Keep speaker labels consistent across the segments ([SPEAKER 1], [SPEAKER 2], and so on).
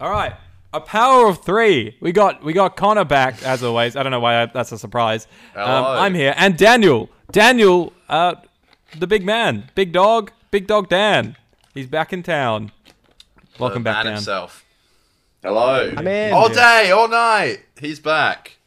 [SPEAKER 1] All right. A power of three. We got we got Connor back as always. I don't know why that's a surprise. Um,
[SPEAKER 2] Hello.
[SPEAKER 1] I'm here, and Daniel. Daniel, uh, the big man, big dog, big dog Dan. He's back in town. Welcome
[SPEAKER 2] The
[SPEAKER 1] back,
[SPEAKER 2] man
[SPEAKER 1] Dan.
[SPEAKER 2] himself. Hello.
[SPEAKER 3] I'm in.
[SPEAKER 2] All day, all night. He's back.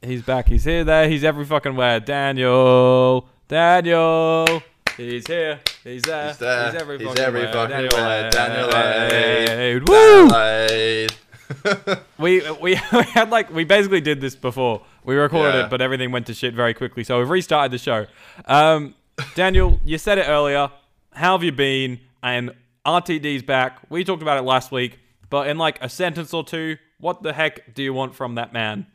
[SPEAKER 1] He's back. He's here, there. He's every fucking where. Daniel, Daniel. He's here. He's there.
[SPEAKER 2] He's there.
[SPEAKER 1] He's every
[SPEAKER 2] He's
[SPEAKER 1] fucking
[SPEAKER 2] every fucking. Daniel Ade.
[SPEAKER 1] Woo!
[SPEAKER 2] Adelaide.
[SPEAKER 1] We, we we had like we basically did this before. We recorded
[SPEAKER 2] Yeah.
[SPEAKER 1] it, but everything went to shit very quickly. So we've restarted the show. Um, Daniel, you said it earlier. How have you been? And RTD's back. We talked about it last week, but in like a sentence or two, what the heck do you want from that man?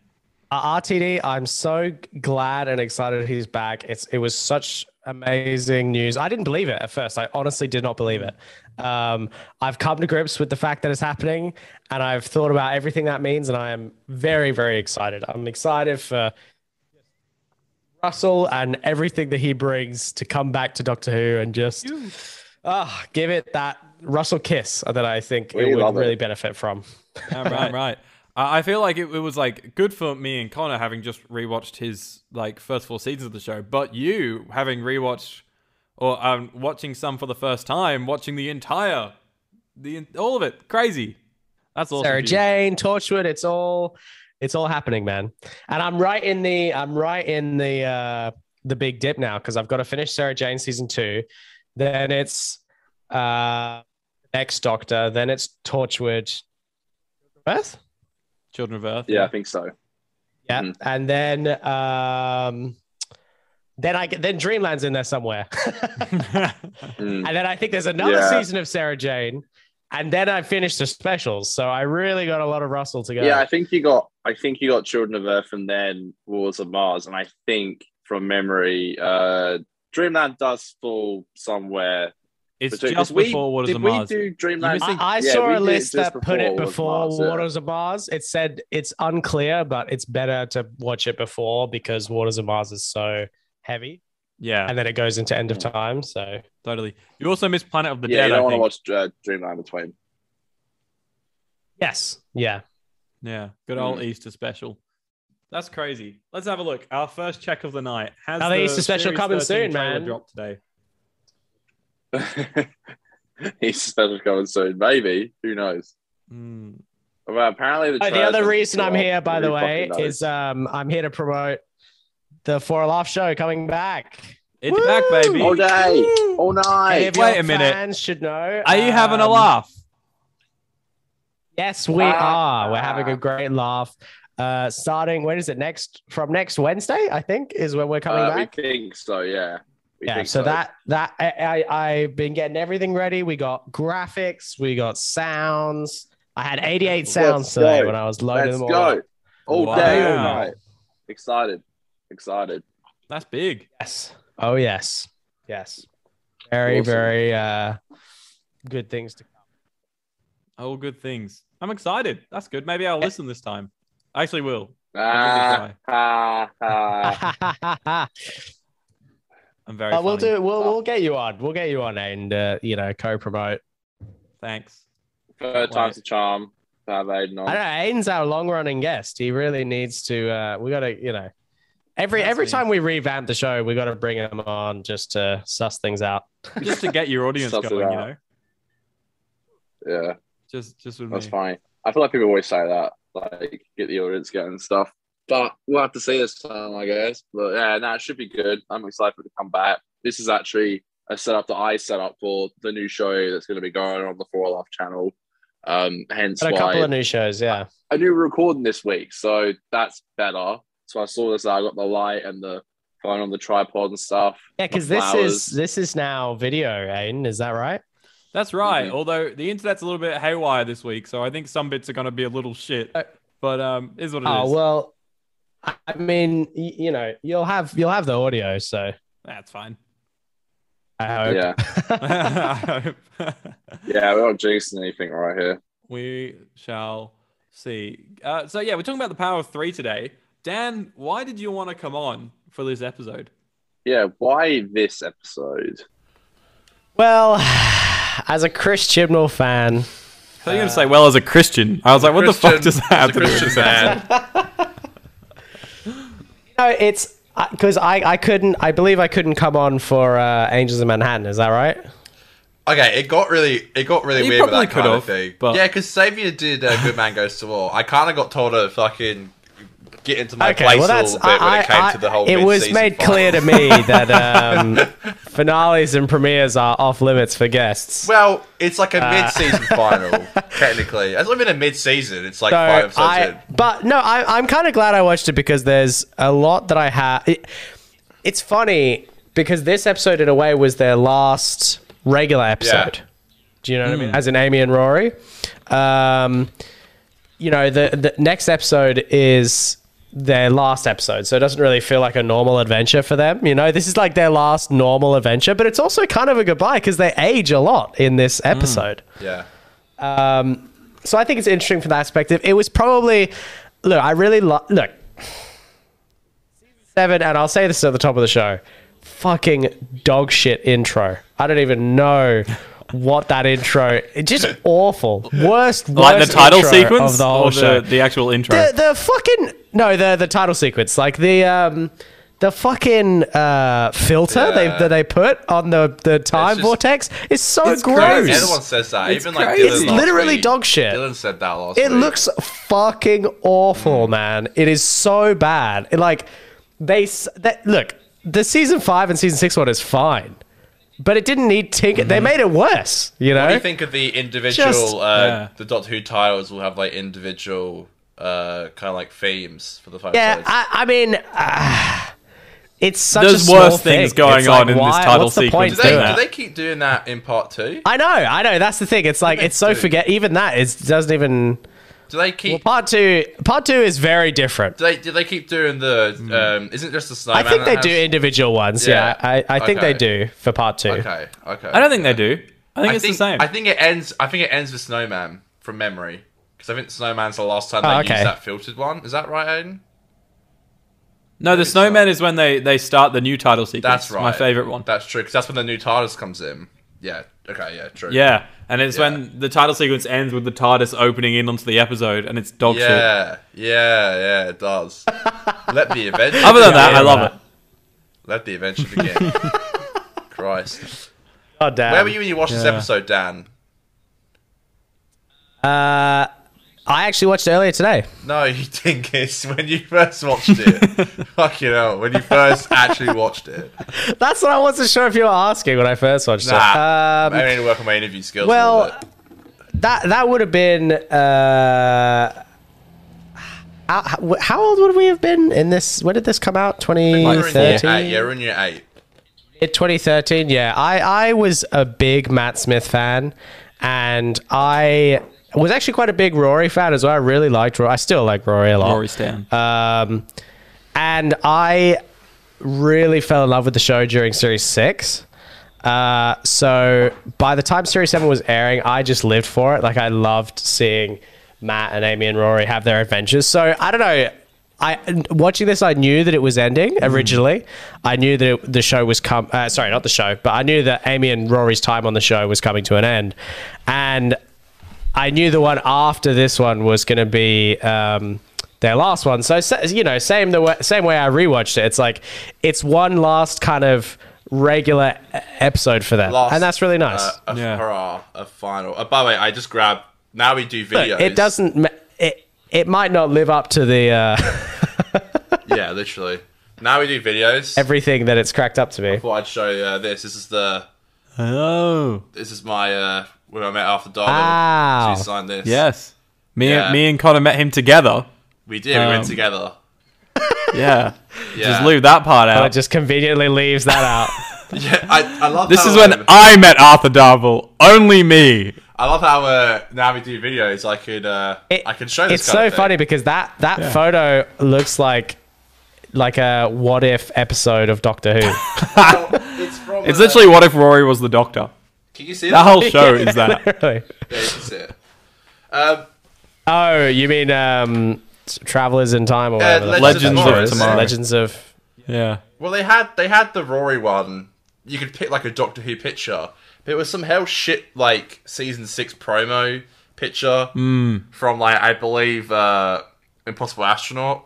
[SPEAKER 3] Uh, RTD, I'm so glad and excited he's back. It's it was such amazing news. I didn't believe it at first. I honestly did not believe it. Um, I've come to grips with the fact that it's happening, and I've thought about everything that means, and I am very, very excited. I'm excited for Russell and everything that he brings to come back to Doctor Who and just ah give it that Russell kiss that I think
[SPEAKER 4] We
[SPEAKER 3] it would
[SPEAKER 4] love it.
[SPEAKER 3] really benefit from.
[SPEAKER 1] I'm right, I'm right. I I feel like it, it was like good for me and Connor having just rewatched his like first four seasons of the show, but you having rewatched or um, watching some for the first time, watching the entire, the all of it, crazy. That's awesome.
[SPEAKER 3] Sarah. Jane, Torchwood, it's all it's all happening, man. And I'm right in the I'm right in the uh the big dip now because I've got to finish Sarah Jane season two. Then it's uh next Doctor, then it's Torchwood.
[SPEAKER 1] Children of Earth.
[SPEAKER 4] Yeah, I think so.
[SPEAKER 3] Yeah.
[SPEAKER 4] Mhm.
[SPEAKER 3] And then um then I get then Dreamland's in there somewhere.
[SPEAKER 4] Mm.
[SPEAKER 3] And then I think there's another
[SPEAKER 4] Yeah.
[SPEAKER 3] season of Sarah Jane. And then I finished the specials. So I really got a lot of Russell to go.
[SPEAKER 4] Yeah, I think you got. I think you got Children of Earth and then Wars of Mars, and I think from memory, uh Dreamland does fall somewhere.
[SPEAKER 1] It's
[SPEAKER 4] between-
[SPEAKER 1] just
[SPEAKER 4] 'cause we-
[SPEAKER 1] before Waters
[SPEAKER 4] did
[SPEAKER 1] of
[SPEAKER 4] we
[SPEAKER 1] Mars.
[SPEAKER 4] do Dreamland?
[SPEAKER 1] missing-
[SPEAKER 3] I, I
[SPEAKER 4] Yeah,
[SPEAKER 3] saw a list that put it
[SPEAKER 4] before
[SPEAKER 3] before
[SPEAKER 4] Mars, yeah.
[SPEAKER 3] Waters of Mars. It said it's unclear, but it's better to watch it before because Waters of Mars is so heavy,
[SPEAKER 1] yeah,
[SPEAKER 3] and then it goes into End of Time. So
[SPEAKER 1] totally. You also missed Planet of the
[SPEAKER 4] yeah,
[SPEAKER 1] Dead.
[SPEAKER 4] you
[SPEAKER 1] I
[SPEAKER 4] want to watch uh, Dreamland between.
[SPEAKER 3] yes, yeah.
[SPEAKER 1] Yeah, good old
[SPEAKER 4] Mm.
[SPEAKER 1] Easter special. That's crazy. Let's have a look. Our first check of the night. Has
[SPEAKER 3] Another
[SPEAKER 1] the
[SPEAKER 3] Easter special coming
[SPEAKER 1] 13
[SPEAKER 3] soon, man.
[SPEAKER 1] Dropped today.
[SPEAKER 4] He's special coming soon. Maybe who knows?
[SPEAKER 1] Mm.
[SPEAKER 4] Well, apparently the,
[SPEAKER 3] Oh, the other reason I'm here, by the way, is um I'm here to promote the For a Laugh show coming back.
[SPEAKER 1] It's back, baby.
[SPEAKER 4] all day,
[SPEAKER 3] Woo!
[SPEAKER 4] all
[SPEAKER 3] Any
[SPEAKER 4] night.
[SPEAKER 3] of
[SPEAKER 1] Wait a minute.
[SPEAKER 3] Fans should know.
[SPEAKER 1] Are you having a
[SPEAKER 3] um,
[SPEAKER 1] laugh?
[SPEAKER 3] Yes, we
[SPEAKER 4] Ah.
[SPEAKER 3] are. We're having a great laugh. Uh, starting when is it next? From next Wednesday, I think, is when we're coming
[SPEAKER 4] Uh, we
[SPEAKER 3] back.
[SPEAKER 4] think so. Yeah. We
[SPEAKER 3] yeah.
[SPEAKER 4] think
[SPEAKER 3] So, that that I, I I've been getting everything ready. We got graphics, we got sounds. I had 88 sounds
[SPEAKER 4] Let's
[SPEAKER 3] today
[SPEAKER 4] go.
[SPEAKER 3] when I was loading
[SPEAKER 4] Let's
[SPEAKER 3] them all.
[SPEAKER 4] go.
[SPEAKER 3] up.
[SPEAKER 4] All day, all night. Excited. Excited.
[SPEAKER 1] That's big.
[SPEAKER 3] Yes. Oh yes. Yes. Very
[SPEAKER 4] Awesome.
[SPEAKER 3] very uh good things to come.
[SPEAKER 1] All good things. I'm excited. That's good. Maybe I'll listen this time. I actually will.
[SPEAKER 4] Ah, ah, ah.
[SPEAKER 3] come.
[SPEAKER 1] I'm very.
[SPEAKER 3] But we'll
[SPEAKER 1] funny.
[SPEAKER 3] do. We'll we'll get you on. We'll get you on and uh, you know co-promote.
[SPEAKER 1] Thanks.
[SPEAKER 4] Third time's a charm. to Have Aiden on.
[SPEAKER 3] I know. Aiden's our long-running guest. He really needs to. Uh, we got to, you know, every
[SPEAKER 1] That's
[SPEAKER 3] every
[SPEAKER 1] me.
[SPEAKER 3] time we revamp the show, we got to bring him on just to suss things out.
[SPEAKER 1] Just to get your audience going, you know.
[SPEAKER 4] Yeah,
[SPEAKER 1] Just, just with
[SPEAKER 4] that's
[SPEAKER 1] me.
[SPEAKER 4] funny. I feel like people always say that, like get the audience going and stuff. But we'll have to see this time, I guess. But yeah, no, it should be good. I'm excited for it to come back. This is actually a setup that I set up for the new show that's going to be going on the Four Laugh channel. Um, hence
[SPEAKER 3] Got a
[SPEAKER 4] why
[SPEAKER 3] couple of new shows. Yeah.
[SPEAKER 4] I knew we were recording this week, so that's better. So I saw this. I got the light and the phone on the tripod and stuff.
[SPEAKER 3] Yeah, because this is this is now video, Aiden. Is that right?
[SPEAKER 1] That's right.
[SPEAKER 4] Mhm.
[SPEAKER 1] Although the internet's a little bit haywire this week, so I think some bits are going to be a little shit. But um, is what it is.
[SPEAKER 3] Oh well. I I mean, you know, you'll have you'll have the audio, so
[SPEAKER 1] That's fine.
[SPEAKER 3] I hope.
[SPEAKER 4] Yeah,
[SPEAKER 1] I hope.
[SPEAKER 4] yeah, we're not jinxing anything right here.
[SPEAKER 1] we shall see. Uh, so yeah, we're talking about the power of three today. Dan, why did you want to come on for this episode?
[SPEAKER 4] Yeah, why this episode?
[SPEAKER 3] Well, as a Chris Chibnall fan,
[SPEAKER 1] I thought you were going to say, well, as a Christian. I was like, what the fuck does that have to do with
[SPEAKER 4] Christian
[SPEAKER 1] this episode?
[SPEAKER 4] man.
[SPEAKER 3] No, it's because I, I couldn't. I believe I couldn't come on for uh, Angels in Manhattan. Is that right?
[SPEAKER 4] Okay, it got really, it got really
[SPEAKER 1] You
[SPEAKER 4] weird with
[SPEAKER 1] probably
[SPEAKER 4] that kind of
[SPEAKER 1] could've,
[SPEAKER 4] thing.
[SPEAKER 1] but-
[SPEAKER 4] Yeah, because Xavier did uh, Good Man Goes to War. I kind of got told to fucking get into my
[SPEAKER 3] Okay,
[SPEAKER 4] place
[SPEAKER 3] well
[SPEAKER 4] a
[SPEAKER 3] that's
[SPEAKER 4] little bit when it came
[SPEAKER 3] I-
[SPEAKER 4] to the whole.
[SPEAKER 3] It was made
[SPEAKER 4] final.
[SPEAKER 3] clear to me that um, finales and premieres are off limits for guests.
[SPEAKER 4] Well, it's like a
[SPEAKER 3] Uh,
[SPEAKER 4] mid-season final, technically. It's not even a mid-season. It's like
[SPEAKER 3] So
[SPEAKER 4] five episodes
[SPEAKER 3] I,
[SPEAKER 4] in.
[SPEAKER 3] but no, I, I'm kind of glad I watched it because there's a lot that I have. It, it's funny because this episode, in a way, was their last regular episode. Do you know what I mean? As in Amy and Rory. Um, you know, the the next episode is their last episode, so it doesn't really feel like a normal adventure for them. You know, this is like their last normal adventure, but it's also kind of a goodbye because they age a lot in this episode.
[SPEAKER 4] Yeah.
[SPEAKER 3] Um, so I think it's interesting from that perspective. It was probably look. I really lo- look seven, and I'll say this at the top of the show. Fucking dog shit intro. I don't even know what that intro. It's just awful. Worst,
[SPEAKER 1] Like the title sequence
[SPEAKER 3] of the whole
[SPEAKER 1] or
[SPEAKER 3] show.
[SPEAKER 1] the, the actual intro?
[SPEAKER 3] The, the fucking no, the the title sequence, like the um, the fucking uh, filter
[SPEAKER 4] Yeah.
[SPEAKER 3] they that they put on the the time
[SPEAKER 4] just-
[SPEAKER 3] vortex is so
[SPEAKER 1] It's
[SPEAKER 3] gross.
[SPEAKER 1] crazy.
[SPEAKER 4] Everyone says that.
[SPEAKER 1] It's
[SPEAKER 4] Even like. Dylan
[SPEAKER 3] It's literally
[SPEAKER 4] week.
[SPEAKER 3] dog shit.
[SPEAKER 4] Dylan said that last
[SPEAKER 3] It
[SPEAKER 4] week.
[SPEAKER 3] looks fucking awful, man. It is so bad. It, like they s- that look. The season five and season six one is fine, but it didn't need tinker. They made it worse. You know.
[SPEAKER 4] What do you think of the individual?
[SPEAKER 3] Just-
[SPEAKER 4] uh,
[SPEAKER 1] Yeah.
[SPEAKER 4] The Doctor Who titles will have like individual, uh, kind of like themes for the five
[SPEAKER 3] Yeah. I, I mean, uh, it's such
[SPEAKER 1] There's
[SPEAKER 3] a small
[SPEAKER 1] worse things
[SPEAKER 3] thing.
[SPEAKER 1] going
[SPEAKER 3] It's like,
[SPEAKER 1] on in this title
[SPEAKER 3] what's the
[SPEAKER 1] sequence
[SPEAKER 4] do
[SPEAKER 1] do
[SPEAKER 4] they do they keep doing that in part two?
[SPEAKER 3] I know, I know. That's the thing. It's like it's so
[SPEAKER 4] do?
[SPEAKER 3] forget. Even that is doesn't even.
[SPEAKER 4] Do they keep?
[SPEAKER 3] Well, part two. Part two is very different.
[SPEAKER 4] do they do they keep doing the? Um, isn't it just the snowman?
[SPEAKER 3] I think they
[SPEAKER 4] that
[SPEAKER 3] do individual ones. Yeah,
[SPEAKER 4] Yeah.
[SPEAKER 3] I, I think they do for part two.
[SPEAKER 4] Okay, okay.
[SPEAKER 1] I don't think they do. I think
[SPEAKER 4] I
[SPEAKER 1] it's
[SPEAKER 4] think
[SPEAKER 1] the same.
[SPEAKER 4] I think it ends. I think it ends with snowman from memory because I think snowman's the last time they
[SPEAKER 3] Oh, okay.
[SPEAKER 4] used that filtered one. Is that right, Aiden?
[SPEAKER 1] no, the snowman is when they, they start the new title sequence.
[SPEAKER 4] That's right.
[SPEAKER 1] My favorite one.
[SPEAKER 4] That's true because that's when the new TARDIS comes in. Yeah. Okay. Yeah. True.
[SPEAKER 1] Yeah, and it's
[SPEAKER 4] Yeah.
[SPEAKER 1] when the title sequence ends with the TARDIS opening in onto the episode, and it's dog shit.
[SPEAKER 4] Yeah. Yeah. Yeah. It does. Let the adventure.
[SPEAKER 1] Other than that, I love
[SPEAKER 3] right.
[SPEAKER 1] it.
[SPEAKER 4] Let the adventure begin. Christ.
[SPEAKER 3] Oh damn.
[SPEAKER 4] Where were you when you watched this episode, Dan?
[SPEAKER 3] Uh, I actually watched it earlier today.
[SPEAKER 4] No, you think it's when you first watched it. Fucking hell, when you first actually watched it.
[SPEAKER 3] That's what I wasn't sure if you were asking when I first watched
[SPEAKER 4] Nah,
[SPEAKER 3] it. Um,
[SPEAKER 4] I need to work on my interview skills.
[SPEAKER 3] well, that that would have been. Uh, how, how- old would we have been in this? When did this come out?
[SPEAKER 4] Like, you're in year
[SPEAKER 3] 2013.
[SPEAKER 4] eight. Yeah, we're in year eight.
[SPEAKER 3] In 2013, yeah. I, I was a big Matt Smith fan, and I was actually quite a big Rory fan as well. I really liked Rory. I still like Rory a lot.
[SPEAKER 1] Rory Stan.
[SPEAKER 3] Um, and I really fell in love with the show during Series 6. Uh, so by the time Series 7 was airing, I just lived for it. Like, I loved seeing Matt and Amy and Rory have their adventures. So I don't know. I watching this, I knew that it was ending originally. I knew that it, the show was come. Uh, sorry, not the show, but I knew that Amy and Rory's time on the show was coming to an end, and I knew the one after this one was going to be um, their last one. So you know, same the way, same way I rewatched it. It's like it's one last kind of regular episode for them,
[SPEAKER 4] Last,
[SPEAKER 3] and that's really nice.
[SPEAKER 4] Uh, a,
[SPEAKER 1] Yeah.
[SPEAKER 4] hurrah, a final. Uh, by the way, I just grabbed. Now we do
[SPEAKER 3] Look,
[SPEAKER 4] videos.
[SPEAKER 3] it doesn't. It it might not live up to the uh,
[SPEAKER 4] Yeah, literally. Now we do videos.
[SPEAKER 3] everything that it's cracked up to be.
[SPEAKER 4] thought I'd show you uh, this. This is the.
[SPEAKER 1] oh,
[SPEAKER 4] This is my uh, when I met Arthur Darvill.
[SPEAKER 3] Wow.
[SPEAKER 4] She signed this.
[SPEAKER 1] yes. Me,
[SPEAKER 4] Yeah.
[SPEAKER 1] and me and Connor met him together.
[SPEAKER 4] we did. We
[SPEAKER 1] Um,
[SPEAKER 4] went together.
[SPEAKER 1] Yeah.
[SPEAKER 4] Yeah.
[SPEAKER 1] Just leave that part
[SPEAKER 3] But
[SPEAKER 1] out.
[SPEAKER 3] it just conveniently leaves that out.
[SPEAKER 4] Yeah, I, I love.
[SPEAKER 1] this
[SPEAKER 4] how,
[SPEAKER 1] is when
[SPEAKER 4] um,
[SPEAKER 1] I met Arthur Darvill. Only me.
[SPEAKER 4] I love how uh, now we do videos. I could uh,
[SPEAKER 3] It-
[SPEAKER 4] I can show this.
[SPEAKER 3] It's
[SPEAKER 4] kind
[SPEAKER 3] so
[SPEAKER 4] of thing.
[SPEAKER 3] funny because that that photo looks like like a what if episode of Doctor Who.
[SPEAKER 4] Well, it's from.
[SPEAKER 1] It's
[SPEAKER 4] uh,
[SPEAKER 1] literally what if Rory was the Doctor.
[SPEAKER 4] Can you see
[SPEAKER 1] That
[SPEAKER 4] that?
[SPEAKER 1] whole show is that.
[SPEAKER 3] Literally.
[SPEAKER 4] Yeah, you can see it. Um,
[SPEAKER 3] Oh, you mean um, Travelers in Time or whatever? the
[SPEAKER 4] Legends
[SPEAKER 3] fuck
[SPEAKER 1] of
[SPEAKER 3] that is.
[SPEAKER 1] Tomorrow.
[SPEAKER 3] Legends of.
[SPEAKER 1] Yeah.
[SPEAKER 4] well, they had they had the Rory one. You could pick like a Doctor Who picture. But it was some hell shit like season six promo picture from like I believe uh, Impossible Astronaut.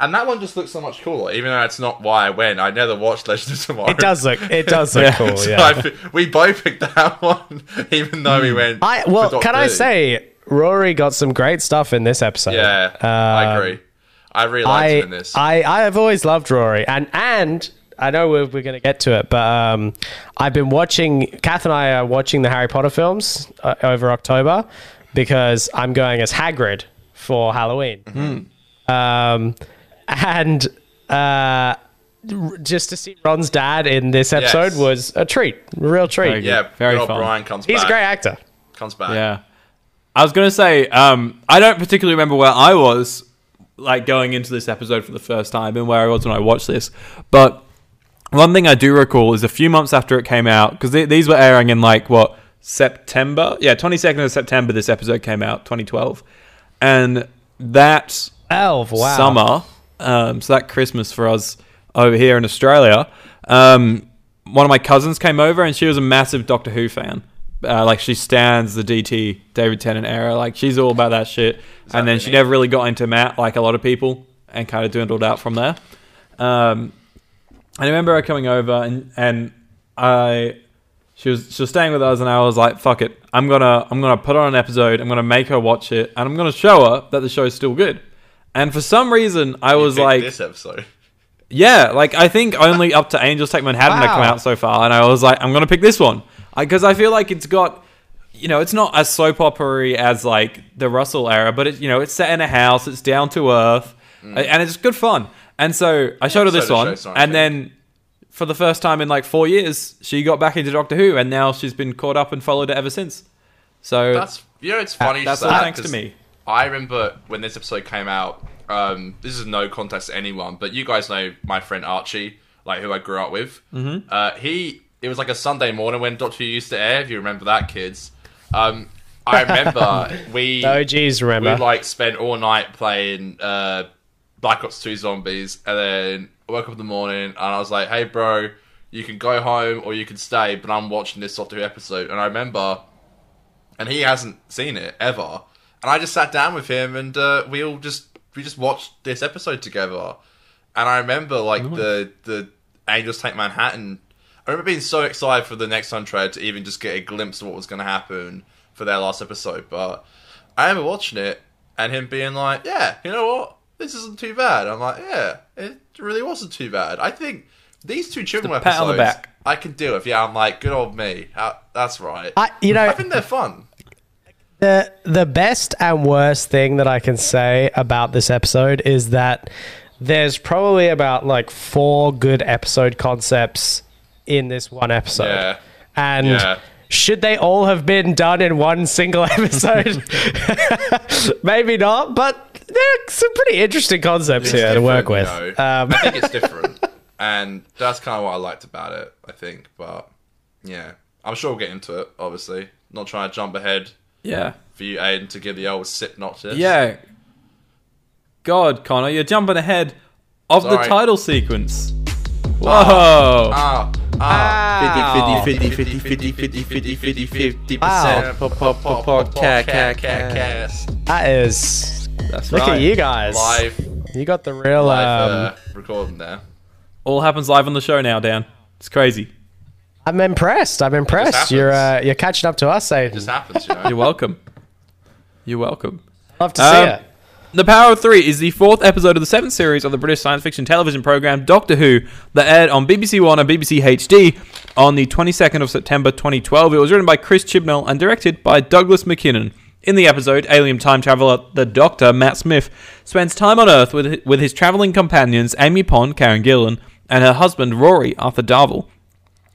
[SPEAKER 4] And that one just looks so much cooler, even though it's not why I went. I never watched Legend of Tomorrow.
[SPEAKER 3] It does look. It does look
[SPEAKER 1] Yeah.
[SPEAKER 3] cool.
[SPEAKER 4] So
[SPEAKER 3] Yeah.
[SPEAKER 4] I we both picked that one, even though we went.
[SPEAKER 3] I well, can I say Rory got some great stuff in this episode.
[SPEAKER 4] Yeah, I
[SPEAKER 3] Um,
[SPEAKER 4] agree. I really liked
[SPEAKER 3] I,
[SPEAKER 4] him in this.
[SPEAKER 3] I I have always loved Rory, and and I know we're, we're going to get to it, but um, I've been watching. Kath and I are watching the Harry Potter films uh, over October because I'm going as Hagrid for Halloween,
[SPEAKER 4] Mm-hmm.
[SPEAKER 3] um, and uh, just to see Ron's dad in this episode
[SPEAKER 4] Yes.
[SPEAKER 3] was a treat, a real treat.
[SPEAKER 1] Very
[SPEAKER 4] yeah,
[SPEAKER 1] Very
[SPEAKER 4] good old
[SPEAKER 1] fun.
[SPEAKER 4] Brian comes
[SPEAKER 3] He's
[SPEAKER 4] back.
[SPEAKER 3] a great actor.
[SPEAKER 4] Comes back.
[SPEAKER 1] Yeah. I was gonna say, um, I don't particularly remember where I was like going into this episode for the first time and where I was when I watched this, but one thing I do recall is a few months after it came out because th- these were airing in like what September, yeah, twenty second of September. This episode came out, twenty twelve, and that
[SPEAKER 3] Elf, wow.
[SPEAKER 1] summer, um, so that Christmas for us over here in Australia, um, one of my cousins came over and she was a massive Doctor Who fan. Uh, like she stands the DT David Tennant era. Like she's all about that shit. and then she never really got into Matt like a lot of people, and kind of dwindled out from there. Um, I remember her coming over and and I she was she was staying with us and I was like fuck it I'm gonna I'm gonna put on an episode I'm gonna make her watch it and I'm gonna show her that the show's still good and for some reason I was like
[SPEAKER 4] this episode.
[SPEAKER 1] yeah like I think only up to Angels Take Manhattan had come out so far and I was like I'm gonna pick this one because I, feel like it's got you know it's not as soap opery as like the Russell era but it you know it's set in a house it's down to earth mm. and it's good fun and so I showed her this
[SPEAKER 4] episode of
[SPEAKER 1] one and
[SPEAKER 4] good.
[SPEAKER 1] then for the first time in like four years, she got back into Doctor Who, and now she's been caught up and followed it ever since. So
[SPEAKER 4] That's you know it's funny. you
[SPEAKER 1] that's all
[SPEAKER 4] that,
[SPEAKER 1] thanks to me.
[SPEAKER 4] I remember when this episode came out. Um, this is no context to anyone, but you guys know my friend Archie, like who I grew up with. Mm-hmm. Uh, he it was like a Sunday morning when Doctor Who used to air. If you remember that, kids. Um, I remember we
[SPEAKER 3] The OGs,
[SPEAKER 4] we like spent all night playing uh, Black Ops Two Zombies, and then I woke up in the morning and I was like, "Hey, bro, you can go home or you can stay, but I'm watching this Doctor Who episode." And I remember, and he hasn't seen it ever, and I just sat down with him and uh, we all just we just watched this episode together, and I remember like the the Angels Take Manhattan. I remember being so excited for the next Untried to even just get a glimpse of what was going to happen for their last episode. But I remember watching it and him being like, "Yeah, you know what? This isn't too bad." I'm like, "Yeah, it really wasn't too bad." I think these two children
[SPEAKER 1] a pat on the
[SPEAKER 4] episodes
[SPEAKER 1] back.
[SPEAKER 4] I can deal with. Yeah, I'm like, good old me. That's right.
[SPEAKER 3] I, you know,
[SPEAKER 4] I think they're fun.
[SPEAKER 3] The the best and worst thing that I can say about this episode is that there's probably about like four good episode concepts in this one episode.
[SPEAKER 4] Yeah.
[SPEAKER 3] And
[SPEAKER 4] Yeah.
[SPEAKER 3] should they all have been done in one single episode? Maybe not, but there are some pretty interesting concepts
[SPEAKER 4] It's
[SPEAKER 3] here to work with. Um,
[SPEAKER 4] I think it's different, and that's kind of what I liked about it. I think, but yeah, I'm sure we'll get into it. Obviously, not trying to jump ahead
[SPEAKER 1] Yeah,
[SPEAKER 4] for you, Aiden, to give the old synopsis.
[SPEAKER 1] yeah. God, Connor, you're jumping ahead of the title sequence. Whoa!
[SPEAKER 4] Ah, ah.
[SPEAKER 5] 50, 50, 50, 50, 50, 50, 50, 50
[SPEAKER 3] Wow.
[SPEAKER 5] percent.
[SPEAKER 3] That is.
[SPEAKER 1] That's
[SPEAKER 3] Look
[SPEAKER 1] right.
[SPEAKER 3] at you guys.
[SPEAKER 4] Live,
[SPEAKER 3] You got the real.
[SPEAKER 4] live
[SPEAKER 3] um,
[SPEAKER 4] uh, recording there.
[SPEAKER 1] All happens live on the show now, Dan. It's crazy.
[SPEAKER 3] I'm impressed. I'm impressed. You're uh, you're catching up to us, Aiden.
[SPEAKER 4] It just happens, you know.
[SPEAKER 1] You're welcome. You're welcome.
[SPEAKER 3] Love to see
[SPEAKER 1] Um,
[SPEAKER 3] it.
[SPEAKER 1] The Power of Three is the fourth episode of the seventh series of the British science fiction television program Doctor Who that aired on BBC One and BBC HD on the 22nd of September 2012. It was written by Chris Chibnall and directed by Douglas Mackinnon. In the episode, alien time traveler the Doctor, Matt Smith, spends time on Earth with, with his traveling companions Amy Pond, Karen Gillan, and her husband Rory, Arthur Darvill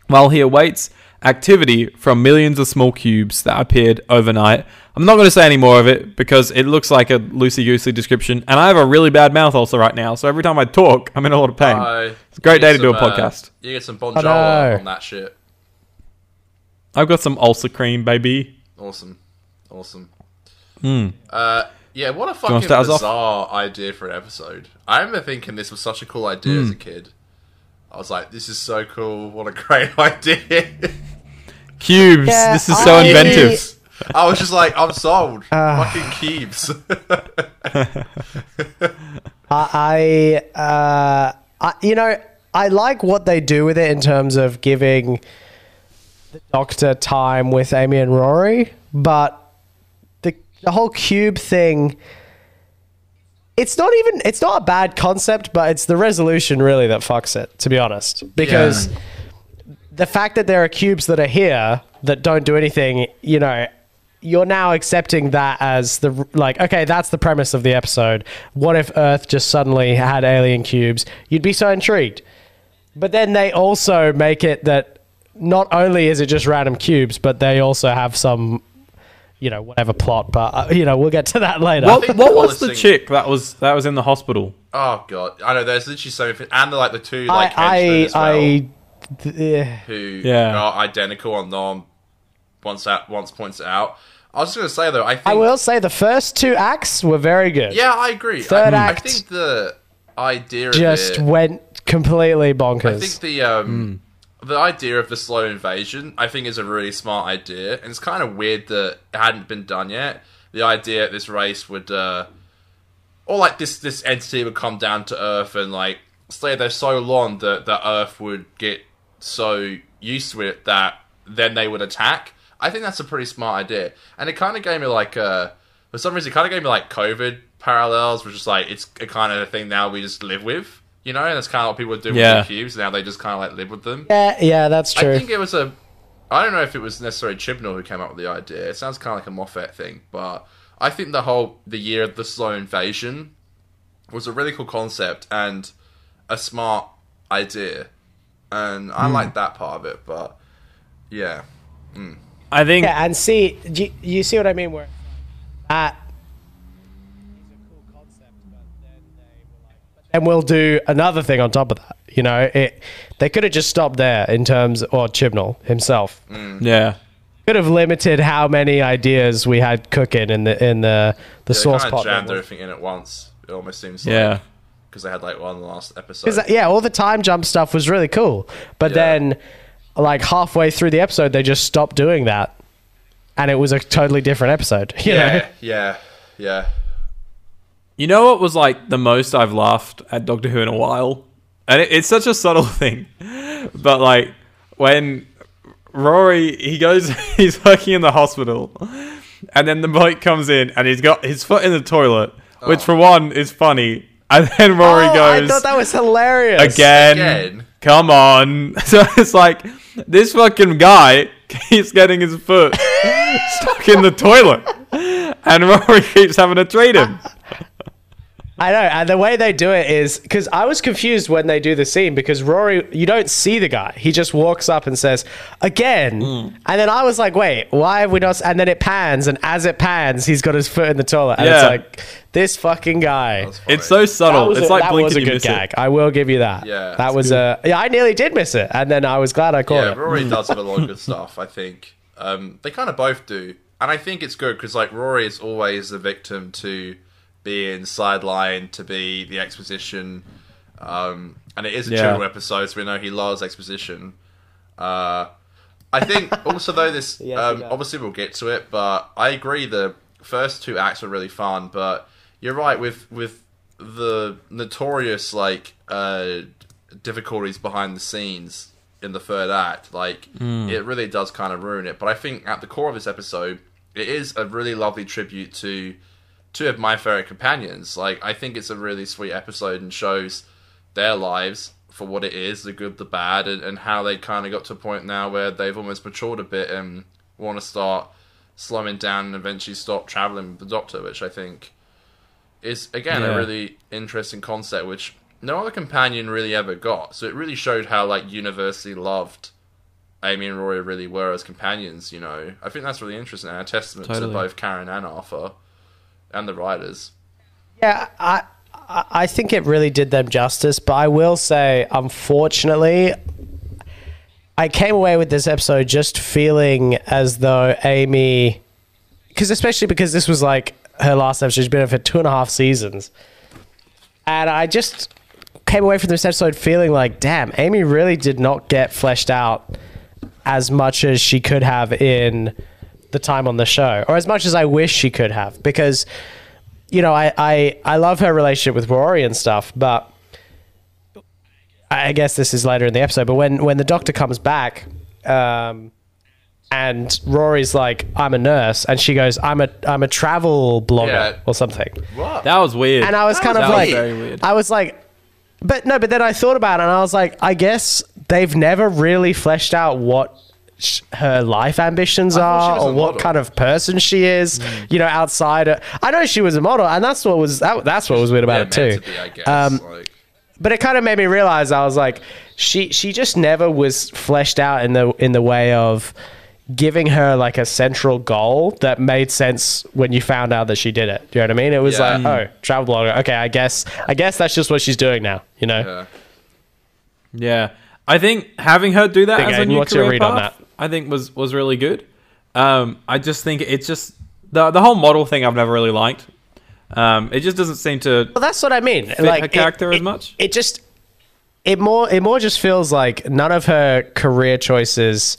[SPEAKER 1] while he awaits activity from millions of small cubes that appeared overnight. I'm not going to say any more of it because it looks like a loosey goosey description, and I have a really bad mouth ulcer right now, so every time I talk, I'm in a lot of pain.
[SPEAKER 4] Uh,
[SPEAKER 1] It's a great day
[SPEAKER 4] get
[SPEAKER 1] to do a
[SPEAKER 4] some, uh,
[SPEAKER 1] podcast.
[SPEAKER 4] you get some Bon Jovi
[SPEAKER 3] no.
[SPEAKER 4] on that shit.
[SPEAKER 1] I've got some ulcer cream, baby.
[SPEAKER 4] Awesome, awesome.
[SPEAKER 1] Hmm.
[SPEAKER 4] Uh, yeah, what a
[SPEAKER 1] wanna
[SPEAKER 4] fucking
[SPEAKER 1] start us off?
[SPEAKER 4] bizarre idea for an episode. I remember thinking this was such a cool idea
[SPEAKER 1] Hmm.
[SPEAKER 4] as a kid. I was like, "This is so cool! What a great idea!"
[SPEAKER 1] Cubes.
[SPEAKER 3] Yeah,
[SPEAKER 1] this is
[SPEAKER 3] I-
[SPEAKER 1] so inventive.
[SPEAKER 4] I was just like, I'm sold.
[SPEAKER 3] Ah.
[SPEAKER 4] Fucking keeps.
[SPEAKER 3] I, I, uh, I, you know, I like what they do with it in terms of giving the Doctor time with Amy and Rory, but the the whole cube thing. It's not even. It's not a bad concept, but it's the resolution really that fucks it. To be honest, because the fact that there are cubes that are here that don't do anything, you know, you're now accepting that as the like okay, that's the premise of the episode. What if Earth just suddenly had alien cubes? You'd be so intrigued. But then they also make it that not only is it just random cubes, but they also have some you know, whatever plot, but uh, you know, we'll get to that later.
[SPEAKER 1] What, what
[SPEAKER 4] the
[SPEAKER 1] was the
[SPEAKER 4] thing-
[SPEAKER 1] chick that was that was in the hospital?
[SPEAKER 4] oh god, I know. There's literally so many, and the, like the two like
[SPEAKER 3] I
[SPEAKER 4] henchmen
[SPEAKER 3] I
[SPEAKER 4] as well,
[SPEAKER 3] I th-
[SPEAKER 4] who
[SPEAKER 1] Yeah.
[SPEAKER 4] are identical and Norm once that once points it out. I was just gonna say though, I think
[SPEAKER 3] I will say the first two acts were very good.
[SPEAKER 4] Yeah, I agree.
[SPEAKER 3] Third
[SPEAKER 4] I,
[SPEAKER 3] act
[SPEAKER 4] I think the idea of
[SPEAKER 3] just
[SPEAKER 4] it,
[SPEAKER 3] went completely bonkers.
[SPEAKER 4] I
[SPEAKER 3] bonkers.
[SPEAKER 4] think the um the idea of the slow invasion I think is a really smart idea, and it's kind of weird that it hadn't been done yet. The idea that this race would, uh, or like this this entity would come down to Earth and like stay there so long that the Earth would get so used to it that then they would attack. I think that's a pretty smart idea, and it kind of gave me like uh for some reason it kind of gave me like COVID parallels, which is like it's a kind of thing now we just live with. You know, and that's kind of what people do
[SPEAKER 1] Yeah.
[SPEAKER 4] with the cubes. Now they just kind of like live with them.
[SPEAKER 3] yeah, yeah, that's true.
[SPEAKER 4] I think it was a. I don't know if it was necessarily Chibnall who came up with the idea. It sounds kind of like a Moffat thing, but I think the whole the year of the slow invasion was a really cool concept and a smart idea, and. I hmm. like that part of it. But yeah, hmm.
[SPEAKER 1] I think
[SPEAKER 3] Yeah, and see, you, you see what I mean? Where at and we'll do another thing on top of that. You know, it they could have just stopped there in terms, or Chibnall himself mm.
[SPEAKER 1] yeah.
[SPEAKER 3] could have limited how many ideas we had cooking in the in the the
[SPEAKER 4] they
[SPEAKER 3] source
[SPEAKER 4] kind
[SPEAKER 3] pot.
[SPEAKER 4] jammed
[SPEAKER 3] level.
[SPEAKER 4] everything in at once. It almost seems like
[SPEAKER 1] Yeah.
[SPEAKER 4] because they had like one last episode.
[SPEAKER 3] 'Cause, yeah, all the time jump stuff was really cool, but
[SPEAKER 4] Yeah.
[SPEAKER 3] then like halfway through the episode, they just stopped doing that, and it was a totally different episode. You know?
[SPEAKER 4] yeah, yeah, yeah.
[SPEAKER 1] You know what was like the most I've laughed at Doctor Who in a while? And it, it's such a subtle thing. But like when Rory he goes he's working in the hospital and then the bloke comes in and he's got his foot in the toilet, which oh. for one is funny. And then Rory
[SPEAKER 3] Oh, I thought that was hilarious.
[SPEAKER 1] again,
[SPEAKER 4] Again?
[SPEAKER 1] Come on. So it's like this fucking guy keeps getting his foot stuck in the toilet. And Rory keeps having to treat him.
[SPEAKER 3] I know, and the way they do it is because I was confused when they do the scene because Rory, you don't see the guy; he just walks up and says again,
[SPEAKER 1] Hmm.
[SPEAKER 3] and then I was like, "Wait, why have we not?" And then it pans, and as it pans, he's got his foot in the toilet, and it's like this fucking guy.
[SPEAKER 1] It's so subtle.
[SPEAKER 3] That was
[SPEAKER 1] it's
[SPEAKER 3] a,
[SPEAKER 1] like
[SPEAKER 3] that was a good gag.
[SPEAKER 1] it.
[SPEAKER 3] I will give you that.
[SPEAKER 4] Yeah,
[SPEAKER 3] that
[SPEAKER 4] it's
[SPEAKER 3] was a yeah. I nearly did miss it, and then I was glad I caught
[SPEAKER 4] Yeah,
[SPEAKER 3] it.
[SPEAKER 4] Rory does have a lot of good stuff. I think um, they kind of both do, and I think it's good because like Rory is always the victim to being sidelined, to be the exposition, um, and it is a
[SPEAKER 1] Yeah.
[SPEAKER 4] children episode, so we know he loves exposition. Uh, I think also though this
[SPEAKER 3] Yes,
[SPEAKER 4] um, obviously we'll get to it, but I agree the first two acts were really fun, but you're right with with the notorious like uh, difficulties behind the scenes in the third act, like it really does kind of ruin it. But I think at the core of this episode, it is a really lovely tribute to two of my favorite companions. Like I think it's a really sweet episode and shows their lives for what it is, the good, the bad, and, and how they kind of got to a point now where they've almost matured a bit and want to start slowing down and eventually stop traveling with the Doctor, which I think is again
[SPEAKER 1] Yeah.
[SPEAKER 4] a really interesting concept, which no other companion really ever got. So it really showed how like universally loved Amy and Rory really were as companions. You know, I think that's really interesting and a testament
[SPEAKER 1] Totally.
[SPEAKER 4] to both Karen and Arthur and the writers.
[SPEAKER 3] Yeah, I I think it really did them justice, but I will say, unfortunately, I came away with this episode just feeling as though Amy, because especially because this was like her last episode, she's been in for two and a half seasons, and I just came away from this episode feeling like, damn, Amy really did not get fleshed out as much as she could have in the time on the show, or as much as I wish she could have, because you know I I, I love her relationship with Rory and stuff, but I guess this is later in the episode. But when when the Doctor comes back. Um, and Rory's like, "I'm a nurse," and she goes, "I'm a I'm a travel blogger
[SPEAKER 2] Yeah.
[SPEAKER 3] or something." What?
[SPEAKER 1] That was weird.
[SPEAKER 3] And I was kind
[SPEAKER 1] That
[SPEAKER 3] of
[SPEAKER 1] was
[SPEAKER 3] like,
[SPEAKER 1] very weird.
[SPEAKER 3] I was like, but no, but then I thought about it and I was like, I guess they've never really fleshed out what sh- her life ambitions are or what kind of person she is,
[SPEAKER 1] Mm.
[SPEAKER 3] you know, outside. Of, I know she was a model, and that's what was that, that's what was weird about
[SPEAKER 2] Yeah,
[SPEAKER 3] it too.
[SPEAKER 2] to be, I guess.
[SPEAKER 3] Um,
[SPEAKER 2] like,
[SPEAKER 3] But it kind of made me realize I was like, she she just never was fleshed out in the in the way of giving her like a central goal that made sense when you found out that she did it. Do you know what I mean? It was
[SPEAKER 2] Yeah.
[SPEAKER 3] like, oh, travel blogger. Okay, I guess I guess that's just what she's doing now. You know?
[SPEAKER 2] yeah.
[SPEAKER 1] Yeah, I think having her do that
[SPEAKER 3] Big
[SPEAKER 1] as a new
[SPEAKER 3] what's your
[SPEAKER 1] career
[SPEAKER 3] read on
[SPEAKER 1] path, I think was was really good. Um, I just think it's just the the whole model thing I've never really liked. Um, it just doesn't seem to
[SPEAKER 3] Well, that's what I mean. like
[SPEAKER 1] her character
[SPEAKER 3] it,
[SPEAKER 1] as much.
[SPEAKER 3] It just it more it more just feels like none of her career choices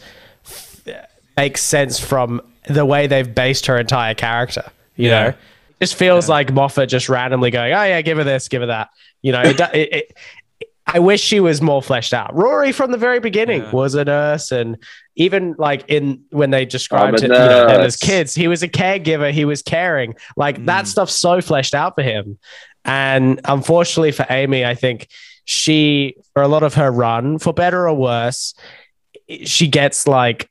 [SPEAKER 3] make sense from the way they've based her entire character. You
[SPEAKER 1] Yeah.
[SPEAKER 3] know, it just feels like Moffat just randomly going, "Oh yeah, give her this, give her that." You know, it, it, it, I wish she was more fleshed out. Rory from the very beginning
[SPEAKER 1] Yeah.
[SPEAKER 3] was a nurse, and even like in when they described it, you know, him as kids, he was a caregiver. He was caring. Like that stuff's so fleshed out for him. And unfortunately for Amy, I think she, for a lot of her run, for better or worse, she gets like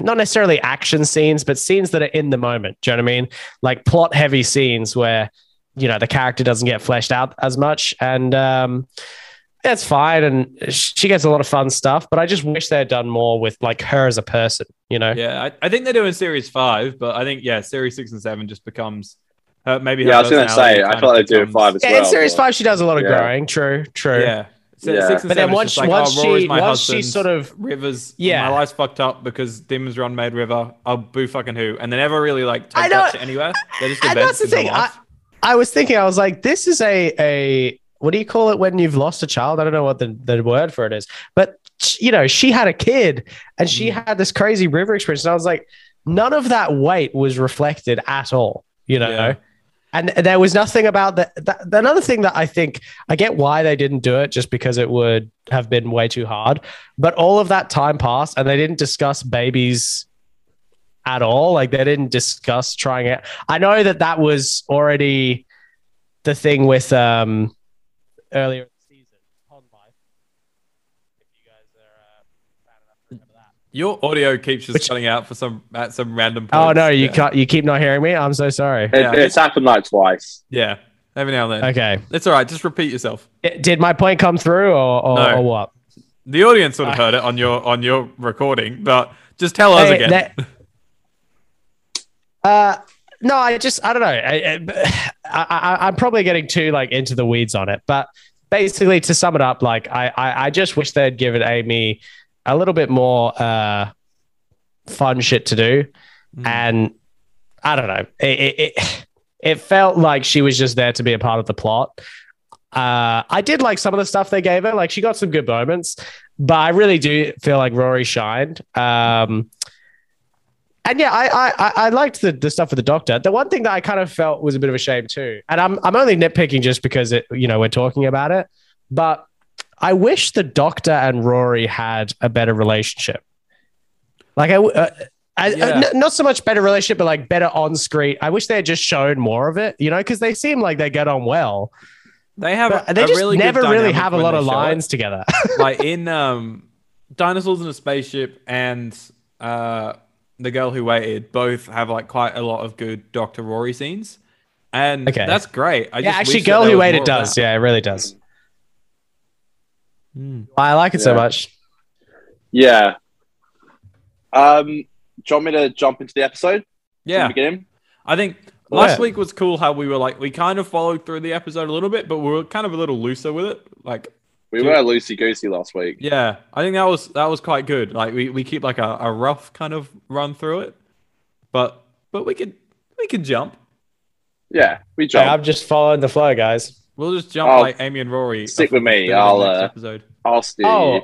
[SPEAKER 3] not necessarily action scenes, but scenes that are in the moment. Do you know what I mean? Like plot heavy scenes where, you know, the character doesn't get fleshed out as much. And um, that's fine. And she gets a lot of fun stuff, but I just wish they had done more with like her as a person, you know?
[SPEAKER 1] Yeah, I, I think they're doing series five, but I think yeah, series six and seven just becomes her, maybe. Her
[SPEAKER 4] Yeah, I was gonna
[SPEAKER 1] personality
[SPEAKER 4] say, I
[SPEAKER 1] thought
[SPEAKER 4] feel
[SPEAKER 1] of
[SPEAKER 4] like they do it five as
[SPEAKER 3] Yeah,
[SPEAKER 4] well.
[SPEAKER 3] in series
[SPEAKER 4] but-
[SPEAKER 3] five, she does a lot of
[SPEAKER 4] Yeah.
[SPEAKER 3] growing. True, true.
[SPEAKER 1] Yeah. So
[SPEAKER 4] Yeah.
[SPEAKER 1] Six and
[SPEAKER 3] But then
[SPEAKER 1] seven is
[SPEAKER 3] once-
[SPEAKER 1] like,
[SPEAKER 3] once
[SPEAKER 1] oh,
[SPEAKER 3] she-
[SPEAKER 1] my
[SPEAKER 3] once she sort of-
[SPEAKER 1] Rivers.
[SPEAKER 3] Yeah.
[SPEAKER 1] my life's fucked up because Demons Run made River. I'll boo fucking who, and they never really like
[SPEAKER 3] I
[SPEAKER 1] take
[SPEAKER 3] know-
[SPEAKER 1] that shit anywhere. They're just
[SPEAKER 3] and that's the
[SPEAKER 1] in
[SPEAKER 3] thing. I. I was thinking, I was like, this is a a what do you call it when you've lost a child? I don't know what the, the word for it is, but you know, she had a kid and she
[SPEAKER 1] Mm.
[SPEAKER 3] had this crazy river experience, and I was like, none of that weight was reflected at all, you know.
[SPEAKER 1] Yeah.
[SPEAKER 3] And there was nothing about that, that. Another thing that I think I get why they didn't do it, just because it would have been way too hard. But all of that time passed, and they didn't discuss babies at all. Like they didn't discuss trying it. I know that that was already the thing with um earlier in the season. Pond Life. If you guys are uh, fan enough to remember that.
[SPEAKER 1] Your audio keeps just
[SPEAKER 3] Which-
[SPEAKER 1] cutting out for some at some random.
[SPEAKER 3] Oh no, you
[SPEAKER 1] yeah.
[SPEAKER 3] can't. You keep not hearing me. I'm so sorry.
[SPEAKER 4] It,
[SPEAKER 1] Yeah.
[SPEAKER 4] It's happened like twice.
[SPEAKER 1] Yeah, every now and then.
[SPEAKER 3] Okay.
[SPEAKER 1] It's all right. Just repeat yourself.
[SPEAKER 3] D- Did my point come through, or or,
[SPEAKER 1] No.
[SPEAKER 3] or what?
[SPEAKER 1] The audience sort of heard it on your on your recording, but just tell us
[SPEAKER 3] Hey,
[SPEAKER 1] again.
[SPEAKER 3] that- uh, no, I just I don't know. I, I, I, I'm probably getting too like into the weeds on it, but basically to sum it up, like I, I, I just wish they'd given Amy a little bit more uh, fun shit to do,
[SPEAKER 1] Mm.
[SPEAKER 3] and I don't know. It, it, it it felt like she was just there to be a part of the plot. Uh, I did like some of the stuff they gave her. Like she got some good moments, but I really do feel like Rory shined. Um, and yeah, I, I I- liked the, the stuff with the doctor. The one thing that I kind of felt was a bit of a shame too, and I'm I'm only nitpicking just because it you know we're talking about it, but I wish the doctor and Rory had a better relationship. Like I, uh, I
[SPEAKER 1] Yeah.
[SPEAKER 3] uh, n- not so much better relationship, but like better on screen. I wish they had just shown more of it, you know, because they seem like they get on well,
[SPEAKER 1] They have a,
[SPEAKER 3] they just
[SPEAKER 1] really
[SPEAKER 3] never really have a lot of
[SPEAKER 1] show it.
[SPEAKER 3] lines together.
[SPEAKER 1] like in um, Dinosaurs in a Spaceship and uh, The Girl Who Waited both have like quite a lot of good Dr. Rory scenes. And
[SPEAKER 3] Okay.
[SPEAKER 1] that's great. I
[SPEAKER 3] yeah,
[SPEAKER 1] just
[SPEAKER 3] actually, Girl Who
[SPEAKER 1] was
[SPEAKER 3] Waited does. Yeah, it really does.
[SPEAKER 1] Mm.
[SPEAKER 3] I like it so much.
[SPEAKER 4] Yeah. Um, do you want me to jump into the episode?
[SPEAKER 1] Yeah.
[SPEAKER 4] the?
[SPEAKER 1] I think last
[SPEAKER 3] yeah.
[SPEAKER 1] week was cool how we were like, we kind of followed through the episode a little bit, but we were kind of a little looser with it. Like,
[SPEAKER 4] We
[SPEAKER 1] Dude.
[SPEAKER 4] were loosey goosey last week.
[SPEAKER 1] yeah, I think that was that was quite good. Like we, we keep like a, a rough kind of run through it, but but we could we can jump.
[SPEAKER 4] Yeah, we
[SPEAKER 3] Yeah,
[SPEAKER 4] jumped.
[SPEAKER 3] I'm just following the flow, guys.
[SPEAKER 1] We'll just jump
[SPEAKER 4] Oh,
[SPEAKER 1] like Amy and Rory.
[SPEAKER 4] stick with me,
[SPEAKER 1] the
[SPEAKER 4] I'll,
[SPEAKER 1] next
[SPEAKER 4] uh,
[SPEAKER 1] episode.
[SPEAKER 4] I'll steer
[SPEAKER 3] Oh,
[SPEAKER 4] you.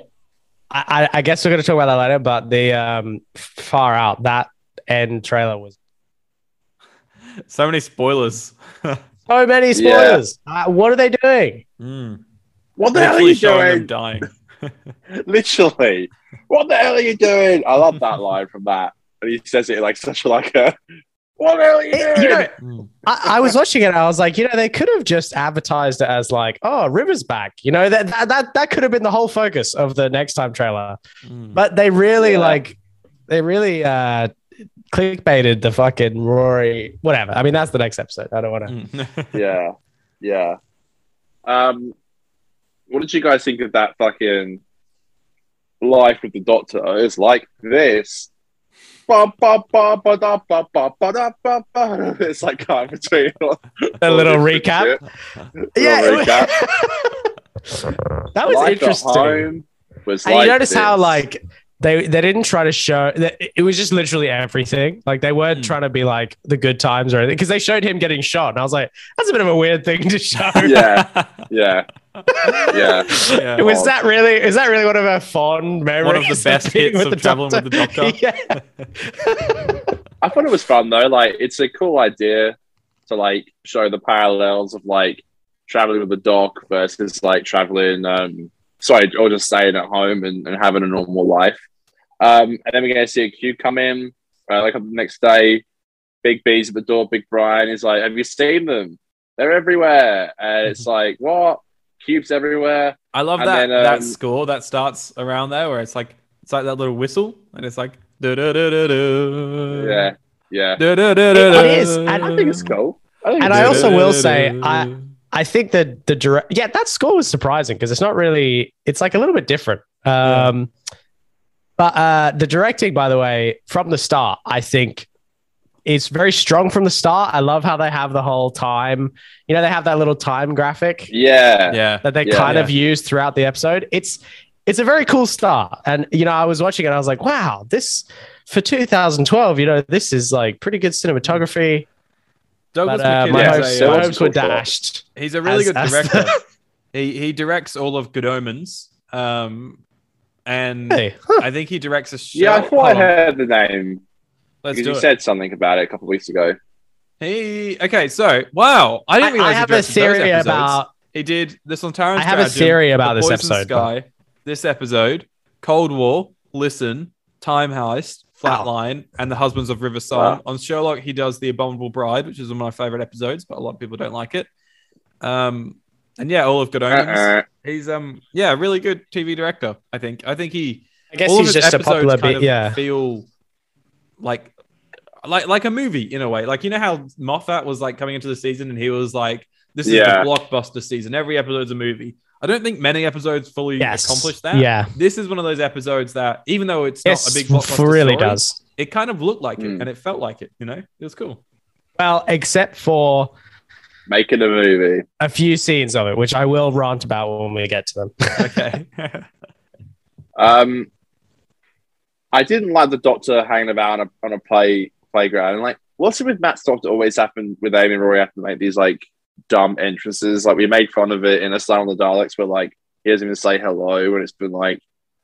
[SPEAKER 3] I, I I guess we're going to talk about that later. But the um, far out that end trailer was
[SPEAKER 1] So many spoilers.
[SPEAKER 3] so many spoilers. Uh, what are they doing?
[SPEAKER 1] Mm.
[SPEAKER 4] What the hell are you
[SPEAKER 1] showing them
[SPEAKER 4] doing?
[SPEAKER 1] dying.
[SPEAKER 4] Literally, what the hell are you doing? I love that line from that, and he says it like such a like a. What the hell are you doing?
[SPEAKER 3] You know,
[SPEAKER 1] Mm.
[SPEAKER 3] I, I was watching it. I was like, you know, they could have just advertised it as like, oh, River's back. You know, that that that, that could have been the whole focus of the next time trailer.
[SPEAKER 1] Mm.
[SPEAKER 3] But they really
[SPEAKER 4] Yeah.
[SPEAKER 3] like, they really uh clickbaited the fucking Rory. Whatever. I mean, that's the next episode. I don't want to.
[SPEAKER 1] Mm.
[SPEAKER 4] yeah, yeah. Um, what did you guys think of that fucking life with the Doctor? It's like this. It's like going between
[SPEAKER 3] A little recap. Yeah,
[SPEAKER 4] Little recap.
[SPEAKER 3] that was
[SPEAKER 4] Life
[SPEAKER 3] interesting.
[SPEAKER 4] home was
[SPEAKER 3] And
[SPEAKER 4] like
[SPEAKER 3] you notice how like they they didn't try to show that it was just literally everything. Like they weren't
[SPEAKER 1] Hmm.
[SPEAKER 3] trying to be like the good times or anything because they showed him getting shot, and I was like, that's a bit of a weird thing to show.
[SPEAKER 4] yeah, yeah, yeah.
[SPEAKER 1] Yeah.
[SPEAKER 3] Was that really? Is that really one of our fond memories?
[SPEAKER 1] One of the best
[SPEAKER 3] being
[SPEAKER 1] hits of traveling with the Doctor?
[SPEAKER 3] yeah.
[SPEAKER 4] I thought it was fun though. Like, it's a cool idea to like show the parallels of like traveling with the doc versus like traveling, um, sorry, or just staying at home and, and having a normal life. Um, and then we're gonna see a Q come in, uh, like the next day. Big B's at the door. Big Brian is like, "Have you seen them? They're everywhere." And it's like, "What? Cubes everywhere."
[SPEAKER 1] I love
[SPEAKER 4] And
[SPEAKER 1] that
[SPEAKER 4] then,
[SPEAKER 1] that
[SPEAKER 4] um,
[SPEAKER 1] score that starts around there where it's like it's like that little whistle and it's like.
[SPEAKER 4] Yeah, yeah.
[SPEAKER 3] It is, and
[SPEAKER 4] I think it's cool. I think
[SPEAKER 3] And
[SPEAKER 4] it's
[SPEAKER 3] I
[SPEAKER 4] cool.
[SPEAKER 3] also will say, I- I think that the direct, yeah, that score was surprising because it's not really, it's like a little bit different. Um, But uh, the directing, by the way, from the start, I think is very strong from the start. I love how they have the whole time, you know, they have that little time graphic
[SPEAKER 4] yeah,
[SPEAKER 1] yeah.
[SPEAKER 3] that they
[SPEAKER 4] Yeah.
[SPEAKER 3] kind
[SPEAKER 1] Yeah.
[SPEAKER 3] of use throughout the episode. It's it's a very cool start. And you know, I was watching it, I was like, wow, this for 2012, you know, this is like pretty good cinematography.
[SPEAKER 1] Douglas
[SPEAKER 3] But uh,
[SPEAKER 1] Mackinnon
[SPEAKER 3] my hopes,
[SPEAKER 1] a,
[SPEAKER 4] so
[SPEAKER 3] my hopes were dashed.
[SPEAKER 1] he's a really
[SPEAKER 3] as-
[SPEAKER 1] good director. he he directs all of Good Omens. Um, and
[SPEAKER 3] Hey, huh.
[SPEAKER 1] I think he directs a show.
[SPEAKER 4] yeah. I thought I
[SPEAKER 1] Hold on,
[SPEAKER 4] the name
[SPEAKER 1] Let's
[SPEAKER 4] because
[SPEAKER 1] do
[SPEAKER 4] you
[SPEAKER 1] it.
[SPEAKER 4] said something about it a couple of weeks ago.
[SPEAKER 1] He okay. So wow, I
[SPEAKER 3] I,
[SPEAKER 1] didn't realize
[SPEAKER 3] I
[SPEAKER 1] he
[SPEAKER 3] have a
[SPEAKER 1] directed those episodes.
[SPEAKER 3] about
[SPEAKER 1] He did this on Taron
[SPEAKER 3] I have a
[SPEAKER 1] Stratton,
[SPEAKER 3] theory about
[SPEAKER 1] The
[SPEAKER 3] this episode,
[SPEAKER 1] Sky, this episode, Cold War, Listen, Time Heist,
[SPEAKER 3] Wow.
[SPEAKER 1] Flatline, and The Husbands of River Song.
[SPEAKER 4] Wow.
[SPEAKER 1] On Sherlock, he does The Abominable Bride, which is one of my favorite episodes, but a lot of people don't like it. Um, and yeah, all of Good Omens.
[SPEAKER 4] Uh-uh.
[SPEAKER 1] He's um, yeah, really good TV director. I think. I think he
[SPEAKER 3] I guess
[SPEAKER 1] all of
[SPEAKER 3] he's
[SPEAKER 1] his
[SPEAKER 3] just a
[SPEAKER 1] episodes
[SPEAKER 3] popular
[SPEAKER 1] kind
[SPEAKER 3] bit.
[SPEAKER 1] of
[SPEAKER 3] Yeah.
[SPEAKER 1] feel like like like a movie in a way. Like you know how Moffat was like coming into the season and he was like, "This is
[SPEAKER 4] Yeah.
[SPEAKER 1] the blockbuster season. Every episode's a movie." I don't think many episodes fully
[SPEAKER 3] Yes.
[SPEAKER 1] accomplish that.
[SPEAKER 3] Yeah.
[SPEAKER 1] This is one of those episodes that, even though it's
[SPEAKER 3] Yes,
[SPEAKER 1] not a big blockbuster,
[SPEAKER 3] really
[SPEAKER 1] story,
[SPEAKER 3] does.
[SPEAKER 1] It kind of looked like it,
[SPEAKER 4] Mm.
[SPEAKER 1] and it felt like it. You know, it was cool.
[SPEAKER 3] Well, except for
[SPEAKER 4] Making a movie.
[SPEAKER 3] a few scenes of it, which I will rant about when we get to them.
[SPEAKER 1] Okay.
[SPEAKER 4] Um, I didn't like the Doctor hanging about on a, on a play playground. And like, what's it with Matt's Doctor always happen with Amy and Rory have to make these like dumb entrances? Like we made fun of it in Asylum of the Daleks, where like he doesn't even say hello, and it's been like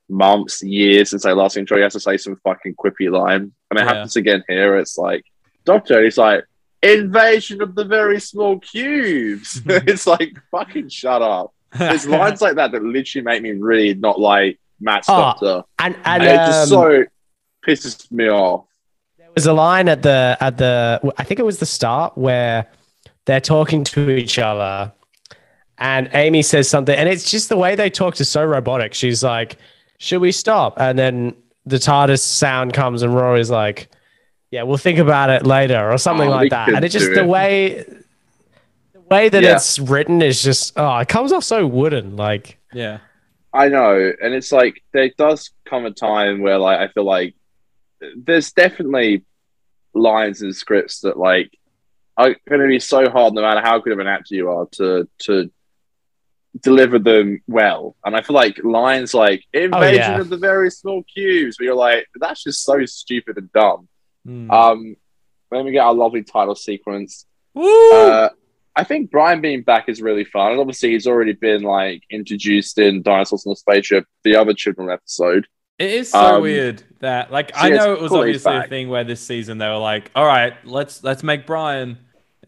[SPEAKER 4] months, years since I last intro. He has to say some fucking quippy line, and it
[SPEAKER 1] Yeah.
[SPEAKER 4] happens again here. It's like Doctor, he's like. Invasion of the very small cubes. it's like fucking shut up. There's lines like that that literally make me really not like Matt's
[SPEAKER 3] Oh,
[SPEAKER 4] Doctor.
[SPEAKER 3] And
[SPEAKER 4] And,
[SPEAKER 3] and
[SPEAKER 4] it just
[SPEAKER 3] um,
[SPEAKER 4] so pisses me off.
[SPEAKER 3] there was a line at the at the I think it was the start where they're talking to each other, and Amy says something, and it's just the way they talk is so robotic. She's like, "Should we stop?" And then the TARDIS sound comes, and Rory's like, "Yeah, we'll think about it later," or something
[SPEAKER 4] Oh,
[SPEAKER 3] like that. And it's just
[SPEAKER 4] do
[SPEAKER 3] the
[SPEAKER 4] it.
[SPEAKER 3] way. the Way that
[SPEAKER 4] Yeah.
[SPEAKER 3] it's written is just oh, it comes off so wooden. Like
[SPEAKER 1] yeah.
[SPEAKER 4] I know, and it's like there does come a time where like I feel like there's definitely lines and scripts that like are going to be so hard, no matter how good of an actor you are, to to deliver them well. And I feel like lines like "invasion
[SPEAKER 3] yeah.
[SPEAKER 4] of the very small cubes," where you're like, that's just so stupid and dumb.
[SPEAKER 1] Mm.
[SPEAKER 4] Um, then we get our lovely title sequence. Uh, I think Brian being back is really fun. And obviously, he's already been like introduced in Dinosaurs on the Spaceship, the other children episode.
[SPEAKER 1] It is so
[SPEAKER 4] Um,
[SPEAKER 1] weird that like
[SPEAKER 4] so
[SPEAKER 1] I know it was
[SPEAKER 4] cool
[SPEAKER 1] obviously a thing where this season they were like, all right, let's let's make Brian,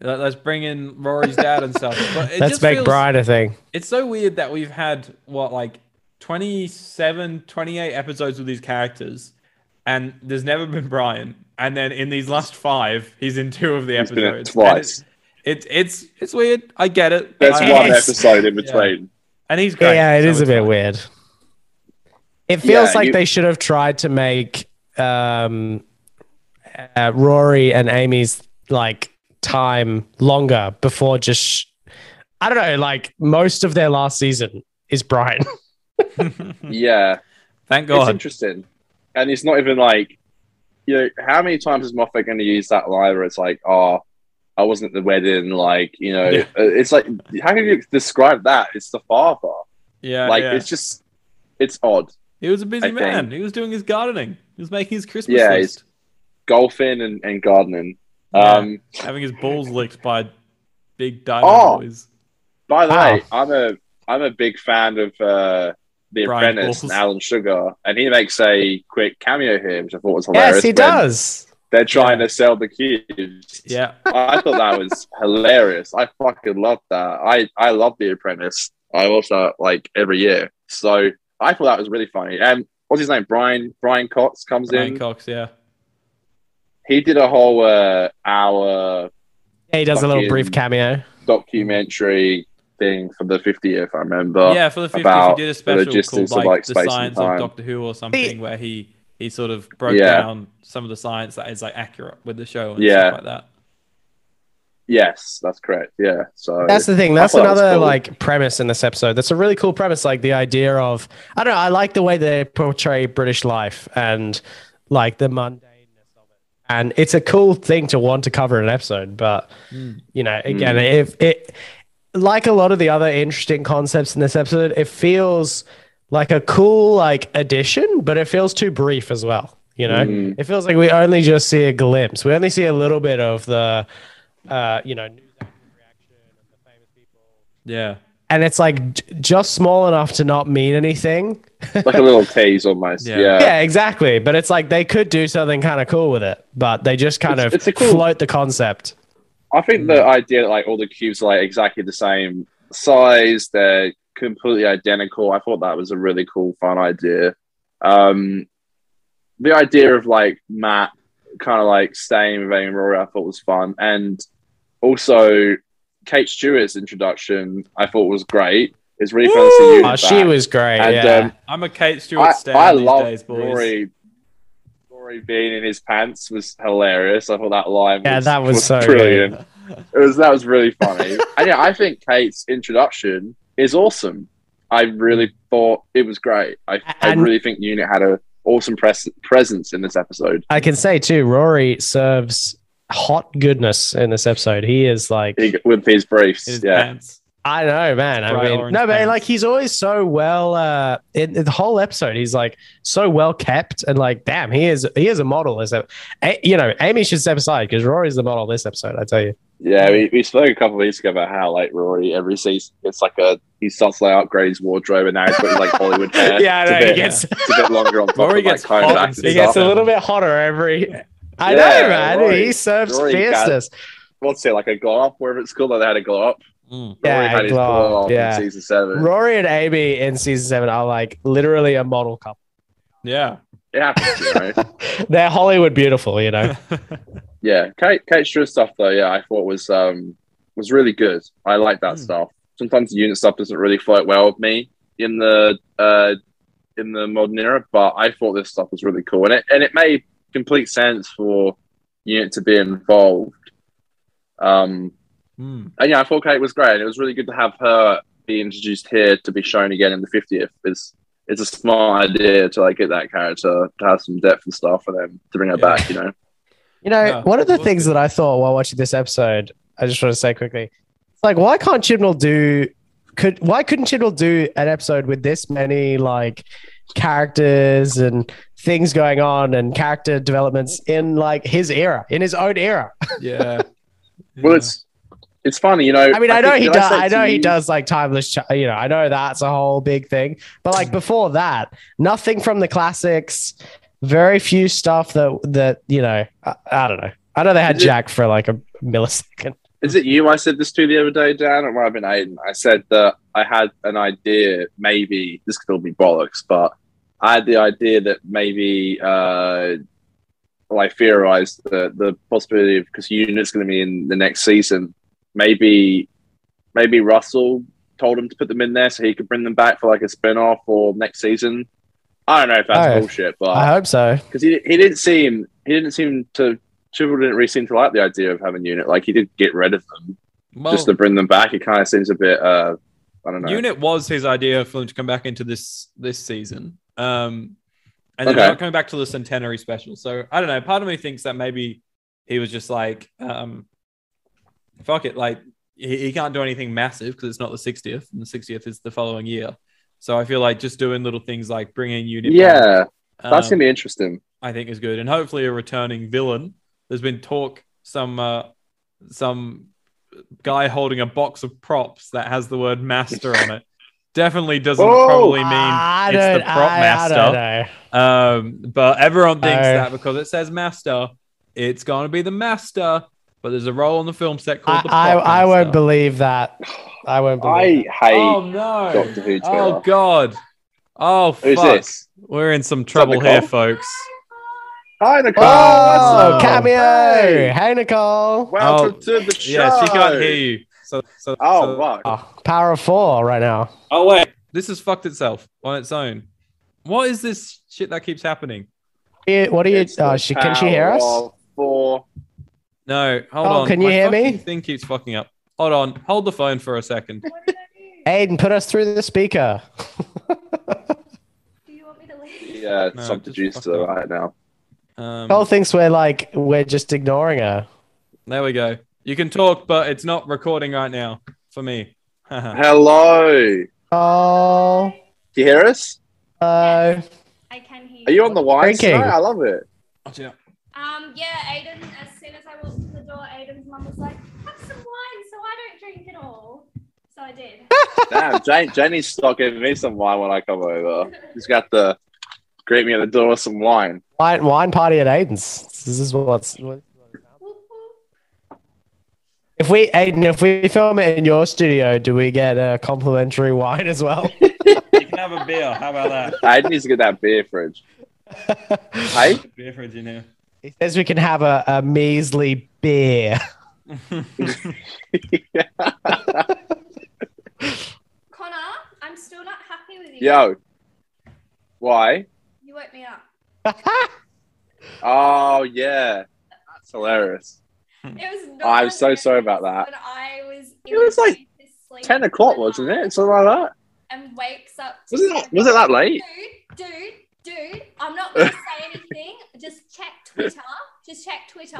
[SPEAKER 1] let's bring in Rory's dad and stuff. But it
[SPEAKER 3] Let's
[SPEAKER 1] just
[SPEAKER 3] make
[SPEAKER 1] feels,
[SPEAKER 3] Brian a thing.
[SPEAKER 1] It's so weird that we've had what like 27, 28 episodes with these characters, and there's never been Brian. And then in these last five, he's in two of the
[SPEAKER 4] He's been in
[SPEAKER 1] episodes.
[SPEAKER 4] twice.
[SPEAKER 1] And It's it's it's weird. I get it.
[SPEAKER 4] There's
[SPEAKER 1] I-
[SPEAKER 4] one episode in between.
[SPEAKER 1] and he's great.
[SPEAKER 3] Yeah, it
[SPEAKER 1] so
[SPEAKER 3] is a bit
[SPEAKER 1] fine.
[SPEAKER 3] weird. It feels
[SPEAKER 4] Yeah,
[SPEAKER 3] like
[SPEAKER 4] you-
[SPEAKER 3] they should have tried to make um, uh, Rory and Amy's like time longer before just. Sh- I don't know. Like most of their last season is Brian.
[SPEAKER 4] Yeah,
[SPEAKER 1] Thank God.
[SPEAKER 4] it's interesting, and it's not even like you know how many times is Moffat going to use that line where it's like, oh. I wasn't at the wedding, like you know.
[SPEAKER 1] Yeah.
[SPEAKER 4] uh, It's like, how can you describe that? It's the father.
[SPEAKER 1] Yeah,
[SPEAKER 4] like
[SPEAKER 1] yeah.
[SPEAKER 4] it's just, it's odd.
[SPEAKER 1] He was a busy
[SPEAKER 4] I
[SPEAKER 1] man.
[SPEAKER 4] think-
[SPEAKER 1] He was doing his gardening. He was making his Christmas
[SPEAKER 4] Yeah,
[SPEAKER 1] list.
[SPEAKER 4] Golfing and, and gardening.
[SPEAKER 1] Yeah.
[SPEAKER 4] Um,
[SPEAKER 1] Having his balls licked by big dino
[SPEAKER 4] Oh.
[SPEAKER 1] boys.
[SPEAKER 4] By the
[SPEAKER 3] Wow.
[SPEAKER 4] way, I'm a I'm a big fan of uh, the
[SPEAKER 1] Brian
[SPEAKER 4] Apprentice
[SPEAKER 1] Balls.
[SPEAKER 4] and Alan Sugar, and he makes a quick cameo here, which I thought was hilarious.
[SPEAKER 3] yes, he does.
[SPEAKER 4] They're trying
[SPEAKER 1] Yeah.
[SPEAKER 4] to sell the cubes.
[SPEAKER 1] Yeah.
[SPEAKER 4] I thought that was hilarious. I fucking loved that. I I love the Apprentice. I watch that like every year, so I thought that was really funny. And what's his name? Brian Brian Cox comes
[SPEAKER 1] Brian
[SPEAKER 4] in.
[SPEAKER 1] Cox, yeah.
[SPEAKER 4] He did a whole uh, hour
[SPEAKER 3] Yeah, he does a little brief cameo.
[SPEAKER 4] documentary thing for the 50th. I remember.
[SPEAKER 1] yeah, for the 50th,
[SPEAKER 4] about
[SPEAKER 1] he did a special
[SPEAKER 4] logistics
[SPEAKER 1] called
[SPEAKER 4] of,
[SPEAKER 1] like,
[SPEAKER 4] like,
[SPEAKER 1] The Science of. Doctor Who or something, where he he sort of broke
[SPEAKER 4] Yeah.
[SPEAKER 1] down some of the science that is like accurate with the show and
[SPEAKER 4] Yeah.
[SPEAKER 1] stuff like that.
[SPEAKER 4] Yes, that's correct. Yeah. So
[SPEAKER 3] That's the thing. That's
[SPEAKER 4] thought that
[SPEAKER 3] another
[SPEAKER 4] cool.
[SPEAKER 3] like premise in this episode. That's a really cool premise. Like the idea of I don't know. I like the way they portray British life and like the mundaneness of it. And it's a cool thing to want to cover in an episode. But you know, again, if it like a lot of the other interesting concepts in this episode, it feels like a cool like addition, but it feels too brief as well. You know,
[SPEAKER 4] Mm.
[SPEAKER 3] it feels like we only just see a glimpse. We only see a little bit of the, uh, you know, reaction and the famous people
[SPEAKER 1] Yeah.
[SPEAKER 3] And it's like j- just small enough to not mean anything.
[SPEAKER 4] like a little tease almost.
[SPEAKER 1] Yeah.
[SPEAKER 4] Yeah.
[SPEAKER 3] yeah, exactly. But it's like they could do something kind of cool with it, but they just kind
[SPEAKER 4] It's-
[SPEAKER 3] of
[SPEAKER 4] it's a cool-
[SPEAKER 3] float the concept.
[SPEAKER 4] I think the idea that like all the cubes are like exactly the same size, they're completely identical. I thought that was a really cool, fun idea. Um, the idea of like Matt kind of like staying with Amy Rory, I thought was fun, and also Kate Stewart's introduction, I thought was great. It's really fun to see you.
[SPEAKER 3] Oh, she was great.
[SPEAKER 4] And,
[SPEAKER 3] yeah.
[SPEAKER 4] um,
[SPEAKER 1] I'm a Kate Stewart
[SPEAKER 4] I,
[SPEAKER 1] stan
[SPEAKER 4] I
[SPEAKER 1] these
[SPEAKER 4] love
[SPEAKER 1] days, boys.
[SPEAKER 4] Rory. Rory being in his pants was hilarious. I thought that line.
[SPEAKER 3] Yeah,
[SPEAKER 4] was,
[SPEAKER 3] that was so good.
[SPEAKER 4] brilliant. It was that was really funny. and yeah, I think Kate's introduction is awesome. I really thought it was great. I, I really think unit had a awesome pres- presence in this episode.
[SPEAKER 3] I can say too, Rory serves hot goodness in this episode. He is like,
[SPEAKER 4] He- with his briefs.
[SPEAKER 1] His
[SPEAKER 4] yeah,
[SPEAKER 1] pants.
[SPEAKER 3] I know, man. I
[SPEAKER 1] Bright
[SPEAKER 3] mean, no, man.
[SPEAKER 1] pants.
[SPEAKER 3] like he's always so well. Uh, in, in the whole episode, he's like so well kept, and like, damn, he is he is a model. Is a, you know, Amy should step aside because Rory's the model this episode. I tell you.
[SPEAKER 4] yeah. We, we spoke a couple of weeks ago about how like Rory every season it's like a he starts to like upgrade his wardrobe and now he's got like Hollywood hair.
[SPEAKER 3] Yeah, I
[SPEAKER 4] It's a bit-
[SPEAKER 3] he gets-
[SPEAKER 4] it's a bit longer on top
[SPEAKER 1] Rory
[SPEAKER 4] of, like,
[SPEAKER 1] gets
[SPEAKER 4] kind
[SPEAKER 1] hot
[SPEAKER 4] of
[SPEAKER 1] in
[SPEAKER 4] acting
[SPEAKER 3] He gets
[SPEAKER 4] stuff.
[SPEAKER 3] a little bit hotter every. I
[SPEAKER 4] Yeah,
[SPEAKER 3] know, man.
[SPEAKER 4] Rory-
[SPEAKER 3] he serves
[SPEAKER 4] Rory got- what's it like a glow up wherever it's called? Like they had a glow up.
[SPEAKER 1] Mm.
[SPEAKER 3] Yeah,
[SPEAKER 4] Rory had his
[SPEAKER 3] glow
[SPEAKER 4] glow up
[SPEAKER 3] yeah.
[SPEAKER 4] in season seven.
[SPEAKER 3] Rory and Amy in season seven are like literally a model couple.
[SPEAKER 1] Yeah.
[SPEAKER 4] It happens, you know.
[SPEAKER 3] They're Hollywood beautiful, you know.
[SPEAKER 4] yeah, Kate Kate Stewart stuff though. Yeah, I thought was um was really good. I like that
[SPEAKER 1] Mm.
[SPEAKER 4] stuff. Sometimes the unit stuff doesn't really float well with me in the uh in the modern era, but I thought this stuff was really cool, and it and it made complete sense for unit to be involved. Um,
[SPEAKER 1] Mm.
[SPEAKER 4] and yeah, I thought Kate was great. It was really good to have her be introduced here to be shown again in the 50th. It's it's a smart idea to like get that character to have some depth and stuff, and then to bring her
[SPEAKER 1] Yeah.
[SPEAKER 4] back. You know,
[SPEAKER 3] You know,
[SPEAKER 1] Yeah,
[SPEAKER 3] one of the things
[SPEAKER 1] good.
[SPEAKER 3] that I thought while watching this episode, I just want to say quickly, it's like, why can't Chibnall do? Could why couldn't Chibnall do an episode with this many like characters and things going on and character developments in like his era, in his own era?
[SPEAKER 1] Yeah.
[SPEAKER 4] well, it's it's funny, you know.
[SPEAKER 3] I mean, I,
[SPEAKER 4] think-
[SPEAKER 3] know he does.
[SPEAKER 4] say
[SPEAKER 3] I
[SPEAKER 4] to
[SPEAKER 3] know he
[SPEAKER 4] you-
[SPEAKER 3] does like timeless. Ch- you know, I know that's a whole big thing. But like mm. before that, nothing from the classics. Very few stuff that that you know. I, I don't know. I know they had
[SPEAKER 4] Is it-
[SPEAKER 3] Jack for like a millisecond.
[SPEAKER 4] Is it you I said this to the other day, Dan? It might have been Aiden. I said that I had an idea, maybe this could all be bollocks, but I had the idea that maybe uh well, I theorized the the possibility of because Unit's gonna be in the next season, maybe maybe Russell told him to put them in there so he could bring them back for like a spin off or next season. I don't know if that's
[SPEAKER 3] Oh,
[SPEAKER 4] bullshit, but I
[SPEAKER 3] hope so.
[SPEAKER 4] because he he didn't seem he didn't seem to Chibnall didn't really seem to like the idea of having Unit. Like he did get rid of them
[SPEAKER 1] Well,
[SPEAKER 4] just to bring them back. It kind of seems a bit. uh I don't know.
[SPEAKER 1] Unit was his idea for them to come back into this this season. Um, and
[SPEAKER 4] Okay.
[SPEAKER 1] not coming back to the centenary special. So I don't know. Part of me thinks that maybe he was just like, um, fuck it, like he, he can't do anything massive because it's not the 60th, and the 60th is the following year. So I feel like just doing little things like bringing Unit. back,
[SPEAKER 4] Yeah, that's
[SPEAKER 1] um,
[SPEAKER 4] gonna be interesting.
[SPEAKER 1] I think is good, and hopefully a returning villain. There's been talk some uh, some guy holding a box of props that has the word master on it. Definitely doesn't
[SPEAKER 4] Oh!
[SPEAKER 1] probably mean
[SPEAKER 3] I
[SPEAKER 1] it's the prop
[SPEAKER 3] I- I
[SPEAKER 1] master.
[SPEAKER 3] don't.
[SPEAKER 1] Um, but everyone thinks
[SPEAKER 3] Oh.
[SPEAKER 1] that because it says master, it's going to be the master. But there's a role on the film set called
[SPEAKER 3] I,
[SPEAKER 1] the
[SPEAKER 3] I,
[SPEAKER 1] prop
[SPEAKER 3] I won't believe that. I won't
[SPEAKER 4] I
[SPEAKER 3] believe.
[SPEAKER 4] hate
[SPEAKER 1] Oh no!
[SPEAKER 4] Doctor Who.
[SPEAKER 1] Oh god! Oh
[SPEAKER 4] Who's
[SPEAKER 1] fuck!
[SPEAKER 4] this?
[SPEAKER 1] We're in some trouble here, folks.
[SPEAKER 4] Hi, Nicole.
[SPEAKER 3] Oh,
[SPEAKER 1] Oh.
[SPEAKER 3] cameo!
[SPEAKER 4] Hey.
[SPEAKER 3] Hey, Nicole.
[SPEAKER 4] Welcome
[SPEAKER 1] Oh,
[SPEAKER 4] to the show.
[SPEAKER 1] Yeah, she can't hear you. So, so
[SPEAKER 4] Oh,
[SPEAKER 1] so-
[SPEAKER 4] fuck.
[SPEAKER 3] Oh, power of four right now.
[SPEAKER 1] Oh wait, this has fucked itself on its own. What is this shit that keeps happening?
[SPEAKER 3] Eh, What are you?
[SPEAKER 4] It's the
[SPEAKER 3] Oh, she can she hear us?
[SPEAKER 4] Four.
[SPEAKER 1] No, hold
[SPEAKER 3] Oh,
[SPEAKER 1] on.
[SPEAKER 3] can you
[SPEAKER 1] My
[SPEAKER 3] hear me?
[SPEAKER 1] Thing keeps fucking up. Hold on. Hold the phone for a second.
[SPEAKER 6] What did I do?
[SPEAKER 3] Aiden, put us through the speaker.
[SPEAKER 6] Do you want me to leave?
[SPEAKER 4] Yeah,
[SPEAKER 1] No,
[SPEAKER 4] some
[SPEAKER 1] just
[SPEAKER 4] produced
[SPEAKER 1] fuck
[SPEAKER 4] to the right now.
[SPEAKER 1] Um,
[SPEAKER 3] Cole thinks we're like we're just ignoring her.
[SPEAKER 1] there we go. You can talk, but it's not recording right now for me.
[SPEAKER 4] Hello. Oh. Do
[SPEAKER 3] Oh,
[SPEAKER 4] you hear us?
[SPEAKER 3] uh,
[SPEAKER 6] I can hear
[SPEAKER 4] Are you on the wine
[SPEAKER 3] Drinking.
[SPEAKER 4] tonight? I love it.
[SPEAKER 6] Um, yeah, Aiden, as soon as I walked to the door, Aiden's mum was like, have some wine so I don't drink it all. So I did.
[SPEAKER 4] Damn, Jane, Jenny's stuck giving me some wine when I come over. She's got the greet me at the door with some wine.
[SPEAKER 3] wine wine party at Aiden's. This is what's. What,
[SPEAKER 6] Whoop, whoop.
[SPEAKER 3] If we Aiden, if we film it in your studio, do we get a complimentary wine as well?
[SPEAKER 1] You can have a beer. How about that?
[SPEAKER 4] I need to get that beer fridge. Hey?
[SPEAKER 1] Beer fridge in here.
[SPEAKER 3] He says we can have a, a measly beer.
[SPEAKER 6] Connor, I'm still not happy with you.
[SPEAKER 4] Yo. Why?
[SPEAKER 6] You woke me up.
[SPEAKER 4] Oh, yeah. That's hilarious.
[SPEAKER 6] It was not
[SPEAKER 4] I'm so sorry about that.
[SPEAKER 6] When I was
[SPEAKER 4] It was like 10 o'clock, wasn't it? Something like that.
[SPEAKER 6] And wakes up.
[SPEAKER 4] Was it that, was it that late?
[SPEAKER 6] Dude, dude, dude, I'm not going to say anything. Just check Twitter. Just check Twitter.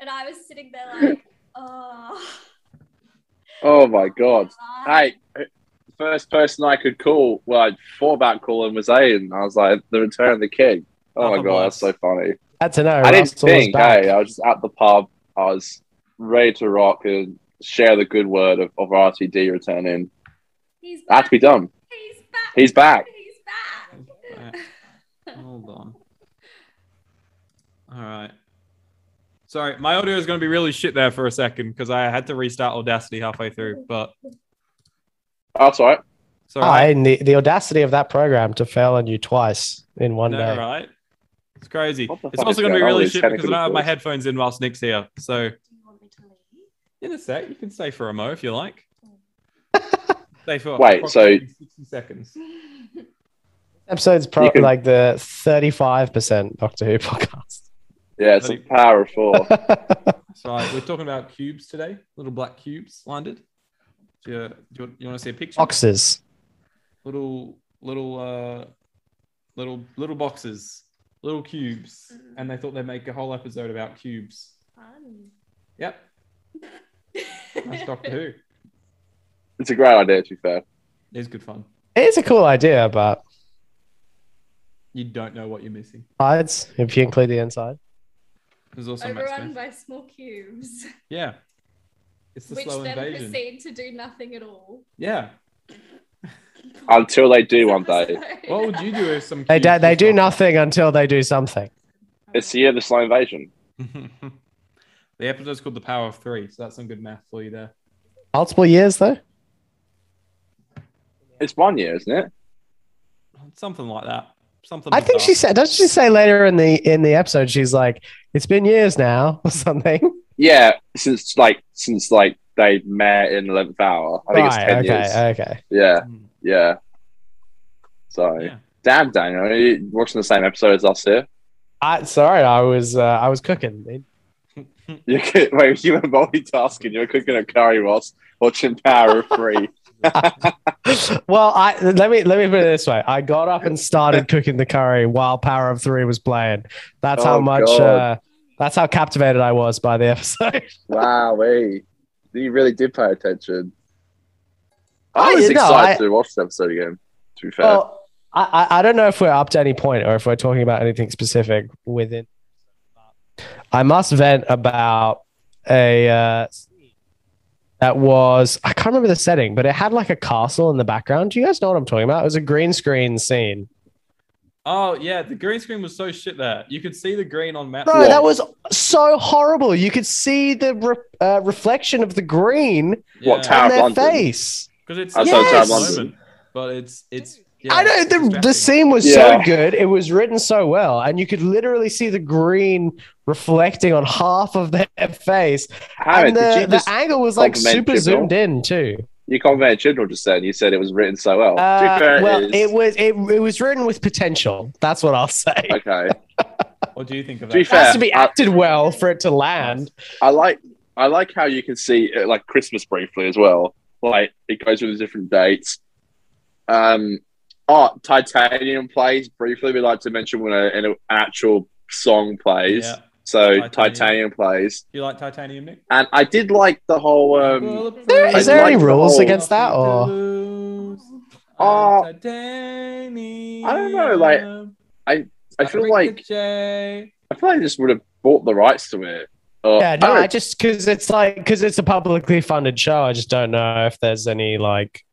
[SPEAKER 6] And I was sitting there like, oh.
[SPEAKER 4] Oh, my God. Hey, uh, first person I could call, well, I thought about calling was Aiden. I was like, the return of the king. Oh, my
[SPEAKER 1] Oh,
[SPEAKER 4] God, that's so funny.
[SPEAKER 3] Had to know.
[SPEAKER 4] I didn't
[SPEAKER 3] Russell
[SPEAKER 4] think,
[SPEAKER 3] back.
[SPEAKER 4] hey, I was just at the pub. I was ready to rock and share the good word of, of RTD returning.
[SPEAKER 6] He's
[SPEAKER 4] That had to be done.
[SPEAKER 6] He's back.
[SPEAKER 4] He's back.
[SPEAKER 6] He's back.
[SPEAKER 1] Hold on. All right. Sorry, my audio is going to be really shit there for a second because I had to restart Audacity halfway through. But
[SPEAKER 4] That's all right.
[SPEAKER 1] sorry,
[SPEAKER 3] the, the audacity of that program to fail on you twice in one
[SPEAKER 1] no,
[SPEAKER 3] day.
[SPEAKER 1] right? It's crazy. It's also going to be really shit because I don't have my headphones in whilst Nick's here. So
[SPEAKER 6] Do you want me to leave?
[SPEAKER 1] in a sec, you can stay for a mo if you like. stay for
[SPEAKER 4] Wait, so-
[SPEAKER 1] sixty seconds.
[SPEAKER 3] Episode's
[SPEAKER 4] probably can-
[SPEAKER 3] like the 35% Doctor Who podcast.
[SPEAKER 4] Yeah, it's a power of four.
[SPEAKER 1] So we're talking about cubes today, little black cubes landed. Do you, do you, you want to see a picture?
[SPEAKER 3] Boxes.
[SPEAKER 1] little little uh little little boxes little cubes mm. and they thought they'd make a whole episode about cubes
[SPEAKER 6] Fun.
[SPEAKER 1] yep that's doctor who
[SPEAKER 4] it's a great idea, to be fair.
[SPEAKER 1] it's good fun
[SPEAKER 3] It's a cool idea, but
[SPEAKER 1] you don't know what you're missing
[SPEAKER 3] sides, if you include the inside.
[SPEAKER 1] there's also Matt
[SPEAKER 6] Overrun by small cubes.
[SPEAKER 1] yeah It's the
[SPEAKER 6] which
[SPEAKER 1] slow
[SPEAKER 6] then
[SPEAKER 1] invasion.
[SPEAKER 6] proceed to do nothing at all.
[SPEAKER 1] Yeah.
[SPEAKER 4] Until they do one day.
[SPEAKER 1] What would you do if some
[SPEAKER 3] They
[SPEAKER 1] cute
[SPEAKER 3] do, they do nothing until they do something.
[SPEAKER 4] It's the year of the slow invasion.
[SPEAKER 1] the episode's called The Power of Three, so that's some good math for you there.
[SPEAKER 3] Multiple years though.
[SPEAKER 4] It's one year, isn't it?
[SPEAKER 1] Something like that. Something.
[SPEAKER 3] I think she said. Doesn't she say later in the in the episode? She's like, "It's been years now" or something.
[SPEAKER 4] Yeah, since like since like they met in eleventh hour. I think it's ten
[SPEAKER 3] okay,
[SPEAKER 4] years.
[SPEAKER 3] okay.
[SPEAKER 4] Yeah,
[SPEAKER 1] Hmm.
[SPEAKER 4] Yeah. So
[SPEAKER 1] Yeah.
[SPEAKER 4] damn, Daniel, are you watching the same episode as us here?
[SPEAKER 3] I sorry, I was uh, I was cooking. Dude.
[SPEAKER 4] You could, wait, you were multitasking. You were cooking a curry whilst watching Power of Three.
[SPEAKER 3] well, I let me let me put it this way. I got up and started cooking the curry while Power of Three was playing. That's how
[SPEAKER 4] Oh,
[SPEAKER 3] much. Uh, that's how captivated I was by the episode.
[SPEAKER 4] wow, wait, you really did pay attention. I was
[SPEAKER 3] yeah, no,
[SPEAKER 4] excited
[SPEAKER 3] I-
[SPEAKER 4] to watch the episode again. To be fair,
[SPEAKER 3] well, I, I I don't know if we're up to any point or if we're talking about anything specific within. I must vent about a uh, that was I can't remember the setting, but it had like a castle in the background. Do you guys know what I'm talking about? It was a green screen scene.
[SPEAKER 1] Oh yeah, the green screen was so shit there. You could see the green on map.
[SPEAKER 3] Bro, that was so horrible. You could see the re- uh, reflection of the green
[SPEAKER 4] What,
[SPEAKER 3] on
[SPEAKER 4] of
[SPEAKER 3] their
[SPEAKER 4] London?
[SPEAKER 3] face.
[SPEAKER 1] Because it's
[SPEAKER 3] Outside
[SPEAKER 1] yes.
[SPEAKER 3] Tower of
[SPEAKER 4] London.
[SPEAKER 1] but it's it's. Yeah,
[SPEAKER 3] I know
[SPEAKER 1] it's
[SPEAKER 3] the, the scene was
[SPEAKER 4] Yeah.
[SPEAKER 3] so good. It was written so well, and you could literally see the green reflecting on half of their face.
[SPEAKER 4] Harry,
[SPEAKER 3] and the, the angle was like super
[SPEAKER 4] Chibnall?
[SPEAKER 3] zoomed in too.
[SPEAKER 4] you complimented Chibnall just then? You said it was written so well.
[SPEAKER 3] Uh,
[SPEAKER 4] fair,
[SPEAKER 3] well,
[SPEAKER 4] it
[SPEAKER 3] it
[SPEAKER 4] is.
[SPEAKER 3] was it, it was written with potential. That's what I'll say.
[SPEAKER 4] okay.
[SPEAKER 1] What do you think of
[SPEAKER 4] To be
[SPEAKER 1] that?
[SPEAKER 3] It has to be
[SPEAKER 4] I-
[SPEAKER 3] acted well for it to land.
[SPEAKER 4] I like I like how you can see like Christmas briefly as well. Like it goes with the different dates. Um, oh, Titanium plays briefly. We like to mention when a, an actual song plays.
[SPEAKER 1] Yeah.
[SPEAKER 4] So
[SPEAKER 1] Titanium.
[SPEAKER 4] Titanium. plays,
[SPEAKER 1] You like titanium, Nick?
[SPEAKER 4] and I did like the whole. Um,
[SPEAKER 3] There-
[SPEAKER 4] I
[SPEAKER 3] is there any rules
[SPEAKER 4] whole-
[SPEAKER 3] against that, or
[SPEAKER 4] Oh,
[SPEAKER 1] Titanium.
[SPEAKER 4] I don't know, like, I I feel like I feel like this would have bought the rights to it. Or,
[SPEAKER 3] yeah, no,
[SPEAKER 4] don't
[SPEAKER 3] I just because it's like because it's a publicly funded show. I just don't know if there's any like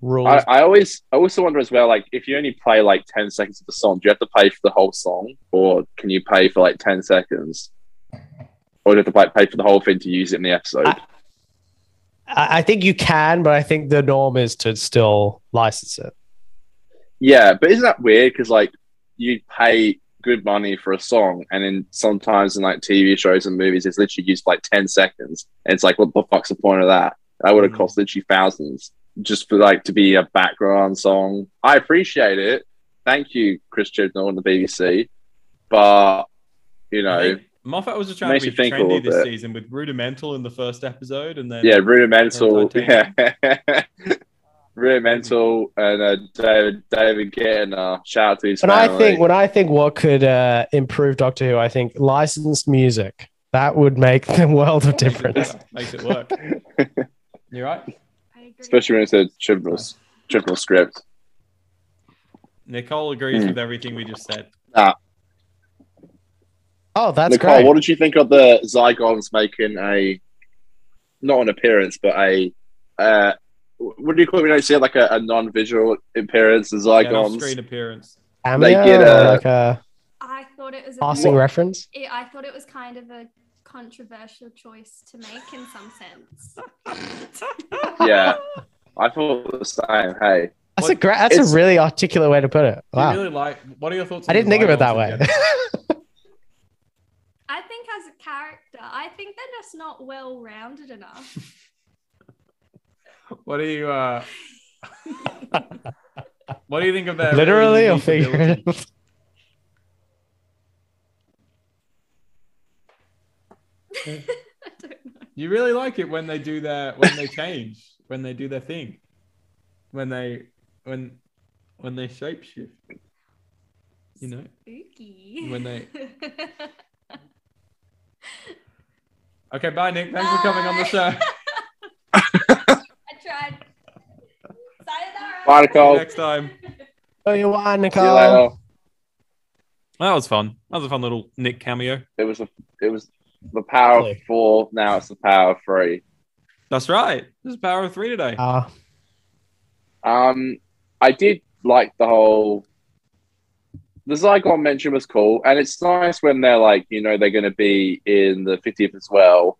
[SPEAKER 3] rules.
[SPEAKER 4] I, I always I also wonder as well, like if you only play like ten seconds of the song, do you have to pay for the whole song, or can you pay for like ten seconds, or do you have to like, pay for the whole thing to use it in the episode?
[SPEAKER 3] I- I I think you can, but I think the norm is to still license it.
[SPEAKER 4] yeah, but isn't that weird? Because like you pay good money for a song, and then sometimes in like TV shows and movies, it's literally used for, like ten seconds, and it's like, what the fuck's the point of that? That would have
[SPEAKER 1] Mm.
[SPEAKER 4] cost literally thousands just for like to be a background song. I appreciate it. Thank you, Chris Chibnall and the BBC, but you know.
[SPEAKER 1] Moffat was just trying to be trendy this
[SPEAKER 4] bit.
[SPEAKER 1] season with rudimental in the first episode, and then
[SPEAKER 4] yeah, rudimental.
[SPEAKER 1] Titanium.
[SPEAKER 4] Yeah, rudimental, and uh, David David getting uh, shout out to his
[SPEAKER 3] When I think when I think what could uh, improve Doctor Who, I think licensed music that would make the world of difference.
[SPEAKER 1] better, makes it work. You're right.
[SPEAKER 4] Especially when it's a triple Chibnall script.
[SPEAKER 1] Nicole agrees
[SPEAKER 4] Hmm.
[SPEAKER 1] with everything we just said.
[SPEAKER 3] Oh, that's
[SPEAKER 4] Nicole,
[SPEAKER 3] great.
[SPEAKER 4] what did you think of the Zygons making a not an appearance, but a uh, what do you call it? We don't see like a, a non-visual appearance. The
[SPEAKER 1] Yeah, an
[SPEAKER 4] Zygons.
[SPEAKER 1] off-screen appearance.
[SPEAKER 3] Cameo
[SPEAKER 4] they get a-
[SPEAKER 3] like a
[SPEAKER 6] I thought it was a
[SPEAKER 3] passing
[SPEAKER 6] bit-
[SPEAKER 3] reference.
[SPEAKER 6] it- I thought it was kind of a controversial choice to make in some sense.
[SPEAKER 4] yeah, I thought the same. Hey,
[SPEAKER 3] That's
[SPEAKER 1] What-
[SPEAKER 3] a great. That's a really articulate way to put it.
[SPEAKER 1] Do you
[SPEAKER 3] Wow.
[SPEAKER 1] really like? What are your thoughts?
[SPEAKER 3] I didn't think of it that way.
[SPEAKER 6] I think as a character, I think they're just not well rounded enough.
[SPEAKER 1] What do you? uh What do you think of that?
[SPEAKER 3] Literally
[SPEAKER 1] really
[SPEAKER 3] or figuratively?
[SPEAKER 6] I don't know.
[SPEAKER 1] You really like it when they do their when they change, when they do their thing, when they when when they shapeshift. You know,
[SPEAKER 6] Spooky.
[SPEAKER 1] When they- Okay, bye, Nick. Thanks for coming on the show.
[SPEAKER 6] I tried. Sayonara.
[SPEAKER 4] Bye,
[SPEAKER 1] See you
[SPEAKER 4] Nicole.
[SPEAKER 1] next time.
[SPEAKER 3] Oh, you are
[SPEAKER 4] See you
[SPEAKER 3] Nicole.
[SPEAKER 4] later.
[SPEAKER 1] That was fun. That was a fun little Nick cameo.
[SPEAKER 4] It was a, it was the power of four. Now it's the power of three.
[SPEAKER 1] That's right. This is Power of Three today.
[SPEAKER 3] Uh,
[SPEAKER 4] Um, I did like the whole. The Zygon mention was cool, and it's nice when they're like, you know, they're going to be in the 50th as well.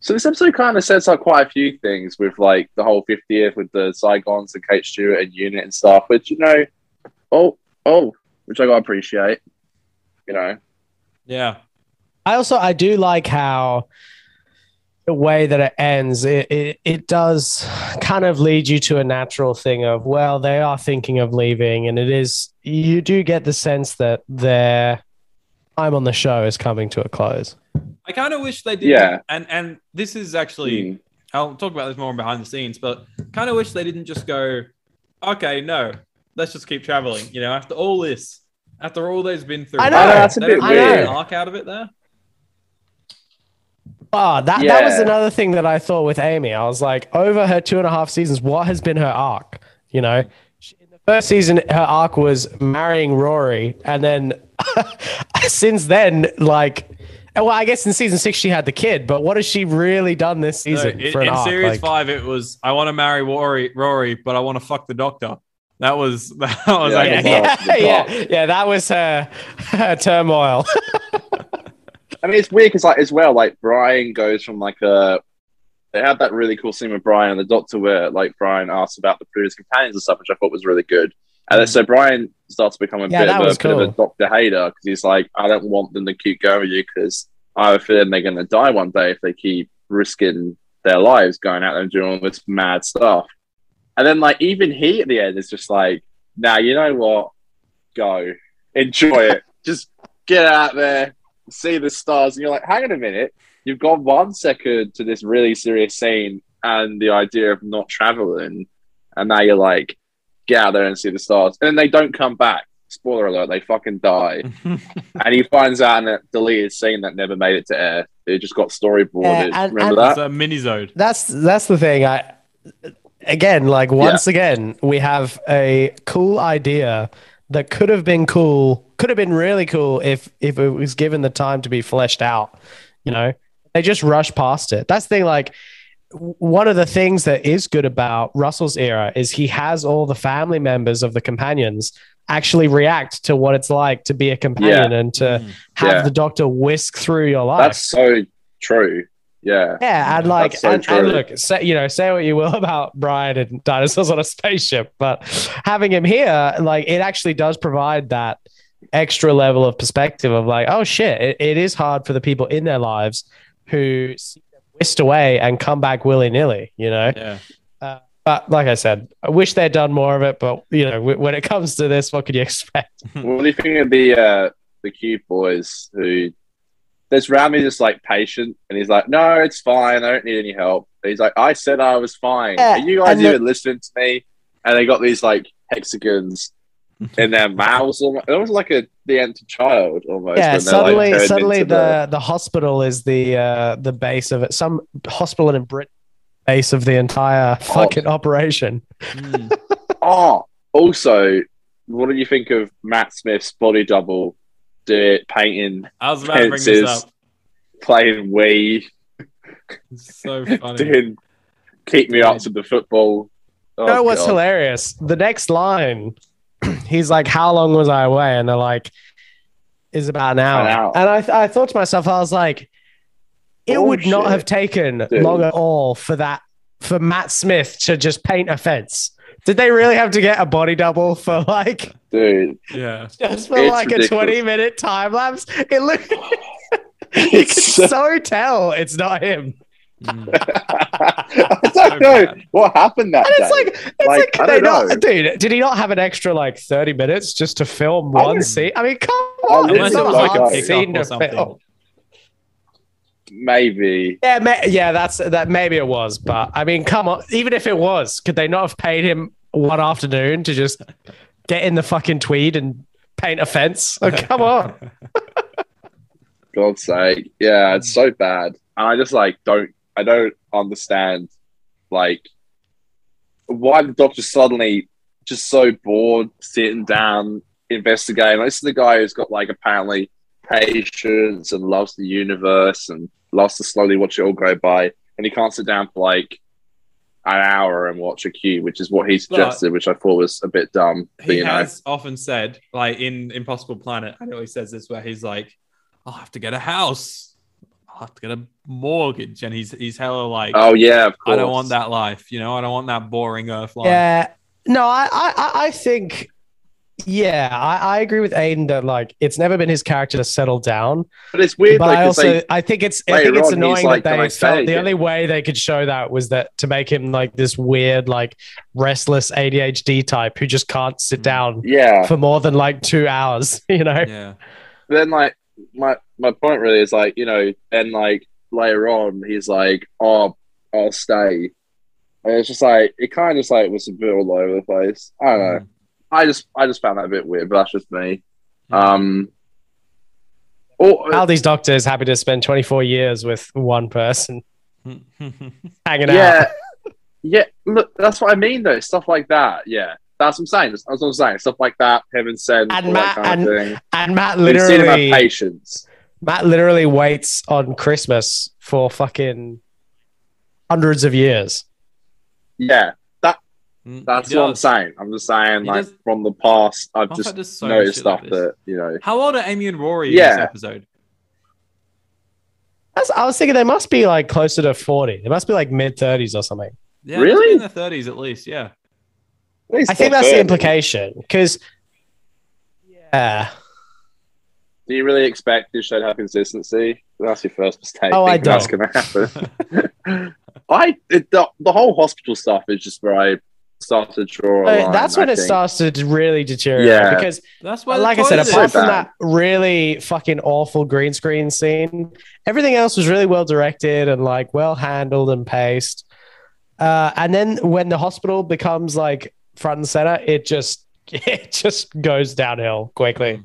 [SPEAKER 4] So this episode kind of sets up quite a few things with like the whole 50th with the Zygons and Kate Stewart and Unit and stuff, which you know, oh, oh, which I gotta appreciate. You know,
[SPEAKER 1] Yeah.
[SPEAKER 3] I also I do like how the way that it ends it, it it does kind of lead you to a natural thing of well they are thinking of leaving and it is you do get the sense that their time on the show is coming to a close.
[SPEAKER 1] I kind of wish they did.
[SPEAKER 4] Yeah.
[SPEAKER 1] And and this is actually
[SPEAKER 4] Mm.
[SPEAKER 1] I'll talk about this more behind the scenes, but kind of wish they didn't just go, okay, no, let's just keep traveling. You know, after all this, after all they've been through,
[SPEAKER 3] I know,
[SPEAKER 4] I know, that's a bit
[SPEAKER 3] weird.
[SPEAKER 1] an arc out of it there.
[SPEAKER 3] Oh, that, that was another thing that I thought with Amy. I was like, over her two and a half seasons, what has been her arc? You know, She- in the first season, her arc was marrying Rory. And then since then, like, well, I guess in season six, she had the kid, but what has she really done this
[SPEAKER 1] So
[SPEAKER 3] season
[SPEAKER 1] in
[SPEAKER 3] for an
[SPEAKER 1] in
[SPEAKER 3] arc?
[SPEAKER 1] series
[SPEAKER 3] Like-
[SPEAKER 1] five, it was I want to marry Rory, Rory, but I want to fuck the doctor. That was that was
[SPEAKER 4] Yeah,
[SPEAKER 1] like
[SPEAKER 3] yeah, yeah, yeah, yeah, that was her, her turmoil.
[SPEAKER 4] I mean, it's weird because, like, as well, like Brian goes from like a. They had that really cool scene with Brian and the Doctor where, like, Brian asks about the previous companions and stuff, which I thought was really good. And then, so Brian starts to become a
[SPEAKER 3] Yeah,
[SPEAKER 4] bit, of a,
[SPEAKER 3] was
[SPEAKER 4] bit of a. Doctor hater because he's like, I don't want them to keep going with you because I have a feeling they're going to die one day if they keep risking their lives going out there and doing all this mad stuff. And then, like, even he at the end is just like, now, you know what? Go. Enjoy it. just get out there, see the stars. And you're like, hang on a minute. You've gone one second to this really serious scene and the idea of not traveling. And now you're like, get out there and see the stars. And then they don't come back. Spoiler alert, they fucking die. and he finds out in that deleted scene that never made it to air. It just got storyboarded.
[SPEAKER 3] Yeah, and-
[SPEAKER 4] Remember
[SPEAKER 3] and-
[SPEAKER 1] it's
[SPEAKER 4] that?
[SPEAKER 1] a mini zode.
[SPEAKER 3] that's that's the thing. I again, like once again, we have a cool idea that could have been cool, could have been really cool if if it was given the time to be fleshed out. You know, they just rush past it. That's the thing. Like w- one of the things that is good about Russell's era is he has all the family members of the companions actually react to what it's like to be a companion and to
[SPEAKER 1] Mm.
[SPEAKER 3] have
[SPEAKER 4] Yeah.
[SPEAKER 3] the doctor whisk through your life.
[SPEAKER 4] That's so true. Yeah.
[SPEAKER 3] Yeah, and like,
[SPEAKER 4] That's so
[SPEAKER 3] and, and look, say, you know, say what you will about Brian and dinosaurs on a spaceship, but having him here, like, it actually does provide that extra level of perspective of like, oh shit, it, it is hard for the people in their lives who see them whisked away and come back willy nilly, you know.
[SPEAKER 1] Yeah.
[SPEAKER 3] But like I said, I wish they'd done more of it. But you know, w- when it comes to this, what could you expect?
[SPEAKER 4] What do you think of the uh, the cute boys who there's Rami just like patient and he's like, No, it's fine, I don't need any help. But he's like, I said I was fine.
[SPEAKER 3] Yeah,
[SPEAKER 4] Are you guys
[SPEAKER 3] and the-
[SPEAKER 4] even listening to me? And they got these like hexagons in their mouths almost. It was like a the empty child almost.
[SPEAKER 3] yeah,
[SPEAKER 4] when they're, like,
[SPEAKER 3] suddenly,
[SPEAKER 4] turned
[SPEAKER 3] suddenly the, the hospital is the uh, the base of it. Some hospital in Britain base of the entire fucking operation.
[SPEAKER 1] Mm.
[SPEAKER 4] Oh, also, what do you think of Matt Smith's body double do painting
[SPEAKER 1] I was about to bring this up.
[SPEAKER 4] playing Wii?
[SPEAKER 1] It's so funny.
[SPEAKER 4] doing keep me up to the football. Oh,
[SPEAKER 3] you know what's
[SPEAKER 4] God.
[SPEAKER 3] hilarious? The next line, he's like, "How long was I away?" And they're like, "Is about an hour."
[SPEAKER 4] An hour.
[SPEAKER 3] And I, th- I thought to myself, I was like, "It oh, would not have taken
[SPEAKER 4] Dude.
[SPEAKER 3] long at all for that for Matt Smith to just paint a fence." Did they really have to get a body double for like
[SPEAKER 4] dude?
[SPEAKER 1] Yeah.
[SPEAKER 3] just for
[SPEAKER 4] It's
[SPEAKER 3] like a twenty minute time lapse? It looked. you can
[SPEAKER 4] so-
[SPEAKER 3] so tell it's not him.
[SPEAKER 1] Mm.
[SPEAKER 4] I don't
[SPEAKER 1] So
[SPEAKER 4] know
[SPEAKER 1] bad.
[SPEAKER 4] what happened that
[SPEAKER 3] And it's
[SPEAKER 4] day.
[SPEAKER 3] like, it's
[SPEAKER 4] Like,
[SPEAKER 3] like, they
[SPEAKER 4] don't
[SPEAKER 3] dude? Did he not have an extra like thirty minutes just to film
[SPEAKER 4] I
[SPEAKER 3] one scene? I mean, come on,
[SPEAKER 4] didn't
[SPEAKER 3] it's not a hard scene
[SPEAKER 1] Or
[SPEAKER 3] to
[SPEAKER 1] something.
[SPEAKER 3] film.
[SPEAKER 4] Maybe
[SPEAKER 3] Yeah, ma- yeah, that's that. Maybe it was, but I mean, come on. Even if it was, could they not have paid him one afternoon to just get in the fucking tweed and paint a fence? Oh, come on.
[SPEAKER 4] God's sake, yeah, it's so bad. And I just like don't. I don't understand, like, why the doctor suddenly just so bored, sitting down, investigating. This is the guy who's got like apparently patience and loves the universe and loves to slowly watch it all go by. and he can't sit down for like an hour and watch a cube, which is what he suggested, which I thought was a bit dumb. But,
[SPEAKER 1] he
[SPEAKER 4] you know,
[SPEAKER 1] has often said, like in Impossible Planet, I know he says this where he's like, I'll have to get a house. I'll have to get a mortgage. And he's he's hella like,
[SPEAKER 4] oh yeah, of course.
[SPEAKER 1] I don't want that life. You know, I don't want that boring earth life.
[SPEAKER 3] Yeah. No, I, I, I- I think, yeah, I, I agree with Aiden that like it's never been his character to settle down.
[SPEAKER 4] But it's weird.
[SPEAKER 3] but
[SPEAKER 4] though,
[SPEAKER 3] I
[SPEAKER 4] 'cause
[SPEAKER 3] also,
[SPEAKER 4] they-
[SPEAKER 3] I think it's, I think it's
[SPEAKER 4] on,
[SPEAKER 3] annoying
[SPEAKER 4] like,
[SPEAKER 3] that they felt
[SPEAKER 4] stay
[SPEAKER 3] the
[SPEAKER 4] again?"
[SPEAKER 3] only way they could show that was that to make him like this weird, like restless ADHD type who just can't sit
[SPEAKER 1] Mm.
[SPEAKER 3] down
[SPEAKER 4] yeah.
[SPEAKER 3] for more than like two hours. You know?
[SPEAKER 1] Yeah.
[SPEAKER 4] then like my my point really is like you know and like later on he's like oh I'll stay. And it's just like it kind of just like was a bit all over the place. I don't know.
[SPEAKER 1] Mm.
[SPEAKER 4] I just I just found that a bit weird but that's just me.
[SPEAKER 1] Yeah.
[SPEAKER 4] um or
[SPEAKER 3] Aldi's doctor is happy to spend 24 years with one person? Hanging out.
[SPEAKER 4] yeah yeah look that's what I mean though. Stuff like that. Yeah that's what I'm saying that's what I'm saying stuff like that heaven sent
[SPEAKER 3] And Matt-
[SPEAKER 4] that kind of
[SPEAKER 3] and
[SPEAKER 4] thing
[SPEAKER 3] And Matt
[SPEAKER 4] we've seen him have
[SPEAKER 3] literally,
[SPEAKER 4] patience
[SPEAKER 3] Matt literally waits on Christmas for fucking hundreds of years.
[SPEAKER 4] yeah
[SPEAKER 1] Mm,
[SPEAKER 4] That's what I'm saying. I'm just saying,
[SPEAKER 1] He
[SPEAKER 4] like
[SPEAKER 1] does-
[SPEAKER 4] from the past, I've
[SPEAKER 1] Moffat
[SPEAKER 4] just
[SPEAKER 1] so
[SPEAKER 4] noticed
[SPEAKER 1] shit like
[SPEAKER 4] stuff that you know.
[SPEAKER 1] How old are Amy and Rory in
[SPEAKER 4] Yeah.
[SPEAKER 1] this episode?
[SPEAKER 3] That's, I was thinking they must be like closer to 40. They must be like mid 30s or something.
[SPEAKER 1] Yeah, they must be
[SPEAKER 4] Really?
[SPEAKER 1] in the thirties at least. Yeah.
[SPEAKER 4] At least
[SPEAKER 3] I think
[SPEAKER 4] they're
[SPEAKER 3] that's the implication because, yeah.
[SPEAKER 4] Do you really expect this show to have consistency? That's your first mistake.
[SPEAKER 3] Oh, I
[SPEAKER 4] thinking That's
[SPEAKER 3] don't.
[SPEAKER 4] going to happen. I it, the, the whole hospital stuff is just where I started to draw. A
[SPEAKER 3] Uh,
[SPEAKER 4] line,
[SPEAKER 3] that's
[SPEAKER 4] I
[SPEAKER 3] when it
[SPEAKER 4] think.
[SPEAKER 3] starts to really deteriorate
[SPEAKER 4] Yeah.
[SPEAKER 3] because
[SPEAKER 1] That's why.
[SPEAKER 3] like I said,
[SPEAKER 1] toilet
[SPEAKER 3] apart
[SPEAKER 4] so
[SPEAKER 3] from
[SPEAKER 4] bad.
[SPEAKER 3] that really fucking awful green screen scene, everything else was really well directed and like well handled and paced. Uh, and then when the hospital becomes like front and center, it just it just goes downhill quickly.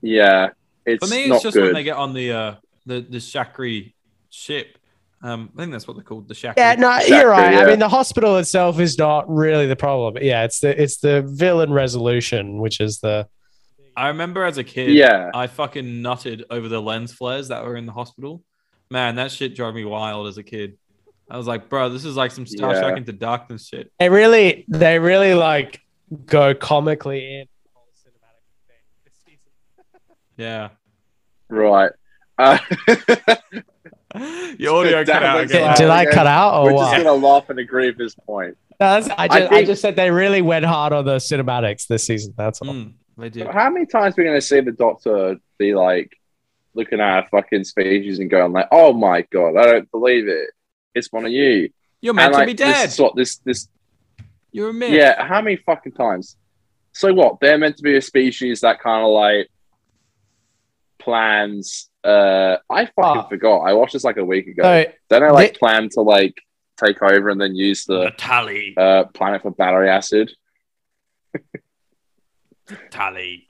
[SPEAKER 4] Yeah, it's
[SPEAKER 1] For me,
[SPEAKER 4] not
[SPEAKER 1] it's just
[SPEAKER 4] good.
[SPEAKER 1] when they get on the uh the the Shakri ship. Um, I think that's what they're called, the Shakri.
[SPEAKER 3] Yeah, no,
[SPEAKER 4] Exactly,
[SPEAKER 3] you're right. I mean, the hospital itself is not really the problem. Yeah, it's the it's the villain resolution, which is the
[SPEAKER 1] I remember as a kid,
[SPEAKER 4] Yeah.
[SPEAKER 1] I fucking nutted over the lens flares that were in the hospital. Man, that shit drove me wild as a kid. I was like, bro, this is like some Star
[SPEAKER 4] Yeah.
[SPEAKER 1] Trek into darkness shit.
[SPEAKER 3] they really they really like go comically in.
[SPEAKER 1] Yeah.
[SPEAKER 4] right. Uh,
[SPEAKER 1] Your audio cut out
[SPEAKER 3] Did, did I cut out or
[SPEAKER 4] we're
[SPEAKER 3] what?
[SPEAKER 4] just gonna laugh and agree with this point.
[SPEAKER 3] No, that's, I,
[SPEAKER 4] I
[SPEAKER 3] just, I,
[SPEAKER 4] think-
[SPEAKER 3] just said they really went hard on the cinematics this season. That's all.
[SPEAKER 1] Mm, they did.
[SPEAKER 4] How many times are we going to see the doctor be like looking at a fucking species and going like, "Oh my god, I don't believe it. It's one of you."
[SPEAKER 1] You're meant
[SPEAKER 4] and
[SPEAKER 1] to
[SPEAKER 4] like,
[SPEAKER 1] be
[SPEAKER 4] this
[SPEAKER 1] dead.
[SPEAKER 4] is what this this
[SPEAKER 1] You're a myth.
[SPEAKER 4] yeah. How many fucking times? So what? They're meant to be a species that kind of like plans. Uh, I fucking
[SPEAKER 3] Ah.
[SPEAKER 4] forgot. I watched this like a week ago.
[SPEAKER 3] So
[SPEAKER 4] Then I like
[SPEAKER 3] they-
[SPEAKER 4] plan to like take over and then use the
[SPEAKER 1] Tally.
[SPEAKER 4] uh, planet for battery acid.
[SPEAKER 1] Tally.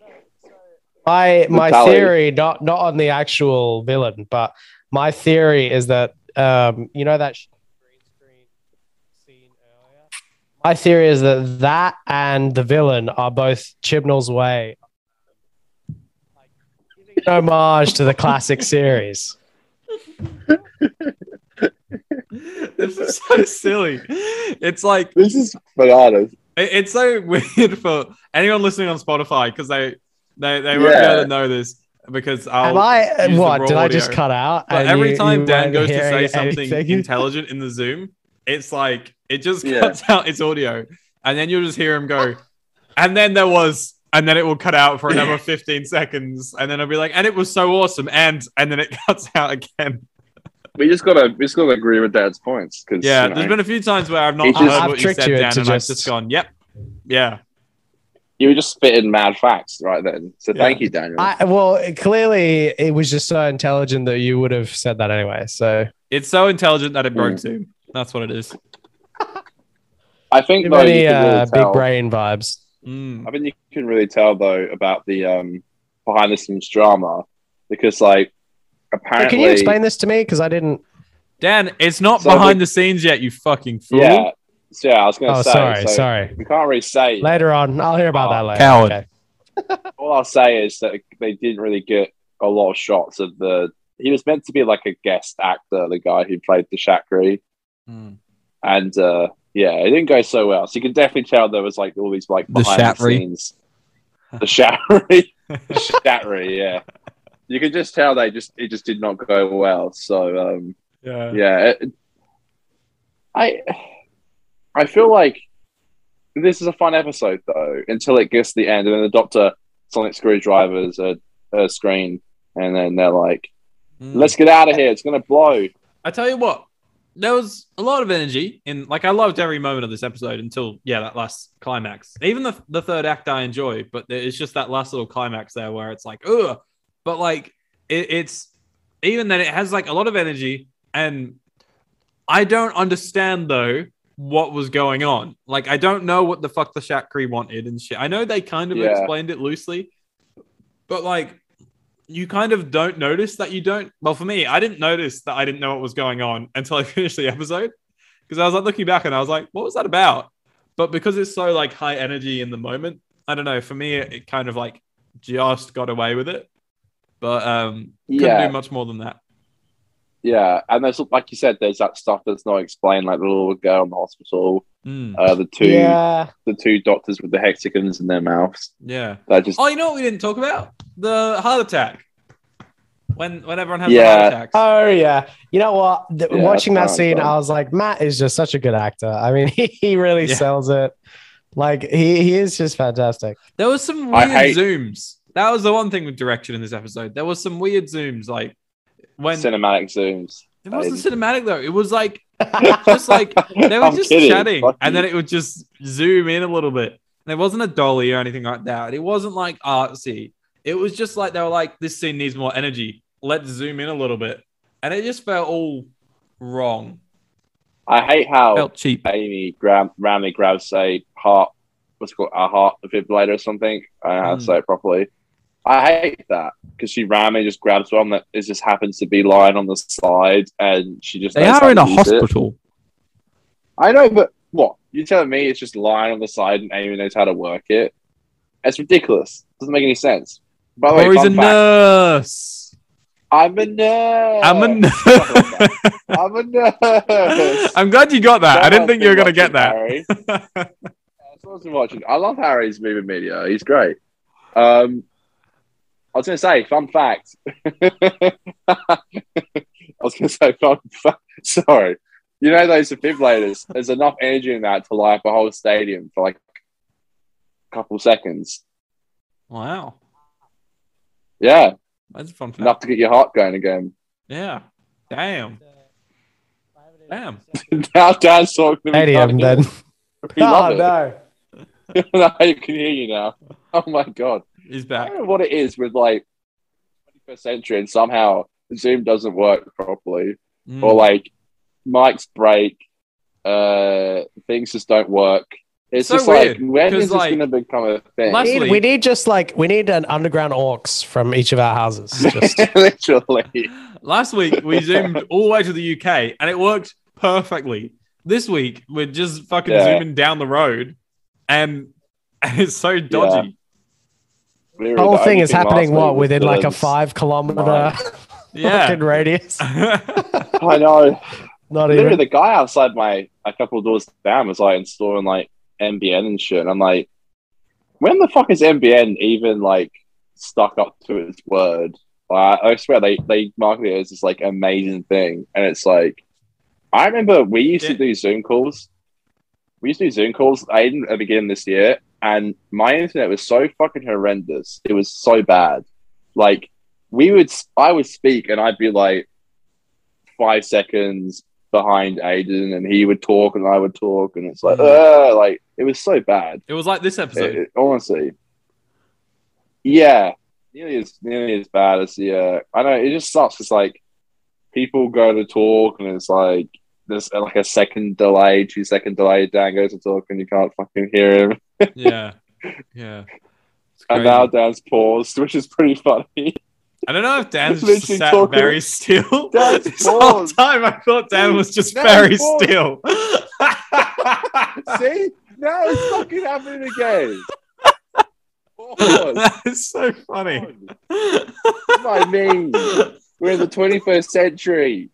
[SPEAKER 3] my my
[SPEAKER 4] Tally.
[SPEAKER 3] theory, not not on the actual villain, but my theory is that um, you know that green screen scene earlier. My theory is that that and the villain are both Chibnall's way, like giving an homage to the classic series.
[SPEAKER 1] this is so silly. It's like
[SPEAKER 4] This is bananas.
[SPEAKER 1] it's so weird for anyone listening on Spotify because they they they won't be able to know this because I'll
[SPEAKER 3] Am I what?
[SPEAKER 1] raw
[SPEAKER 3] Did I just cut out?
[SPEAKER 1] But every
[SPEAKER 3] you-
[SPEAKER 1] time
[SPEAKER 3] you
[SPEAKER 1] Dan goes to say something
[SPEAKER 3] anything?
[SPEAKER 1] intelligent in the Zoom, it's like it just
[SPEAKER 4] Yeah.
[SPEAKER 1] cuts out its audio, and then you'll just hear him go, and then there was, and then it will cut out for another 15 seconds, and then it'll be like, and it was so awesome, and and then it cuts out again.
[SPEAKER 4] We just gotta we just gotta agree with Dad's points because
[SPEAKER 1] Yeah,
[SPEAKER 4] you know,
[SPEAKER 1] there's been a few times where I've not heard
[SPEAKER 4] just-
[SPEAKER 3] I've
[SPEAKER 1] what you
[SPEAKER 3] tricked
[SPEAKER 1] said,
[SPEAKER 3] you
[SPEAKER 1] Dan,
[SPEAKER 3] into
[SPEAKER 1] and I've
[SPEAKER 3] just-
[SPEAKER 1] just gone, yep, yeah.
[SPEAKER 4] You were just spitting mad facts right then. So
[SPEAKER 1] Yeah.
[SPEAKER 4] thank you, Daniel.
[SPEAKER 3] I, well, clearly it was just so intelligent that you would have said that anyway. So
[SPEAKER 1] It's so intelligent that it broke
[SPEAKER 4] Mm.
[SPEAKER 1] Zoom. That's what it is.
[SPEAKER 4] I think
[SPEAKER 3] too
[SPEAKER 4] though,
[SPEAKER 3] many
[SPEAKER 4] can really
[SPEAKER 3] uh,
[SPEAKER 4] tell,
[SPEAKER 3] big brain vibes.
[SPEAKER 1] Mm.
[SPEAKER 4] I think you can really tell though about the um behind the scenes drama because like
[SPEAKER 3] Hey,
[SPEAKER 4] apparently
[SPEAKER 3] can you explain this to me? Because I didn't.
[SPEAKER 1] Dan, it's not
[SPEAKER 4] So
[SPEAKER 1] behind
[SPEAKER 4] the-
[SPEAKER 1] the scenes yet, you fucking fool.
[SPEAKER 4] Yeah. So yeah, I was gonna
[SPEAKER 3] Oh,
[SPEAKER 4] say
[SPEAKER 3] sorry,
[SPEAKER 4] so
[SPEAKER 3] sorry.
[SPEAKER 4] we can't really say
[SPEAKER 3] Later on, I'll hear about
[SPEAKER 4] Oh,
[SPEAKER 3] that later.
[SPEAKER 1] coward.
[SPEAKER 3] Okay.
[SPEAKER 4] all I'll say is that they didn't really get a lot of shots of the he was meant to be like a guest actor, the guy who played the Shakri,
[SPEAKER 1] Mm.
[SPEAKER 4] and uh, yeah, it didn't go so well. So you can definitely tell there was like all these like
[SPEAKER 1] The
[SPEAKER 4] behind the,
[SPEAKER 1] Shatry.
[SPEAKER 4] scenes, the Shatry, the Shatry, yeah. You can just tell they just it just did not go well. So um,
[SPEAKER 1] Yeah.
[SPEAKER 4] yeah, it, I I feel like this is a fun episode though until it gets to the end, and then the Doctor sonic screwdrivers a, a screen, and then they're like,
[SPEAKER 1] Mm.
[SPEAKER 4] "Let's get out of here! It's gonna blow."
[SPEAKER 1] I tell you what, there was a lot of energy in like I loved every moment of this episode until yeah that last climax. Even the the third act I enjoy, but it's just that last little climax there where it's like ugh. But like it, it's even then it has like a lot of energy and I don't understand though what was going on. Like I don't know what the fuck the Shakri wanted and shit. I know they kind of
[SPEAKER 4] Yeah.
[SPEAKER 1] explained it loosely, but like you kind of don't notice that you don't. Well, for me, I didn't notice that I didn't know what was going on until I finished the episode because I was like looking back and I was like, what was that about? But because it's so like high energy in the moment, I don't know. For me, it, it kind of like just got away with it, but um, couldn't
[SPEAKER 4] Yeah.
[SPEAKER 1] do much more than that.
[SPEAKER 4] Yeah, and there's like you said, there's that stuff that's not explained, like the little girl in the hospital,
[SPEAKER 1] Mm,
[SPEAKER 4] uh, the two
[SPEAKER 3] Yeah.
[SPEAKER 4] the two doctors with the hexagons in their mouths.
[SPEAKER 1] yeah.
[SPEAKER 4] That just
[SPEAKER 1] Oh, you know what we didn't talk about? The heart attack. When when everyone has
[SPEAKER 4] Yeah.
[SPEAKER 1] the heart attacks.
[SPEAKER 3] Oh yeah. You know what? The-
[SPEAKER 4] Yeah,
[SPEAKER 3] watching that scene,
[SPEAKER 4] fun.
[SPEAKER 3] I was like, Matt is just such a good actor. I mean, he, he really
[SPEAKER 1] Yeah.
[SPEAKER 3] sells it. Like he, he is just fantastic.
[SPEAKER 1] There was some weird
[SPEAKER 4] hate-
[SPEAKER 1] zooms. That was the one thing with direction in this episode. There was some weird zooms, like when
[SPEAKER 4] cinematic zooms.
[SPEAKER 1] it wasn't cinematic though. It was like just like they were
[SPEAKER 4] I'm
[SPEAKER 1] just
[SPEAKER 4] kidding.
[SPEAKER 1] chatting,
[SPEAKER 4] Fuck
[SPEAKER 1] and
[SPEAKER 4] you.
[SPEAKER 1] then it would just zoom in a little bit. It wasn't a dolly or anything like that. It wasn't like artsy. It was just like they were like, "This scene needs more energy. Let's zoom in a little bit," and it just felt all wrong.
[SPEAKER 4] I hate how
[SPEAKER 1] Felt cheap.
[SPEAKER 4] Amy grab, randomly grabs a heart, what's it called, a heart defibrillator or something. I don't know how to
[SPEAKER 1] Hmm.
[SPEAKER 4] say it properly. I hate that because she ran and just grabs one that is just happens to be lying on the side, and she just
[SPEAKER 1] They are in a
[SPEAKER 4] use it.
[SPEAKER 1] hospital.
[SPEAKER 4] I know, but what you're telling me it's just lying on the side and Amy knows how to work it? It's ridiculous. Doesn't make any sense. By the way,
[SPEAKER 1] he's a
[SPEAKER 4] fact,
[SPEAKER 1] nurse.
[SPEAKER 4] I'm a nurse.
[SPEAKER 1] I'm a nurse.
[SPEAKER 4] I'm a nurse.
[SPEAKER 1] I'm glad you got that. I didn't think you were gonna get that.
[SPEAKER 4] Yeah, someone's watching. I love Harry's movie media. He's great. Um, I was going to say, fun fact. I was going to say, fun fact. Sorry. You know those defibrillators? There's enough energy in that to light up a whole stadium for like a couple seconds.
[SPEAKER 1] Wow,
[SPEAKER 4] Yeah,
[SPEAKER 1] that's a fun fact.
[SPEAKER 4] enough to get your heart going again.
[SPEAKER 1] Yeah. Damn. Damn.
[SPEAKER 4] now Dan's talking to me.
[SPEAKER 3] Stadium then.
[SPEAKER 4] We love
[SPEAKER 3] oh
[SPEAKER 4] it.
[SPEAKER 3] no.
[SPEAKER 4] now you can hear you now. Oh my god.
[SPEAKER 1] He's
[SPEAKER 4] I don't know what it is with like 21st century and somehow Zoom doesn't work properly.
[SPEAKER 1] Mm.
[SPEAKER 4] Or like mics break, uh things just don't work. It's
[SPEAKER 1] So
[SPEAKER 4] just
[SPEAKER 1] weird,
[SPEAKER 4] like when
[SPEAKER 1] is
[SPEAKER 4] is this
[SPEAKER 1] like,
[SPEAKER 4] gonna become a thing?
[SPEAKER 1] last-
[SPEAKER 3] We need, we need just like we need an underground orcs from each of our houses. Just
[SPEAKER 4] Literally.
[SPEAKER 1] Last week we zoomed all the way to the UK and it worked perfectly. This week we're just fucking
[SPEAKER 4] Yeah.
[SPEAKER 1] zooming down the road and, and it's so dodgy.
[SPEAKER 4] Literally,
[SPEAKER 3] the whole thing is happening what
[SPEAKER 4] was
[SPEAKER 3] within like a five kilometer
[SPEAKER 4] Right.
[SPEAKER 1] Yeah.
[SPEAKER 3] fucking radius.
[SPEAKER 4] I know.
[SPEAKER 3] Not
[SPEAKER 4] Literally,
[SPEAKER 3] even.
[SPEAKER 4] the guy outside my a couple of doors down was like installing like NBN and shit. And I'm like, when the fuck is NBN even like stuck up to its word? Like, I swear they they market it as this like amazing thing, and it's like, I remember we used to do Zoom calls. We used to do Zoom calls. I didn't at the beginning this year, and my internet was so fucking horrendous. It was so bad. Like we would, I would speak, and I'd be like five seconds behind Aiden, and he would talk, and I would talk, and it's like, uh, like it was so bad.
[SPEAKER 1] it was like this episode.
[SPEAKER 4] It- it- honestly, yeah, nearly as nearly as bad as the. Uh, I know it just sucks. It's like people go to talk, and it's like there's uh, like a second delay, two second delay. Dan goes to talk, and you can't fucking hear him.
[SPEAKER 1] Yeah. Yeah.
[SPEAKER 4] And now Dan's paused, which is pretty funny.
[SPEAKER 1] I don't know if Dan's just
[SPEAKER 4] Literally
[SPEAKER 1] sat
[SPEAKER 4] talking-
[SPEAKER 1] very still.
[SPEAKER 4] Dan's
[SPEAKER 1] this whole time I thought Dan was just very still.
[SPEAKER 4] See, now it's fucking happening again. Pause.
[SPEAKER 1] that is so funny.
[SPEAKER 4] I mean? We're in the 21st century.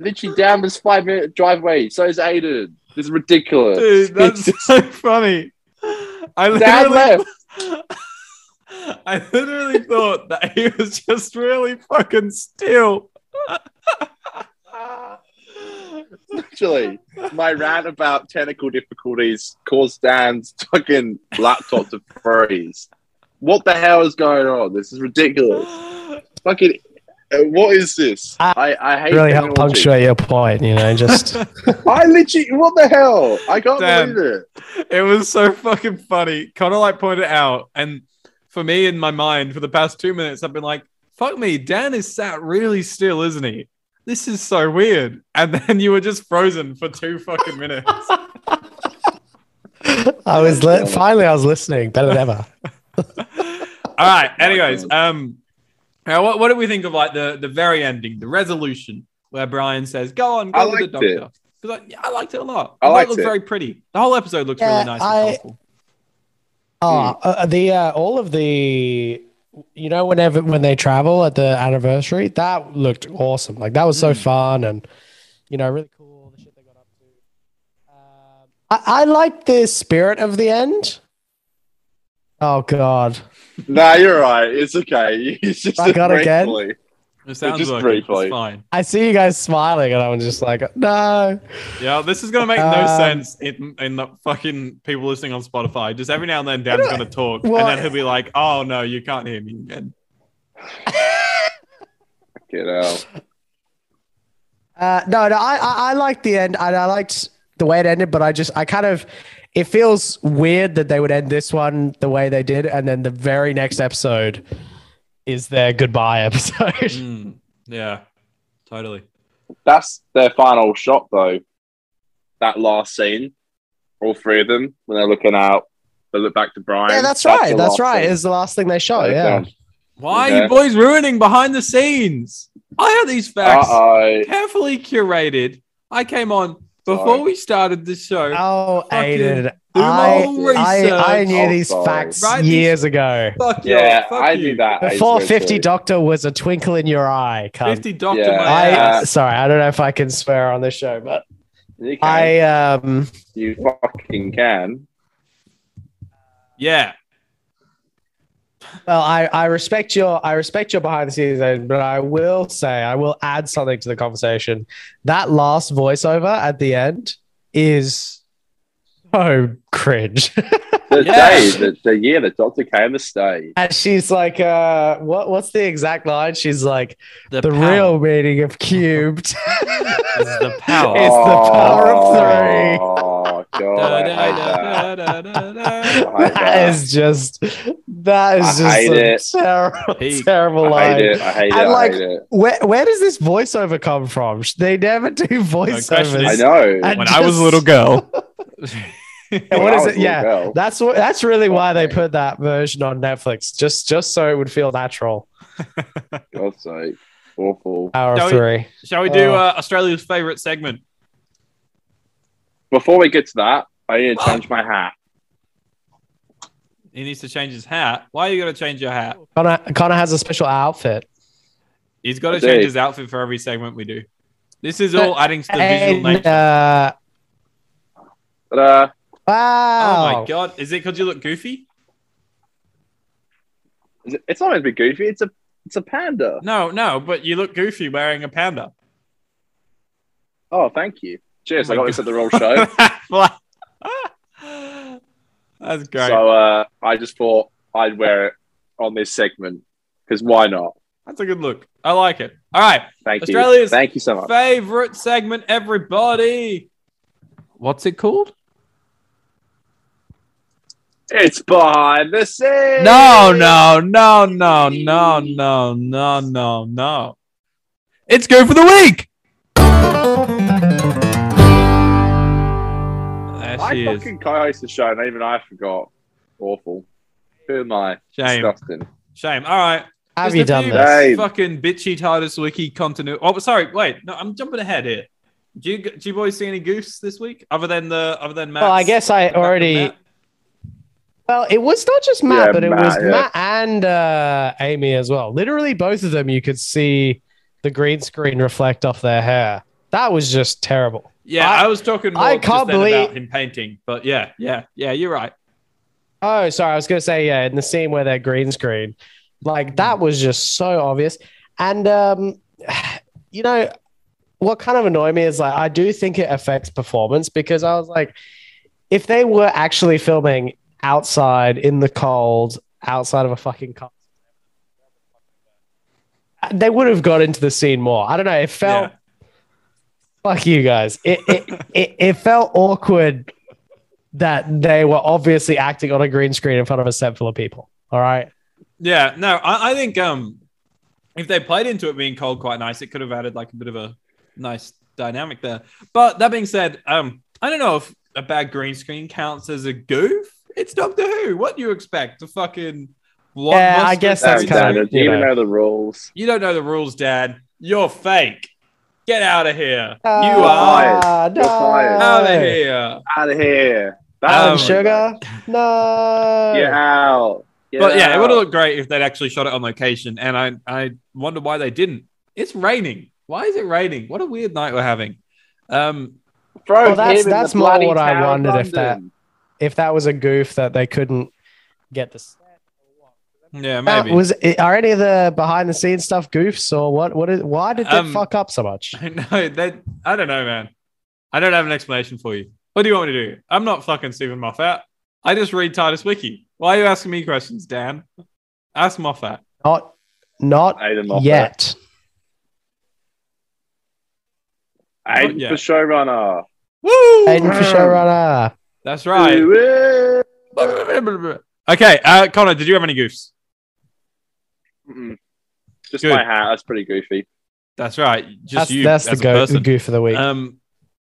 [SPEAKER 4] Literally down this five minute driveway. So is Aiden. This is ridiculous.
[SPEAKER 1] Dude, that's so funny. I
[SPEAKER 4] down
[SPEAKER 1] literally,
[SPEAKER 4] left.
[SPEAKER 1] I literally thought that he was just really fucking still.
[SPEAKER 4] Literally, my rant about technical difficulties caused Dan's fucking laptop to freeze. What the hell is going on? This is ridiculous. Fucking, what is this? I, I hate
[SPEAKER 3] really help punctuate your point, you know, just
[SPEAKER 4] I literally, what the hell? I can't
[SPEAKER 1] Damn.
[SPEAKER 4] believe it.
[SPEAKER 1] It was so fucking funny. Connor like pointed it out, and for me in my mind, for the past two minutes, I've been like, "Fuck me, Dan is sat really still, isn't he? This is so weird." And then you were just frozen for two fucking minutes.
[SPEAKER 3] I was li- finally I was listening better than ever.
[SPEAKER 1] All right. Anyways, um, now what what do we think of like the the very ending, the resolution, where Brian says, "Go on, go
[SPEAKER 4] I
[SPEAKER 1] with the
[SPEAKER 4] liked it.
[SPEAKER 1] doctor." Because I, I liked it a lot.
[SPEAKER 4] I
[SPEAKER 1] thought
[SPEAKER 4] liked
[SPEAKER 1] it looked
[SPEAKER 4] it.
[SPEAKER 1] very pretty. The whole episode looks
[SPEAKER 3] Yeah,
[SPEAKER 1] really nice
[SPEAKER 3] I-
[SPEAKER 1] and colorful.
[SPEAKER 3] Oh, uh, the uh, all of the, you know, whenever when they travel at the anniversary, that looked awesome. Like that was so
[SPEAKER 1] Mm.
[SPEAKER 3] fun and, you know, really cool. The shit they got up to. Um, I, I like the spirit of the end. Oh God,
[SPEAKER 4] Nah, you're right. It's okay. It's just
[SPEAKER 3] I got it again?
[SPEAKER 4] briefly.
[SPEAKER 1] It sounds
[SPEAKER 4] just
[SPEAKER 1] like
[SPEAKER 4] briefly.
[SPEAKER 1] it's fine.
[SPEAKER 3] I see you guys smiling, and I'm just like, no.
[SPEAKER 1] Yeah, this is gonna make no
[SPEAKER 3] Um,
[SPEAKER 1] sense in in the fucking people listening on Spotify. Just every now and then, Dan's gonna talk,
[SPEAKER 3] well,
[SPEAKER 1] and then he'll be like, "Oh no, you can't hear me again."
[SPEAKER 4] Get out.
[SPEAKER 3] Uh, no, no, I, I, I liked the end, and I liked the way it ended, but I just, I kind of, it feels weird that they would end this one the way they did, and then the very next episode is their goodbye episode.
[SPEAKER 1] Mm, yeah, totally.
[SPEAKER 4] That's their final shot, though. That last scene, all three of them, when they're looking out, they look back to Brian.
[SPEAKER 3] yeah, that's right.
[SPEAKER 4] the
[SPEAKER 3] That's right.
[SPEAKER 4] scene.
[SPEAKER 3] Is the last thing they shot.
[SPEAKER 4] Okay.
[SPEAKER 3] Yeah.
[SPEAKER 1] Why are
[SPEAKER 4] Okay.
[SPEAKER 1] you boys ruining behind the scenes? I had these facts
[SPEAKER 4] Uh-oh.
[SPEAKER 1] carefully curated. I came on before
[SPEAKER 4] Sorry.
[SPEAKER 1] we started the show.
[SPEAKER 3] Oh, Aiden. I, I, I knew
[SPEAKER 4] Oh,
[SPEAKER 3] these
[SPEAKER 4] sorry.
[SPEAKER 3] facts
[SPEAKER 1] Right, these-
[SPEAKER 3] years ago.
[SPEAKER 1] Fuck
[SPEAKER 4] Yeah,
[SPEAKER 1] you. Fuck
[SPEAKER 4] I
[SPEAKER 1] you.
[SPEAKER 4] knew that.
[SPEAKER 3] Before
[SPEAKER 4] ages
[SPEAKER 3] 50
[SPEAKER 4] too.
[SPEAKER 3] Doctor was a twinkle in your eye. cunt.
[SPEAKER 1] Fifty doctor
[SPEAKER 4] Yeah.
[SPEAKER 1] my
[SPEAKER 3] I,
[SPEAKER 1] ass.
[SPEAKER 3] sorry, I don't know if I can swear on this show, but
[SPEAKER 4] You.
[SPEAKER 3] I, um,
[SPEAKER 4] you fucking can.
[SPEAKER 1] Yeah.
[SPEAKER 3] Well, I, I respect your I respect your behind the scenes, Aiden, but I will say I will add something to the conversation. That last voiceover at the end is so cringe.
[SPEAKER 4] The
[SPEAKER 1] Yeah.
[SPEAKER 4] day, the, the year the doctor came to stay.
[SPEAKER 3] and she's like, uh, what what's the exact line? She's like, the,
[SPEAKER 1] power
[SPEAKER 3] real meaning of cubed.
[SPEAKER 1] is the power.
[SPEAKER 3] It's the power of three.
[SPEAKER 4] Oh god,
[SPEAKER 1] Da,
[SPEAKER 4] I
[SPEAKER 1] da,
[SPEAKER 4] that.
[SPEAKER 1] da, da, da, da.
[SPEAKER 4] I hate
[SPEAKER 3] that
[SPEAKER 4] that.
[SPEAKER 3] is just that is
[SPEAKER 4] I
[SPEAKER 3] just
[SPEAKER 4] hate
[SPEAKER 3] a
[SPEAKER 4] it.
[SPEAKER 3] terrible,
[SPEAKER 1] Peak.
[SPEAKER 3] terrible
[SPEAKER 4] I
[SPEAKER 3] line.
[SPEAKER 4] hate it. I hate it.
[SPEAKER 3] And,
[SPEAKER 4] I
[SPEAKER 3] like,
[SPEAKER 4] hate it.
[SPEAKER 3] Where where does this voiceover come from? They never do
[SPEAKER 1] question
[SPEAKER 3] voiceovers.
[SPEAKER 4] I know.
[SPEAKER 3] And
[SPEAKER 1] When I was a little girl.
[SPEAKER 3] Yeah,
[SPEAKER 4] When
[SPEAKER 3] what
[SPEAKER 4] I
[SPEAKER 3] is
[SPEAKER 4] was
[SPEAKER 3] it? Yeah,
[SPEAKER 4] girl.
[SPEAKER 3] that's what. That's really why they put that version on Netflix, just just so it would feel natural.
[SPEAKER 4] God's sake, awful.
[SPEAKER 3] Hour
[SPEAKER 1] Shall
[SPEAKER 3] of
[SPEAKER 1] we-
[SPEAKER 3] three.
[SPEAKER 1] Shall we do
[SPEAKER 3] Oh.
[SPEAKER 1] uh, Australia's favorite segment?
[SPEAKER 4] Before we get to that, I need to change my hat.
[SPEAKER 1] He needs to change his hat. Why are you going to change your hat?
[SPEAKER 3] Connor, Connor has a special outfit.
[SPEAKER 1] He's got to
[SPEAKER 4] I
[SPEAKER 1] change
[SPEAKER 4] do.
[SPEAKER 1] his outfit for every segment we do. This is all adding to the visual
[SPEAKER 3] And,
[SPEAKER 1] nature.
[SPEAKER 3] uh,
[SPEAKER 4] But uh,
[SPEAKER 3] wow.
[SPEAKER 1] Oh my god! Is it because you look goofy?
[SPEAKER 4] is it- it's not meant to be goofy. It's a it's a panda.
[SPEAKER 1] No, no, but you look goofy wearing a panda.
[SPEAKER 4] Oh, thank you. Cheers.
[SPEAKER 1] Oh
[SPEAKER 4] I got this at the wrong show.
[SPEAKER 1] That's great.
[SPEAKER 4] So uh, I just thought I'd wear it on this segment because why not?
[SPEAKER 1] That's a good look. I like it. All right,
[SPEAKER 4] Thank you.
[SPEAKER 1] Australia's
[SPEAKER 4] Thank you so much.
[SPEAKER 1] favorite segment, everybody. What's it called?
[SPEAKER 4] It's behind the scenes.
[SPEAKER 1] No, no, no, no, no, no, no, no, no. It's go for the week. There
[SPEAKER 4] I
[SPEAKER 1] is.
[SPEAKER 4] fucking co-host the show, and even I forgot. Awful. Who am I?
[SPEAKER 1] Shame.
[SPEAKER 4] Disgusting.
[SPEAKER 1] Shame. All right.
[SPEAKER 3] Have
[SPEAKER 1] Just
[SPEAKER 3] you done
[SPEAKER 1] few
[SPEAKER 3] this?
[SPEAKER 1] Fucking bitchy TARDIS wiki continuity. Oh, sorry. Wait. No, I'm jumping ahead here. Do you, do you boys see any goose this week other than the other than Matt?
[SPEAKER 3] Well, I guess I already. Well, it was not just Matt,
[SPEAKER 4] Yeah,
[SPEAKER 3] but it
[SPEAKER 4] Matt,
[SPEAKER 3] was
[SPEAKER 4] yeah.
[SPEAKER 3] Matt and uh, Amy as well. Literally, both of them you could see the green screen reflect off their hair. That was just terrible.
[SPEAKER 1] Yeah,
[SPEAKER 3] I-
[SPEAKER 1] I, was talking more
[SPEAKER 3] I can't believe-
[SPEAKER 1] about him painting, but yeah, yeah, yeah, you're right.
[SPEAKER 3] Oh, sorry. I was going to say, yeah, in the scene where they're green screen, like that was just so obvious. And, um, you know, what kind of annoyed me is like, I do think it affects performance because I was like, if they were actually filming outside in the cold, outside of a fucking car, they would have got into the scene more. I don't know. It felt,
[SPEAKER 1] Yeah.
[SPEAKER 3] Fuck you guys. It, it, it, it felt awkward that they were obviously acting on a green screen in front of a set full of people. All right.
[SPEAKER 1] Yeah, no, I, I think um, if they played into it being cold quite nice, it could have added like a bit of a nice dynamic there. But that being said, um, I don't know if a bad green screen counts as a goof. It's Doctor Who. What do you expect? The fucking
[SPEAKER 3] Yeah, I guess that's kinda-
[SPEAKER 4] Do you
[SPEAKER 3] you
[SPEAKER 4] even
[SPEAKER 3] know.
[SPEAKER 4] know the rules?
[SPEAKER 1] You don't know the rules, Dad. You're fake. Get out of here. you
[SPEAKER 3] Ah,
[SPEAKER 1] are
[SPEAKER 4] You're fired.
[SPEAKER 1] out of here.
[SPEAKER 4] Out of here.
[SPEAKER 1] Um,
[SPEAKER 3] Sugar? No.
[SPEAKER 4] Get out. Get
[SPEAKER 1] But yeah, it would have looked great if they'd actually shot it on location. And I, I wonder why they didn't. It's raining. Why is it raining? What a weird night we're having. Um,
[SPEAKER 4] Bro,
[SPEAKER 3] Well, that's- that's more what I wondered if that- If that was a goof that they couldn't get the set.
[SPEAKER 1] Yeah,
[SPEAKER 3] That
[SPEAKER 1] maybe.
[SPEAKER 3] was are any of the behind the scenes stuff goofs or what? What is? Why did they
[SPEAKER 1] Um,
[SPEAKER 3] fuck up so much?
[SPEAKER 1] I know that. I don't know, man. I don't have an explanation for you. What do you want me to do? I'm not fucking Steven Moffat. I just read TARDIS Wiki. Why are you asking me questions, Dan? Ask Moffat.
[SPEAKER 3] Not, not
[SPEAKER 4] Aiden Moffat.
[SPEAKER 3] yet.
[SPEAKER 4] Aiden
[SPEAKER 1] Yeah.
[SPEAKER 4] for showrunner.
[SPEAKER 1] Woo!
[SPEAKER 3] Aiden for showrunner.
[SPEAKER 1] That's right. Okay, uh, Connor, did you have any goofs?
[SPEAKER 4] Mm-mm. Just
[SPEAKER 1] Good.
[SPEAKER 4] my hat. That's pretty goofy.
[SPEAKER 1] That's right. Just
[SPEAKER 3] That's,
[SPEAKER 1] you
[SPEAKER 3] that's the,
[SPEAKER 1] a
[SPEAKER 3] go- the
[SPEAKER 1] person.
[SPEAKER 3] goof of the week.
[SPEAKER 1] Um,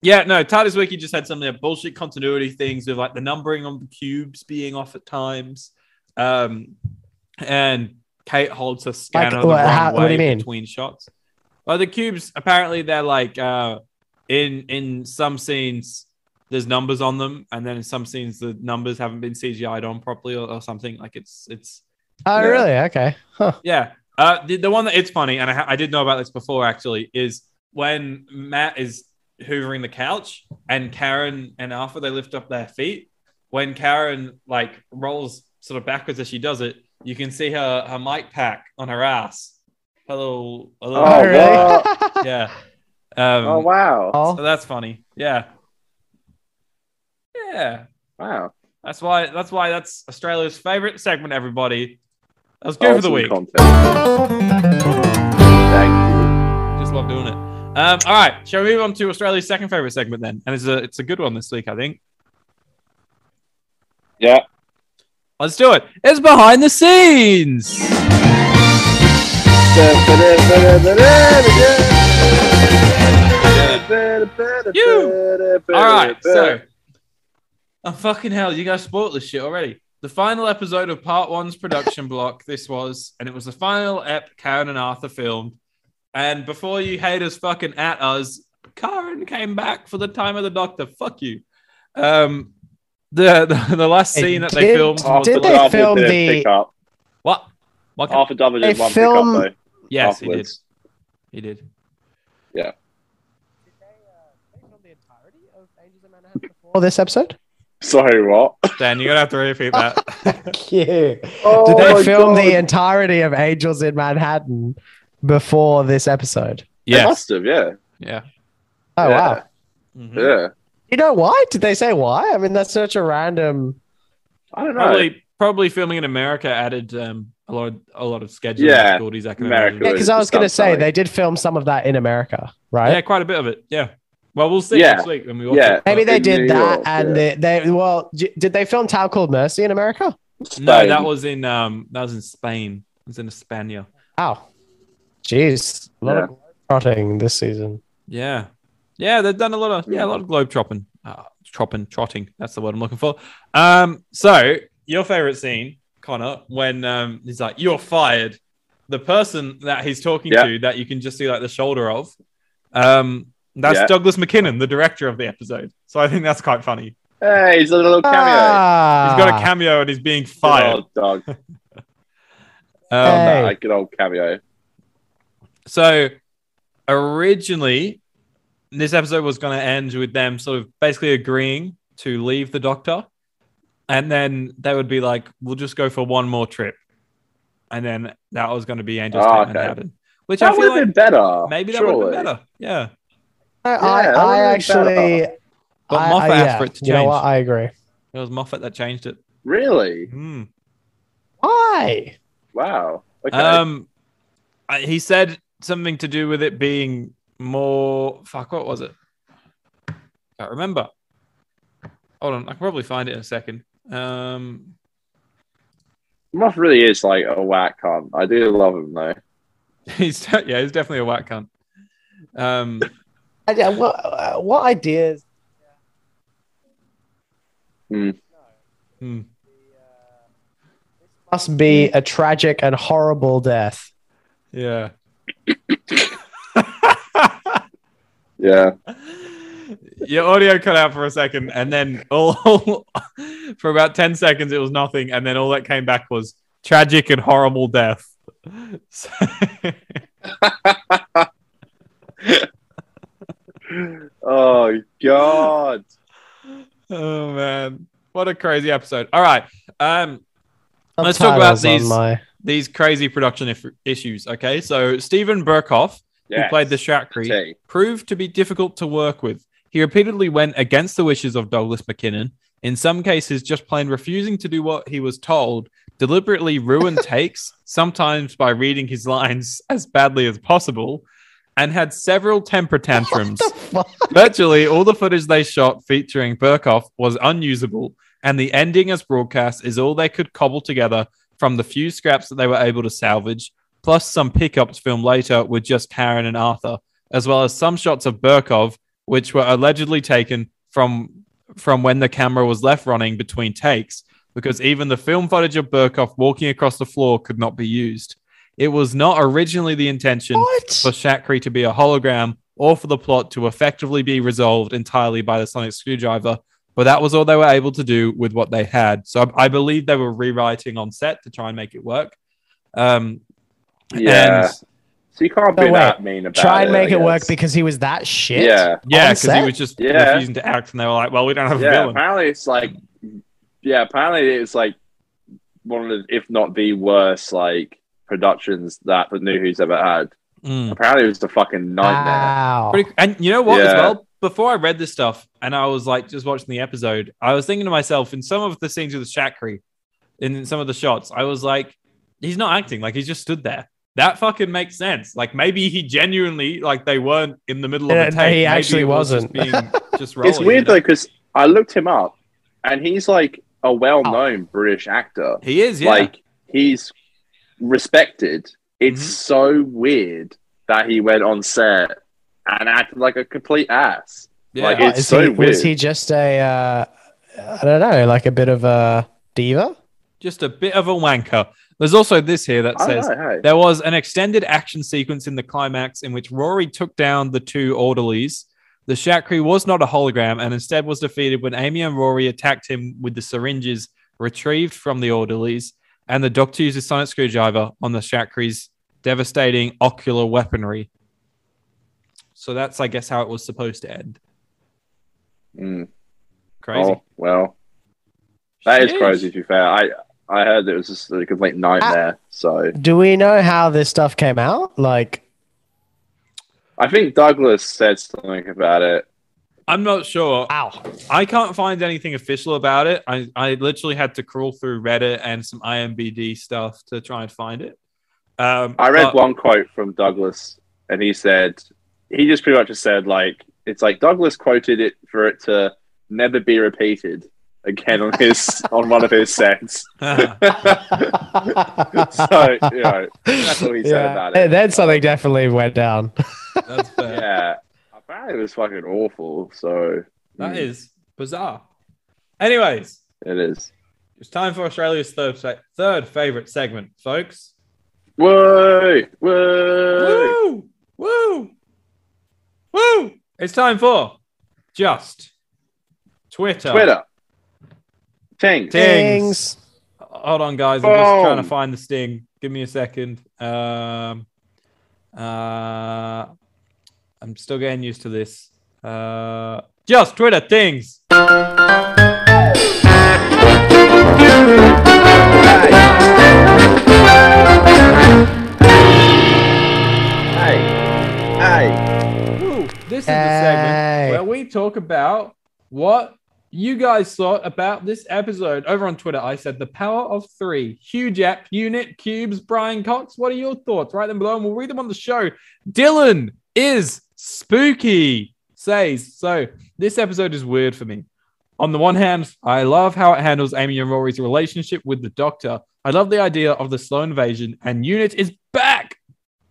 [SPEAKER 1] yeah, no, TARDIS Wiki just had some of the bullshit continuity things with like the numbering on the cubes being off at times. Um, and Kate holds her scanner
[SPEAKER 3] Like,
[SPEAKER 1] the
[SPEAKER 3] what-
[SPEAKER 1] wrong
[SPEAKER 3] how- what do
[SPEAKER 1] way
[SPEAKER 3] you mean?
[SPEAKER 1] between shots. Well, the cubes apparently they're like uh, in in some scenes there's numbers on them, and then in some scenes the numbers haven't been CGI'd on properly or, or something. Like it's it's
[SPEAKER 3] oh,
[SPEAKER 4] yeah.
[SPEAKER 3] really? Okay. Huh.
[SPEAKER 1] yeah. Uh, the, the one that it's funny, and I, ha- I did know about this before actually, is when Matt is hoovering the couch and Karen and Arthur they lift up their feet. When Karen like rolls sort of backwards as she does it, you can see her her mic pack on her ass. Her little, a little
[SPEAKER 4] Oh,
[SPEAKER 3] really?
[SPEAKER 1] yeah. Um,
[SPEAKER 4] Oh wow!
[SPEAKER 3] Oh.
[SPEAKER 1] So that's funny. Yeah. Yeah.
[SPEAKER 4] Wow.
[SPEAKER 1] That's why. That's why. That's Australia's favorite segment. Everybody. That was good for the
[SPEAKER 4] Awesome
[SPEAKER 1] week.
[SPEAKER 4] Content. Thank
[SPEAKER 1] Just love doing it. Um, all right, shall we move on to Australia's second favorite segment then? And it's a it's a good one this week, I think.
[SPEAKER 4] Yeah.
[SPEAKER 1] Let's do it. It's behind the scenes. You. All right, so oh fucking hell, you guys spoiled this shit already. The final episode of Part One's production block. This was, and it was the final ep Karen and Arthur filmed. And before you haters fucking at us, Karen came back for the time of the Doctor. Fuck you. Um, the the, the last
[SPEAKER 3] Hey,
[SPEAKER 1] scene that they
[SPEAKER 3] did-
[SPEAKER 1] filmed.
[SPEAKER 3] Did
[SPEAKER 1] was
[SPEAKER 3] they
[SPEAKER 1] the-
[SPEAKER 4] Arthur
[SPEAKER 3] film
[SPEAKER 4] didn't
[SPEAKER 3] the-
[SPEAKER 4] pick up.
[SPEAKER 1] what? What?
[SPEAKER 4] Arthur Double
[SPEAKER 3] They
[SPEAKER 4] did one
[SPEAKER 3] film-
[SPEAKER 4] pick up
[SPEAKER 1] yes, he did.
[SPEAKER 4] afterwards.
[SPEAKER 1] He did.
[SPEAKER 3] For this episode?
[SPEAKER 4] Though. Sorry, what?
[SPEAKER 1] Dan, you're gonna have to repeat that.
[SPEAKER 3] Yeah.
[SPEAKER 4] Oh
[SPEAKER 3] Did they film
[SPEAKER 4] God.
[SPEAKER 3] the entirety of Angels in Manhattan before this episode?
[SPEAKER 4] They must have, yeah.
[SPEAKER 1] Yeah.
[SPEAKER 3] Oh
[SPEAKER 4] Yeah.
[SPEAKER 3] wow.
[SPEAKER 1] Mhm.
[SPEAKER 4] Yeah.
[SPEAKER 3] You know why? Did they say why? I mean, that's such a random.
[SPEAKER 4] I don't know.
[SPEAKER 1] Probably, probably filming in America added um, a lot, of, a lot of scheduling
[SPEAKER 4] Yeah,
[SPEAKER 1] difficulties. I can
[SPEAKER 4] America
[SPEAKER 1] imagine.
[SPEAKER 3] Yeah, because I was going to say they did film some of that in America, right?
[SPEAKER 1] Yeah, quite a bit of it. Yeah. Well, we'll see
[SPEAKER 4] Yeah.
[SPEAKER 1] next week when we watch
[SPEAKER 4] Yeah.
[SPEAKER 1] it.
[SPEAKER 3] Maybe they
[SPEAKER 4] in
[SPEAKER 3] did
[SPEAKER 4] New
[SPEAKER 3] that,
[SPEAKER 4] York,
[SPEAKER 3] and
[SPEAKER 4] yeah.
[SPEAKER 3] they, they well, did they film Town Called Mercy in America?
[SPEAKER 1] No, that was in um, that was in Spain. It was in España.
[SPEAKER 3] Oh, jeez, a lot
[SPEAKER 4] Yeah.
[SPEAKER 3] of trotting this season.
[SPEAKER 1] Yeah, yeah, they've done a lot of yeah, a lot of globe tropping, uh, tropping, trotting. That's the word I'm looking for. Um, so your favorite scene, Connor, when um, he's like, "You're fired." The person that he's talking
[SPEAKER 4] Yeah.
[SPEAKER 1] to, that you can just see like the shoulder of, um, that's
[SPEAKER 4] Yeah.
[SPEAKER 1] Douglas Mackinnon, the director of the episode. So I think that's quite funny.
[SPEAKER 4] Hey, he's a little cameo.
[SPEAKER 3] Ah,
[SPEAKER 1] He's got a cameo and he's being
[SPEAKER 4] Good
[SPEAKER 1] fired.
[SPEAKER 4] old dog.
[SPEAKER 1] Um,
[SPEAKER 3] Hey.
[SPEAKER 4] Nah, good old cameo.
[SPEAKER 1] So originally, this episode was going to end with them sort of basically agreeing to leave the doctor, and then they would be like, "We'll just go for one more trip," and then that was going to be Angel's
[SPEAKER 4] Oh,
[SPEAKER 1] Tate
[SPEAKER 4] okay.
[SPEAKER 1] Manhattan, which
[SPEAKER 4] That
[SPEAKER 1] I
[SPEAKER 4] would
[SPEAKER 1] feel
[SPEAKER 4] have
[SPEAKER 1] like
[SPEAKER 4] been better.
[SPEAKER 1] maybe that would have been better. Yeah,
[SPEAKER 3] I,
[SPEAKER 4] Yeah,
[SPEAKER 3] I, I actually.
[SPEAKER 1] but
[SPEAKER 3] I-
[SPEAKER 1] Moffat
[SPEAKER 3] I-
[SPEAKER 1] asked
[SPEAKER 3] yeah,
[SPEAKER 1] for it to
[SPEAKER 3] You know
[SPEAKER 1] change.
[SPEAKER 3] what? I agree.
[SPEAKER 1] It was Moffat that changed it.
[SPEAKER 4] Really?
[SPEAKER 1] Hmm.
[SPEAKER 3] Why?
[SPEAKER 4] Wow. Okay.
[SPEAKER 1] Um, I- he said something to do with it being more. Fuck, what was it? Can't remember. Hold on, I can probably find it in a second. Um,
[SPEAKER 4] Moff really is like a whack cunt. I do love him though.
[SPEAKER 1] he's yeah, he's definitely a whack cunt. Um,
[SPEAKER 3] I- what, uh, what ideas?
[SPEAKER 1] hmm.
[SPEAKER 3] Must be a tragic and horrible death.
[SPEAKER 1] yeah.
[SPEAKER 4] Yeah.
[SPEAKER 1] Your audio cut out for a second, and then all for about ten seconds it was nothing, and then all that came back was tragic and horrible death. So-
[SPEAKER 4] Oh God.
[SPEAKER 1] oh man, what a crazy episode! All right, um, Let's talk about these-
[SPEAKER 3] my-
[SPEAKER 1] these crazy production if- issues. Okay, so Steven Berkoff, who played the Shakri, proved to be difficult to work with. He repeatedly went against the wishes of Douglas Mackinnon, in some cases, just plain refusing to do what he was told, deliberately ruined takes, sometimes by reading his lines as badly as possible, and had several temper tantrums. Virtually all the footage they shot featuring Berkoff was unusable, and the ending as broadcast is all they could cobble together from the few scraps that they were able to salvage, plus some pickups filmed later with just Karen and Arthur, as well as some shots of Berkoff, which were allegedly taken from from when the camera was left running between takes, because even the film footage of Berkoff walking across the floor could not be used. It was not originally the intention
[SPEAKER 3] What?
[SPEAKER 1] for Shakri to be a hologram or for the plot to effectively be resolved entirely by the sonic screwdriver, but that was all they were able to do with what they had. So I, I believe they were rewriting on set to try and make it work. Um,
[SPEAKER 4] Yeah.
[SPEAKER 1] and
[SPEAKER 4] So you can't be
[SPEAKER 3] wait.
[SPEAKER 4] that mean about
[SPEAKER 3] Try and
[SPEAKER 4] it,
[SPEAKER 3] make
[SPEAKER 4] I
[SPEAKER 3] it work because he was that shit.
[SPEAKER 4] Yeah.
[SPEAKER 1] yeah, because he was just
[SPEAKER 4] Yeah.
[SPEAKER 1] refusing to act, and they were like, "Well, we don't have a
[SPEAKER 4] Yeah.
[SPEAKER 1] villain."
[SPEAKER 4] Apparently it's like yeah, apparently it's like one of the if not the worst like productions that the New Who's ever had.
[SPEAKER 1] Mm.
[SPEAKER 4] Apparently it was a fucking nightmare.
[SPEAKER 3] Wow.
[SPEAKER 1] Pretty, and you know what as well? Before I read this stuff and I was like just watching the episode, I was thinking to myself in some of the scenes with Shakri, in some of the shots, I was like, he's not acting, like he just stood there. That fucking makes sense. Like maybe he genuinely like they weren't in the middle of
[SPEAKER 3] Yeah,
[SPEAKER 1] a
[SPEAKER 3] no,
[SPEAKER 1] take.
[SPEAKER 3] he
[SPEAKER 1] Maybe
[SPEAKER 3] actually
[SPEAKER 1] it was
[SPEAKER 3] wasn't.
[SPEAKER 1] Just being just rolling,
[SPEAKER 4] It's weird
[SPEAKER 1] you know?
[SPEAKER 4] though because I looked him up and he's like a well-known British actor.
[SPEAKER 1] He is, yeah.
[SPEAKER 4] Like he's respected. It's
[SPEAKER 1] Mhm.
[SPEAKER 4] so weird that he went on set and acted like a complete ass.
[SPEAKER 1] yeah.
[SPEAKER 4] like, It's
[SPEAKER 3] is
[SPEAKER 4] so
[SPEAKER 3] he, was he just a, uh, I don't know, like a bit of a diva?
[SPEAKER 1] just a bit of a wanker. There's also this here that says
[SPEAKER 4] know, hey.
[SPEAKER 1] There was an extended action sequence in the climax in which Rory took down the two orderlies. The Shakri was not a hologram and instead was defeated when Amy and Rory attacked him with the syringes retrieved from the orderlies, and the doctor uses a sonic screwdriver on the Shakri's devastating ocular weaponry. So that's, I guess, how it was supposed to end.
[SPEAKER 4] Mm.
[SPEAKER 1] Crazy.
[SPEAKER 4] Oh, well, that is
[SPEAKER 1] Sheesh.
[SPEAKER 4] crazy. To be fair, I I heard it was just a complete nightmare. So
[SPEAKER 3] Do we know how this stuff came out? Like,
[SPEAKER 4] I think Douglas said something about it.
[SPEAKER 1] I'm not sure.
[SPEAKER 3] wow.
[SPEAKER 1] I can't find anything official about it. I, I literally had to crawl through Reddit and some IMBD stuff to try and find it. Um,
[SPEAKER 4] I read
[SPEAKER 1] but-
[SPEAKER 4] one quote from Douglas, and he said he just pretty much just said like it's like Douglas quoted it for it to never be repeated again on his on one of his sets. so you know that's what he said about it.
[SPEAKER 3] And then something definitely went down.
[SPEAKER 1] That's fair.
[SPEAKER 4] Yeah, apparently it was fucking awful. So
[SPEAKER 1] That
[SPEAKER 4] mm,
[SPEAKER 1] is bizarre. Anyways,
[SPEAKER 4] it is.
[SPEAKER 1] it's time for Australia's third se- third favorite segment, folks.
[SPEAKER 4] Whoa, whoa!
[SPEAKER 1] Woo! Woo! Woo! It's time for just Twitter.
[SPEAKER 4] Twitter. Ting.
[SPEAKER 1] Ting.
[SPEAKER 3] Things.
[SPEAKER 1] Hold on, guys. I'm just trying to find the sting. Give me a second. Um, uh, I'm still getting used to this. Uh, just Twitter things.
[SPEAKER 4] Hey, hey.
[SPEAKER 1] Woo. This is the segment where we talk about what you guys thought about this episode. Over on Twitter, I said the power of three. Huge app, unit, cubes, Brian Cox. What are your thoughts? Write them below and we'll read them on the show. Dylan is spooky, says. So this episode is weird for me. On the one hand, I love how it handles Amy and Rory's relationship with the doctor. I love the idea of the slow invasion, and Unit is back.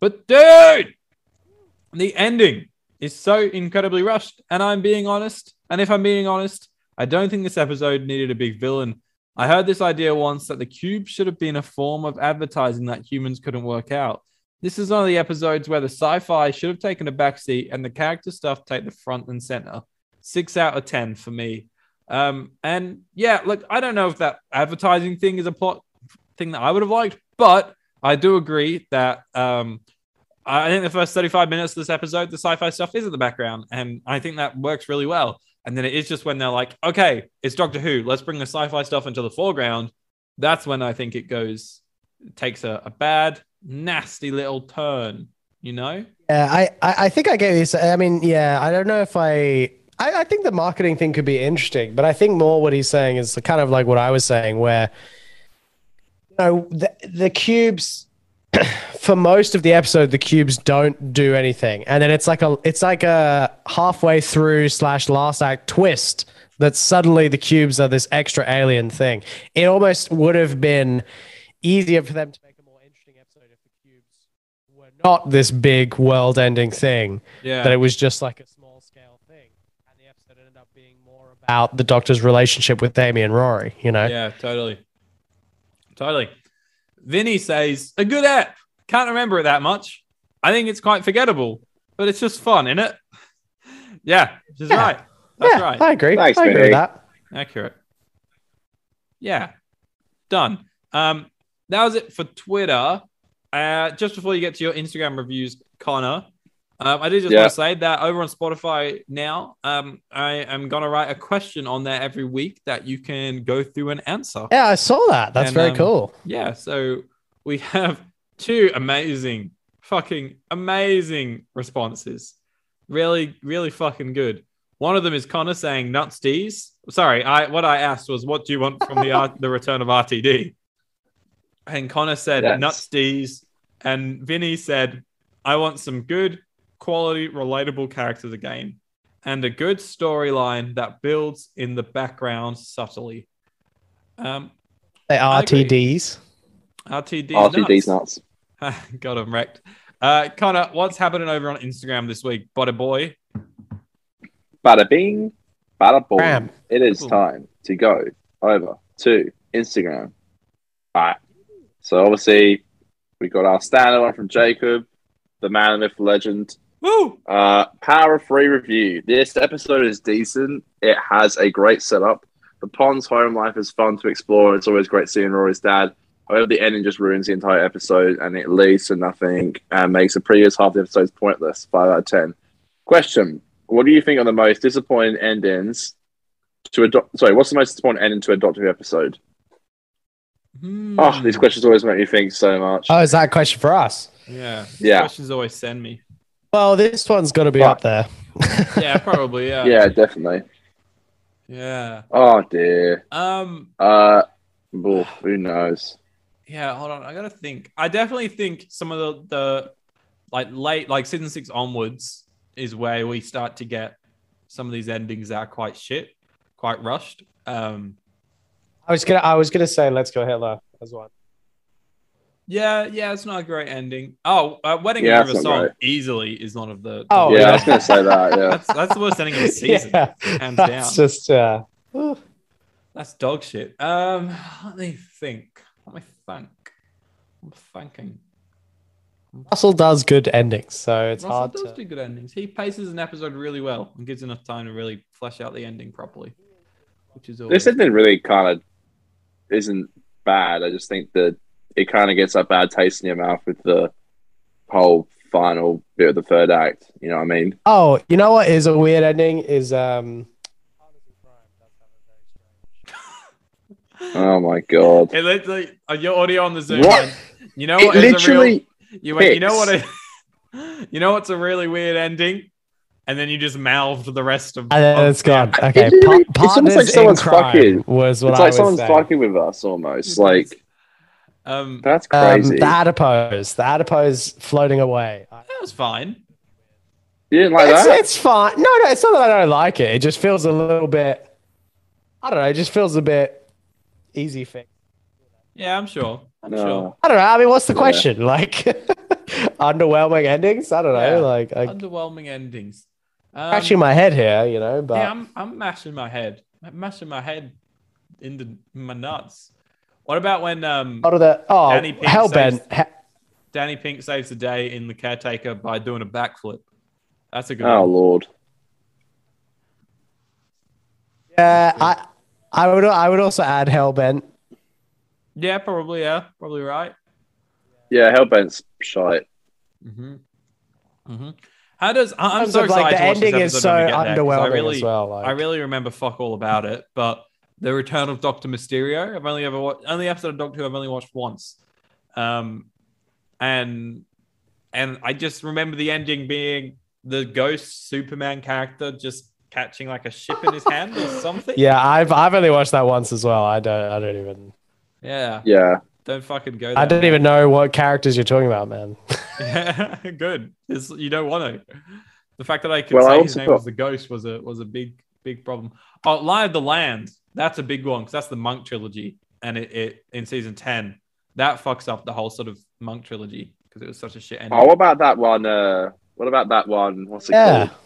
[SPEAKER 1] But dude, the ending is so incredibly rushed. And I'm being honest. And if I'm being honest, I don't think this episode needed a big villain. I heard this idea once that the cube should have been a form of advertising that humans couldn't work out. This is one of the episodes where the sci-fi should have taken a backseat and the character stuff take the front and center. Six out of ten for me. Um, and yeah, look, I don't know if that advertising thing is a plot thing that I would have liked, but I do agree that um, I think the first 35 minutes of this episode, the sci fi stuff is in the background. And I think that works really well. And then it is just when they're like, okay, it's Doctor Who. Let's bring the sci fi stuff into the foreground. That's when I think it goes, takes a, a bad, nasty little turn, you know?
[SPEAKER 3] Yeah, I, I, think I get this. I mean, yeah, I don't know if I, I, I think the marketing thing could be interesting, but I think more what he's saying is kind of like what I was saying, where, you know, the, the cubes, for most of the episode, the cubes don't do anything, and then it's like a, it's like a halfway through slash last act twist that suddenly the cubes are this extra alien thing. It almost would have been easier for them to make a more interesting episode if the cubes were not this big world ending thing,
[SPEAKER 1] Yeah.
[SPEAKER 3] that it was just like a small scale thing. And the episode ended up being more about the doctor's relationship with Amy and Rory, you know?
[SPEAKER 1] Yeah, totally. Totally. Vinny says, a good app. Can't remember it that much. I think it's quite forgettable, but it's just fun, isn't it? yeah, she's
[SPEAKER 3] Yeah.
[SPEAKER 1] right. That's
[SPEAKER 3] yeah,
[SPEAKER 1] right.
[SPEAKER 3] I agree.
[SPEAKER 4] Thanks,
[SPEAKER 3] I agree
[SPEAKER 4] Vinny.
[SPEAKER 3] with that.
[SPEAKER 1] Accurate. Yeah. Done. Um, that was it for Twitter. Uh, just before you get to your Instagram reviews, Connor, um, I did just
[SPEAKER 4] Yeah.
[SPEAKER 1] want to say that over on Spotify now, um, I am gonna write a question on there every week that you can go through and answer.
[SPEAKER 3] Yeah, I saw that. That's
[SPEAKER 1] And,
[SPEAKER 3] very
[SPEAKER 1] um,
[SPEAKER 3] cool.
[SPEAKER 1] Yeah, so we have two amazing, fucking amazing responses. Really, really fucking good. One of them is Connor saying nuts D's. Sorry, I what I asked was what do you want from the R- the return of RTD? And Connor said
[SPEAKER 4] Yes.
[SPEAKER 1] nuts D's, and Vinny said, I want some good, quality, relatable characters again, and a good storyline that builds in the background subtly. Um,
[SPEAKER 3] They
[SPEAKER 1] I agree.
[SPEAKER 3] RTDs.
[SPEAKER 1] RTD
[SPEAKER 4] RTD's nuts.
[SPEAKER 1] Got him wrecked. Uh, Connor, what's happening over on Instagram this week, buddy boy?
[SPEAKER 4] Bada bing, bada
[SPEAKER 3] boy.
[SPEAKER 4] It is
[SPEAKER 1] Boom.
[SPEAKER 4] time to go over to Instagram. All right. So obviously, we got our standard one from Jacob, the man, the myth, the legend.
[SPEAKER 1] Woo!
[SPEAKER 4] Uh, Power of Free review. This episode is decent. It has a great setup. The pond's home life is fun to explore. It's always great seeing Rory's dad. However, the ending just ruins the entire episode and it leads to nothing and makes the previous half of the episodes pointless. Five out of ten. Question: What do you think are the most disappointing endings to a doc- sorry? What's the most disappointing ending to a Doctor Who episode?
[SPEAKER 1] Hmm.
[SPEAKER 4] Oh, these questions always make me think so much.
[SPEAKER 3] Oh, is that a question for us?
[SPEAKER 1] Yeah.
[SPEAKER 4] Yeah.
[SPEAKER 1] Questions always send me.
[SPEAKER 3] Well, this one's got to be
[SPEAKER 4] Fuck.
[SPEAKER 3] up there.
[SPEAKER 1] Yeah, probably. Yeah.
[SPEAKER 4] yeah, definitely.
[SPEAKER 1] Yeah.
[SPEAKER 4] Oh dear.
[SPEAKER 1] Um.
[SPEAKER 4] Uh, oof, who knows?
[SPEAKER 1] Yeah. Hold on. I gotta think. I definitely think some of the the like late like season six onwards is where we start to get some of these endings that are quite shit, quite rushed. Um.
[SPEAKER 3] I was gonna, I was gonna say, let's go Hitler as one.
[SPEAKER 1] Yeah, yeah, it's not a great ending. Oh, uh, Wedding
[SPEAKER 4] Yeah,
[SPEAKER 1] Over
[SPEAKER 4] it's not
[SPEAKER 1] Song
[SPEAKER 4] great.
[SPEAKER 1] easily is one of the.
[SPEAKER 3] Oh,
[SPEAKER 1] the-
[SPEAKER 4] yeah, I was gonna say that. Yeah.
[SPEAKER 1] that's that's the worst ending of the season,
[SPEAKER 3] yeah,
[SPEAKER 1] hands
[SPEAKER 3] that's
[SPEAKER 1] down.
[SPEAKER 3] just uh, ooh.
[SPEAKER 1] That's dog shit. Um, let me think. Let me think. I'm thinking.
[SPEAKER 3] Russell does good endings, so it's
[SPEAKER 1] Russell
[SPEAKER 3] hard
[SPEAKER 1] does
[SPEAKER 3] to.
[SPEAKER 1] do good endings. He paces an episode really well and gives enough time to really flesh out the ending properly, which is always.
[SPEAKER 4] This ending really kind of isn't bad. I just think that it kind of gets that bad taste in your mouth with the whole final bit of the third act. You know what I mean?
[SPEAKER 3] Oh, you know what is a weird ending? Is um.
[SPEAKER 4] Oh my god!
[SPEAKER 1] It literally, uh, your audio on the Zoom.
[SPEAKER 4] What?
[SPEAKER 1] man, You know
[SPEAKER 4] It
[SPEAKER 1] what? is a real- You went, you know what?
[SPEAKER 4] Picks.
[SPEAKER 1] It, you know what's a really weird ending? And then you just mouthed the rest of.
[SPEAKER 3] And then it's gone. Okay,
[SPEAKER 4] It really-
[SPEAKER 3] pa-
[SPEAKER 4] it's almost like someone's
[SPEAKER 3] in crime
[SPEAKER 4] fucking-
[SPEAKER 3] was what
[SPEAKER 4] It's
[SPEAKER 3] I
[SPEAKER 4] like
[SPEAKER 3] was
[SPEAKER 4] someone's
[SPEAKER 3] saying.
[SPEAKER 4] fucking with us almost. Like
[SPEAKER 1] Um,
[SPEAKER 4] that's
[SPEAKER 3] Um,
[SPEAKER 4] crazy.
[SPEAKER 3] the adipose, the adipose floating away.
[SPEAKER 1] that was fine.
[SPEAKER 4] you didn't like
[SPEAKER 3] it's,
[SPEAKER 4] that?
[SPEAKER 3] it's fine. No, no, it's not that I don't like it. It just feels a little bit. I don't know. It just feels a bit easy fix.
[SPEAKER 1] Yeah, I'm sure. I'm
[SPEAKER 4] No.
[SPEAKER 1] sure.
[SPEAKER 3] I don't know. I mean, what's the
[SPEAKER 4] Yeah.
[SPEAKER 3] question? Like, underwhelming endings? I don't know.
[SPEAKER 1] Yeah.
[SPEAKER 3] Like, I'm
[SPEAKER 1] Underwhelming endings. Um,
[SPEAKER 3] scratching my head here, you know. But
[SPEAKER 1] yeah, I'm, I'm mashing my head. I'm mashing my head into my nuts. What about when um
[SPEAKER 3] out of the oh
[SPEAKER 1] Danny Pink
[SPEAKER 3] hellbent.
[SPEAKER 1] saves-
[SPEAKER 3] He-
[SPEAKER 1] Danny Pink saves the day in the caretaker by doing a backflip? That's a good
[SPEAKER 4] Oh
[SPEAKER 1] one.
[SPEAKER 4] lord.
[SPEAKER 3] yeah, I, I would, I would also add hellbent.
[SPEAKER 1] Yeah, probably. Yeah, probably right.
[SPEAKER 4] Yeah, Hellbent's shite.
[SPEAKER 1] Mm-hmm. Mm-hmm. How does I- I'm so
[SPEAKER 3] of, like,
[SPEAKER 1] excited
[SPEAKER 3] the
[SPEAKER 1] to watch this
[SPEAKER 3] ending is
[SPEAKER 1] episode when we
[SPEAKER 3] so
[SPEAKER 1] get there, 'cause I
[SPEAKER 3] underwhelming
[SPEAKER 1] really,
[SPEAKER 3] as well, like-
[SPEAKER 1] I really remember fuck all about it, but the return of Doctor Mysterio, I've only ever watched only episode of Doctor Who I've only watched once, um, and and I just remember the ending being the ghost Superman character just catching like a ship in his hand or something.
[SPEAKER 3] Yeah, I've, I've only watched that once as well. I don't, I don't even,
[SPEAKER 1] yeah.
[SPEAKER 4] Yeah.
[SPEAKER 1] Don't fucking go.
[SPEAKER 3] I don't even know what characters you're talking about, man.
[SPEAKER 1] Yeah, good. It's, you don't want to. The fact that I could
[SPEAKER 4] Well, I
[SPEAKER 1] say his name
[SPEAKER 4] thought-
[SPEAKER 1] was the ghost was a was a big big problem. Oh, Lie of the Land. That's a big one because that's the Monk trilogy, and it, it in season ten that fucks up the whole sort of Monk trilogy because it was such a shit ending.
[SPEAKER 4] Oh, what about that one? Uh, what about that one? What's it
[SPEAKER 3] Yeah.
[SPEAKER 4] called?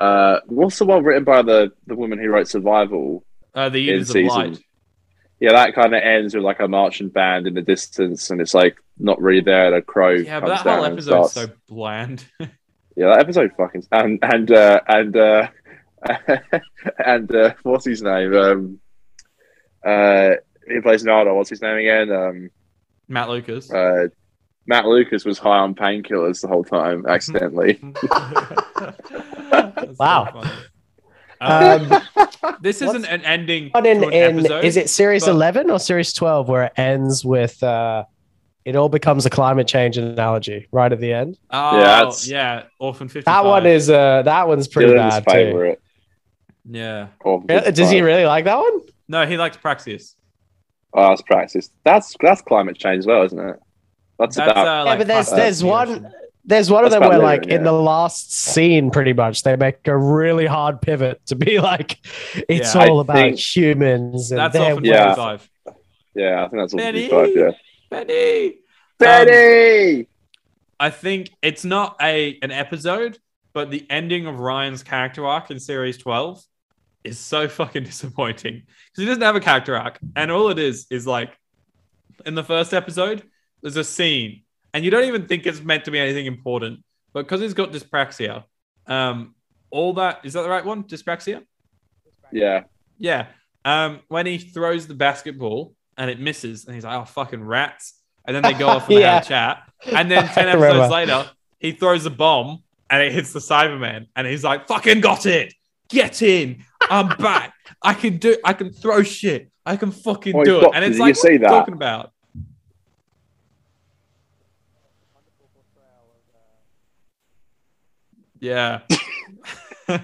[SPEAKER 4] Uh, what's the one written by the the woman who wrote Survival?
[SPEAKER 1] uh, the
[SPEAKER 4] in
[SPEAKER 1] Eaters of
[SPEAKER 4] season-
[SPEAKER 1] Light.
[SPEAKER 4] Yeah, that kind of ends with like a marching band in the distance, and it's like not really there. And a crow
[SPEAKER 1] Yeah, but that whole
[SPEAKER 4] down and
[SPEAKER 1] episode's so bland.
[SPEAKER 4] Yeah, that episode fucking and and uh, and uh, and uh, what's his name? Um, uh, he plays Nardo. What's his name again? Um,
[SPEAKER 1] Matt Lucas.
[SPEAKER 4] uh, Matt Lucas was high on painkillers the whole time, accidentally.
[SPEAKER 1] That's so
[SPEAKER 3] Wow.
[SPEAKER 1] funny. Um, this isn't an ending
[SPEAKER 3] But
[SPEAKER 1] to an
[SPEAKER 3] in
[SPEAKER 1] episode.
[SPEAKER 3] is it series
[SPEAKER 1] but-
[SPEAKER 3] 11 or series 12 where it ends with uh it all becomes a climate change analogy right at the end
[SPEAKER 1] Oh,
[SPEAKER 4] Yeah,
[SPEAKER 1] yeah,
[SPEAKER 4] that's-
[SPEAKER 1] yeah. Orphan 55.
[SPEAKER 3] that one is uh that one's pretty
[SPEAKER 4] Dylan's
[SPEAKER 3] bad too.
[SPEAKER 1] Yeah.
[SPEAKER 3] Does he really like that one
[SPEAKER 1] No, he likes Praxeus.
[SPEAKER 4] Oh, that's Praxeus. That's that's climate change as well, isn't it? That's,
[SPEAKER 1] That's
[SPEAKER 4] about
[SPEAKER 1] uh, like
[SPEAKER 3] but there's- there's one-
[SPEAKER 1] ocean.
[SPEAKER 3] There's one of them where like
[SPEAKER 4] living,
[SPEAKER 3] in the last scene pretty much they make a really hard pivot to be like it's
[SPEAKER 1] Yeah.
[SPEAKER 3] all
[SPEAKER 4] I
[SPEAKER 3] about
[SPEAKER 4] think-
[SPEAKER 3] humans and
[SPEAKER 1] That's
[SPEAKER 3] their
[SPEAKER 1] Orphan
[SPEAKER 4] Yeah.
[SPEAKER 1] 55.
[SPEAKER 4] yeah. I think that's all
[SPEAKER 1] Betty!
[SPEAKER 4] five. Yeah,
[SPEAKER 1] Betty. Um,
[SPEAKER 4] Betty.
[SPEAKER 1] I think it's not a an episode, but the ending of Ryan's character arc in series 12 is so fucking disappointing because he doesn't have a character arc, and all it is is like in the first episode, there's a scene, and you don't even think it's meant to be anything important, but because he's got dyspraxia, um, all that is that the right one? Dyspraxia.
[SPEAKER 4] yeah,
[SPEAKER 1] Yeah. Um, when he throws the basketball and it misses, and he's like, "Oh, fucking rats!" And then they go off and they
[SPEAKER 3] Yeah.
[SPEAKER 1] have a chat. And then ten episodes later, he throws a bomb and it hits the Cyberman, and he's like, "Fucking got it! Get in! I'm back! I can do! I can throw shit! I can fucking
[SPEAKER 4] Oh,
[SPEAKER 1] do it!" And it's like, "What are you talking about?" Yeah.
[SPEAKER 4] well,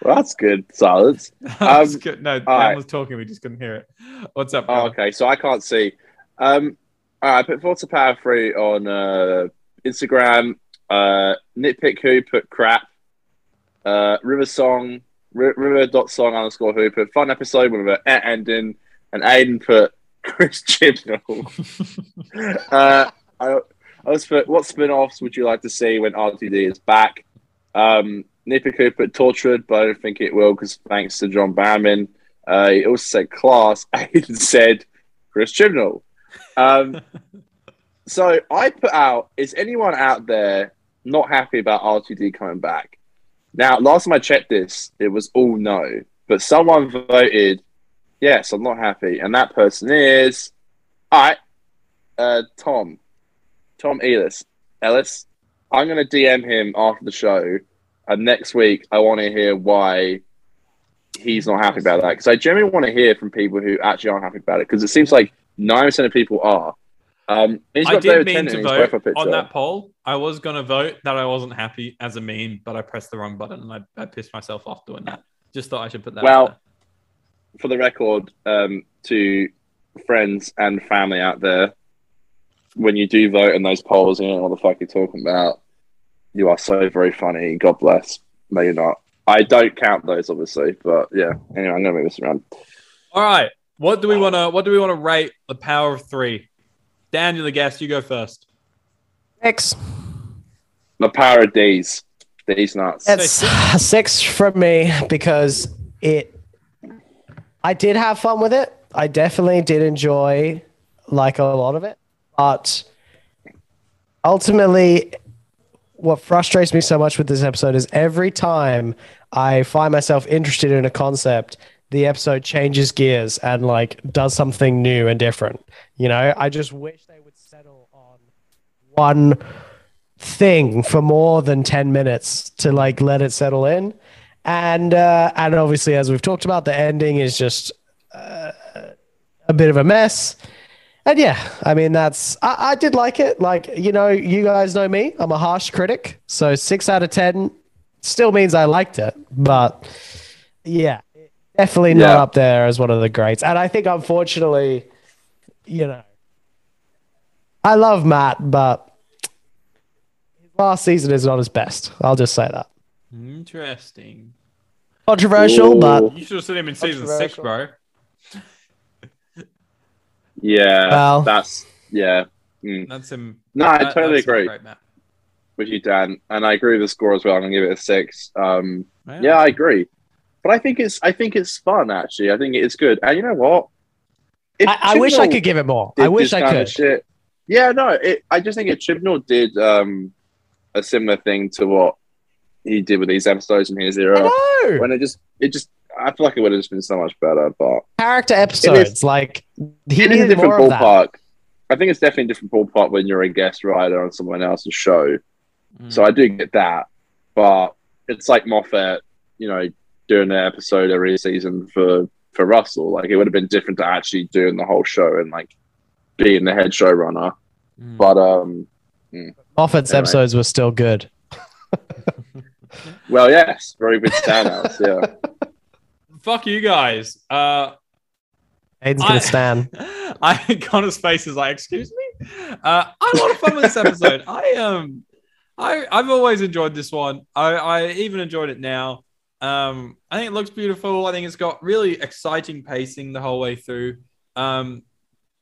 [SPEAKER 4] that's good. Silence.
[SPEAKER 1] That
[SPEAKER 4] Um,
[SPEAKER 1] good. No, Dan
[SPEAKER 4] right.
[SPEAKER 1] was talking. We just couldn't hear it. What's up?
[SPEAKER 4] Oh, okay, so I can't see. Um, all right, I put of Power Free on uh, Instagram. Uh, Nitpick Who put crap. Uh, River Song, R- River dot song underscore Who put fun episode with an ending, and Aiden put Chris Chibnall. uh, I, I was for, what spin offs would you like to see when RTD is back? Um, Who put Torchwood, but I don't think it will because thanks to John Barrowman. Uh, he also said class. Aiden said Chris Chibnall. Um, so I put out: Is anyone out there not happy about RTD coming back? Now, last time I checked this, it was all no, but someone voted yes. I'm not happy, and that person is all right. Uh, Tom, Tom Elis. Ellis, I'm going to DM him after the show, and next week I want to hear why he's not happy about that because I genuinely want to hear from people who actually aren't happy about it because it seems like nine percent of people are. Um, he's
[SPEAKER 1] I
[SPEAKER 4] got
[SPEAKER 1] did mean to vote on that poll. I was gonna vote that I wasn't happy as a meme, but I pressed the wrong button and I, I pissed myself off doing that. Just thought I should put that.
[SPEAKER 4] Well, For the record, um, to friends and family out there, when you do vote in those polls, you know what the fuck you're talking about. You are so very funny. God bless. No, you're not. I don't count those, obviously, but yeah. Anyway, I'm gonna move this around.
[SPEAKER 1] all right. What do we want to? What do we want to rate the power of three? Dan, you're the guest. You go first.
[SPEAKER 3] Six.
[SPEAKER 4] The power of D's. D's nuts.
[SPEAKER 3] It's a six from me because it. I did have fun with it. I definitely did enjoy like a lot of it, but ultimately, what frustrates me so much with this episode is every time I find myself interested in a concept, the episode changes gears and like does something new and different. You know, I just wish they would settle on one thing for more than 10 minutes to like let it settle in. And uh and obviously as we've talked about the ending is just uh, a bit of a mess and yeah i mean that's I, I did like it like you know you guys know me i'm a harsh critic so six out of ten still means i liked it but yeah definitely not
[SPEAKER 4] Yeah.
[SPEAKER 3] up there as one of the greats and i think unfortunately you know i love matt but his last season is not his best. I'll just say that.
[SPEAKER 1] Interesting.
[SPEAKER 3] Controversial,
[SPEAKER 4] Ooh.
[SPEAKER 3] but
[SPEAKER 1] You should have seen him in season six, bro.
[SPEAKER 4] Yeah,
[SPEAKER 3] Well-
[SPEAKER 4] that's yeah. Mm.
[SPEAKER 1] That's him.
[SPEAKER 4] No, I totally agree
[SPEAKER 1] great, Matt.
[SPEAKER 4] with you, Dan, and I agree with the score as well. I'm gonna give it a six. Um,
[SPEAKER 1] Yeah.
[SPEAKER 4] yeah, I agree, but I think it's I think it's fun actually. I think it's good, and you know what? If
[SPEAKER 3] I, I wish I could give it more. I wish I could.
[SPEAKER 4] Shit, yeah, no, it, I just think if Chibnall did um, a similar thing to what he did with these episodes in his era, when it just it just I feel like it would have just been so much better, but
[SPEAKER 3] Character episodes, like he
[SPEAKER 4] it is a different
[SPEAKER 3] more
[SPEAKER 4] ballpark. I think it's definitely a different ballpark when you're a guest writer on someone else's show.
[SPEAKER 1] Mm.
[SPEAKER 4] So I do get that, but it's like Moffat, you know, doing an episode every season for for Russell. Like it would have been different to actually doing the whole show and like being the head showrunner.
[SPEAKER 1] Mm.
[SPEAKER 4] But um,
[SPEAKER 3] Moffat's
[SPEAKER 4] Anyway.
[SPEAKER 3] episodes were still good.
[SPEAKER 4] well, yes, very good standouts. yeah,
[SPEAKER 1] Fuck you guys. Uh,
[SPEAKER 3] Aiden's
[SPEAKER 1] I-
[SPEAKER 3] gonna stand.
[SPEAKER 1] I Connor's face is like, excuse me. Uh, I had a lot of fun with this episode. I um, I I've always enjoyed this one. I I even enjoyed it now. Um, I think it looks beautiful. I think it's got really exciting pacing the whole way through. Um,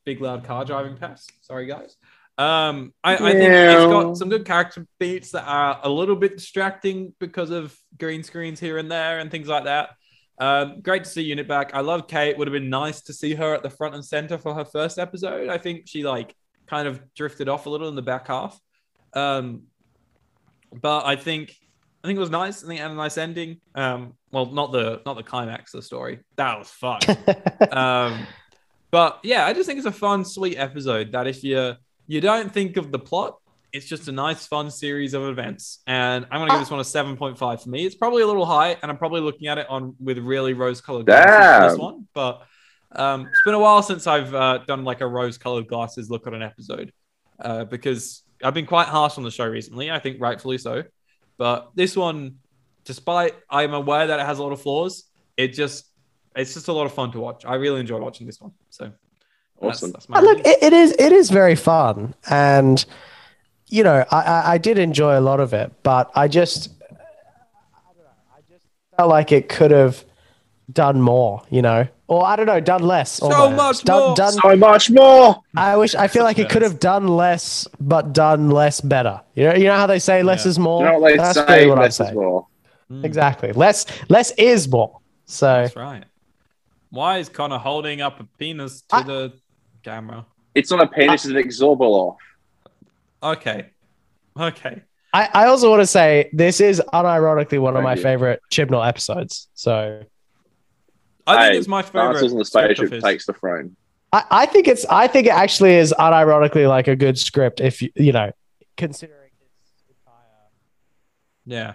[SPEAKER 1] big loud car driving past. Sorry guys. Um, I, I think it's got some good character beats that are a little bit distracting because of green screens here and there and things like that. Um, great to see Unit back. I love Kate. Would have been nice to see her at the front and center for her first episode. I think she like kind of drifted off a little in the back half. Um, but I think I think it was nice. I think it had a nice ending. Um, well, not the not the climax of the story. That was fun. um, but yeah, I just think it's a fun, sweet episode. That if you you don't think of the plot, it's just a nice, fun series of events. And I'm gonna give this one a seven point five for me. It's probably a little high, and I'm probably looking at it on with really rose-colored glasses for this one. But um, it's been a while since I've uh, done like a rose-colored glasses look at an episode uh, because I've been quite harsh on the show recently. I think rightfully so. But this one, despite I'm aware that it has a lot of flaws, it just it's just a lot of fun to watch. I really enjoy watching this one. So
[SPEAKER 4] Awesome.
[SPEAKER 1] That's, my
[SPEAKER 3] look, it, it is it is very fun, and you know, I, I I did enjoy a lot of it, but I just I know, I just felt like it could have done more, you know, or I don't know, done less.
[SPEAKER 1] So
[SPEAKER 3] almost.
[SPEAKER 1] much
[SPEAKER 3] done,
[SPEAKER 1] more.
[SPEAKER 3] Done,
[SPEAKER 4] so much more.
[SPEAKER 3] I wish I feel like it could have done less, but done less better. You know, you know how they say less
[SPEAKER 1] Yeah.
[SPEAKER 3] is more.
[SPEAKER 4] You know what they
[SPEAKER 3] That's
[SPEAKER 4] say?
[SPEAKER 3] really what I'm
[SPEAKER 4] Less is more.
[SPEAKER 1] Mm,
[SPEAKER 3] Exactly, less less is more. So
[SPEAKER 1] That's right. Why is Connor holding up a penis to
[SPEAKER 3] I-
[SPEAKER 1] the camera?
[SPEAKER 4] It's not a penis; it's an exorbital.
[SPEAKER 1] Okay. Okay.
[SPEAKER 3] I, I also want to say this is unironically one of my
[SPEAKER 4] you.
[SPEAKER 3] favorite Chibnall episodes. So
[SPEAKER 1] I think
[SPEAKER 4] Hey,
[SPEAKER 1] it's my favorite.
[SPEAKER 4] Dancers on the
[SPEAKER 1] script of
[SPEAKER 4] spaceship
[SPEAKER 1] his.
[SPEAKER 4] takes the throne.
[SPEAKER 3] I, I think it's I think it actually is unironically like a good script if you you know considering its entire
[SPEAKER 1] Yeah.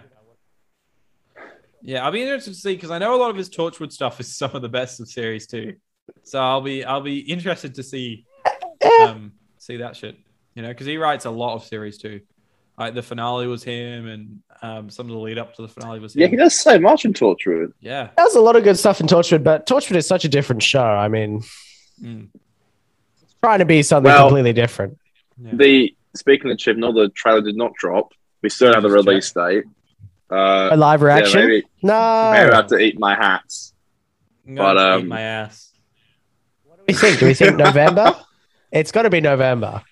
[SPEAKER 1] Yeah, I'll be interested to see because I know a lot of his Torchwood stuff is some of the best of series two. So I'll be I'll be interested to see um see that shit. You know, because he writes a lot of series too. Like the finale was him, and um, some of the lead up to the finale was him.
[SPEAKER 4] Yeah, he does so much in Torchwood.
[SPEAKER 1] Yeah.
[SPEAKER 3] There's a lot of good stuff in Torchwood, but Torchwood is such a different show. I mean,
[SPEAKER 1] Mm.
[SPEAKER 3] it's trying to be something
[SPEAKER 4] Well-
[SPEAKER 3] completely different.
[SPEAKER 1] yeah.
[SPEAKER 4] The speaking of Chibnall, the trailer did not drop. We still don't have the
[SPEAKER 1] Just check.
[SPEAKER 4] release date. Uh,
[SPEAKER 3] A live
[SPEAKER 4] yeah,
[SPEAKER 3] reaction?
[SPEAKER 4] maybe,
[SPEAKER 3] no.
[SPEAKER 4] maybe I have to eat my hats.
[SPEAKER 1] I'm gonna
[SPEAKER 4] but,
[SPEAKER 1] eat
[SPEAKER 4] um,
[SPEAKER 1] my ass.
[SPEAKER 3] What do we think? Do we think November? it's got to be November.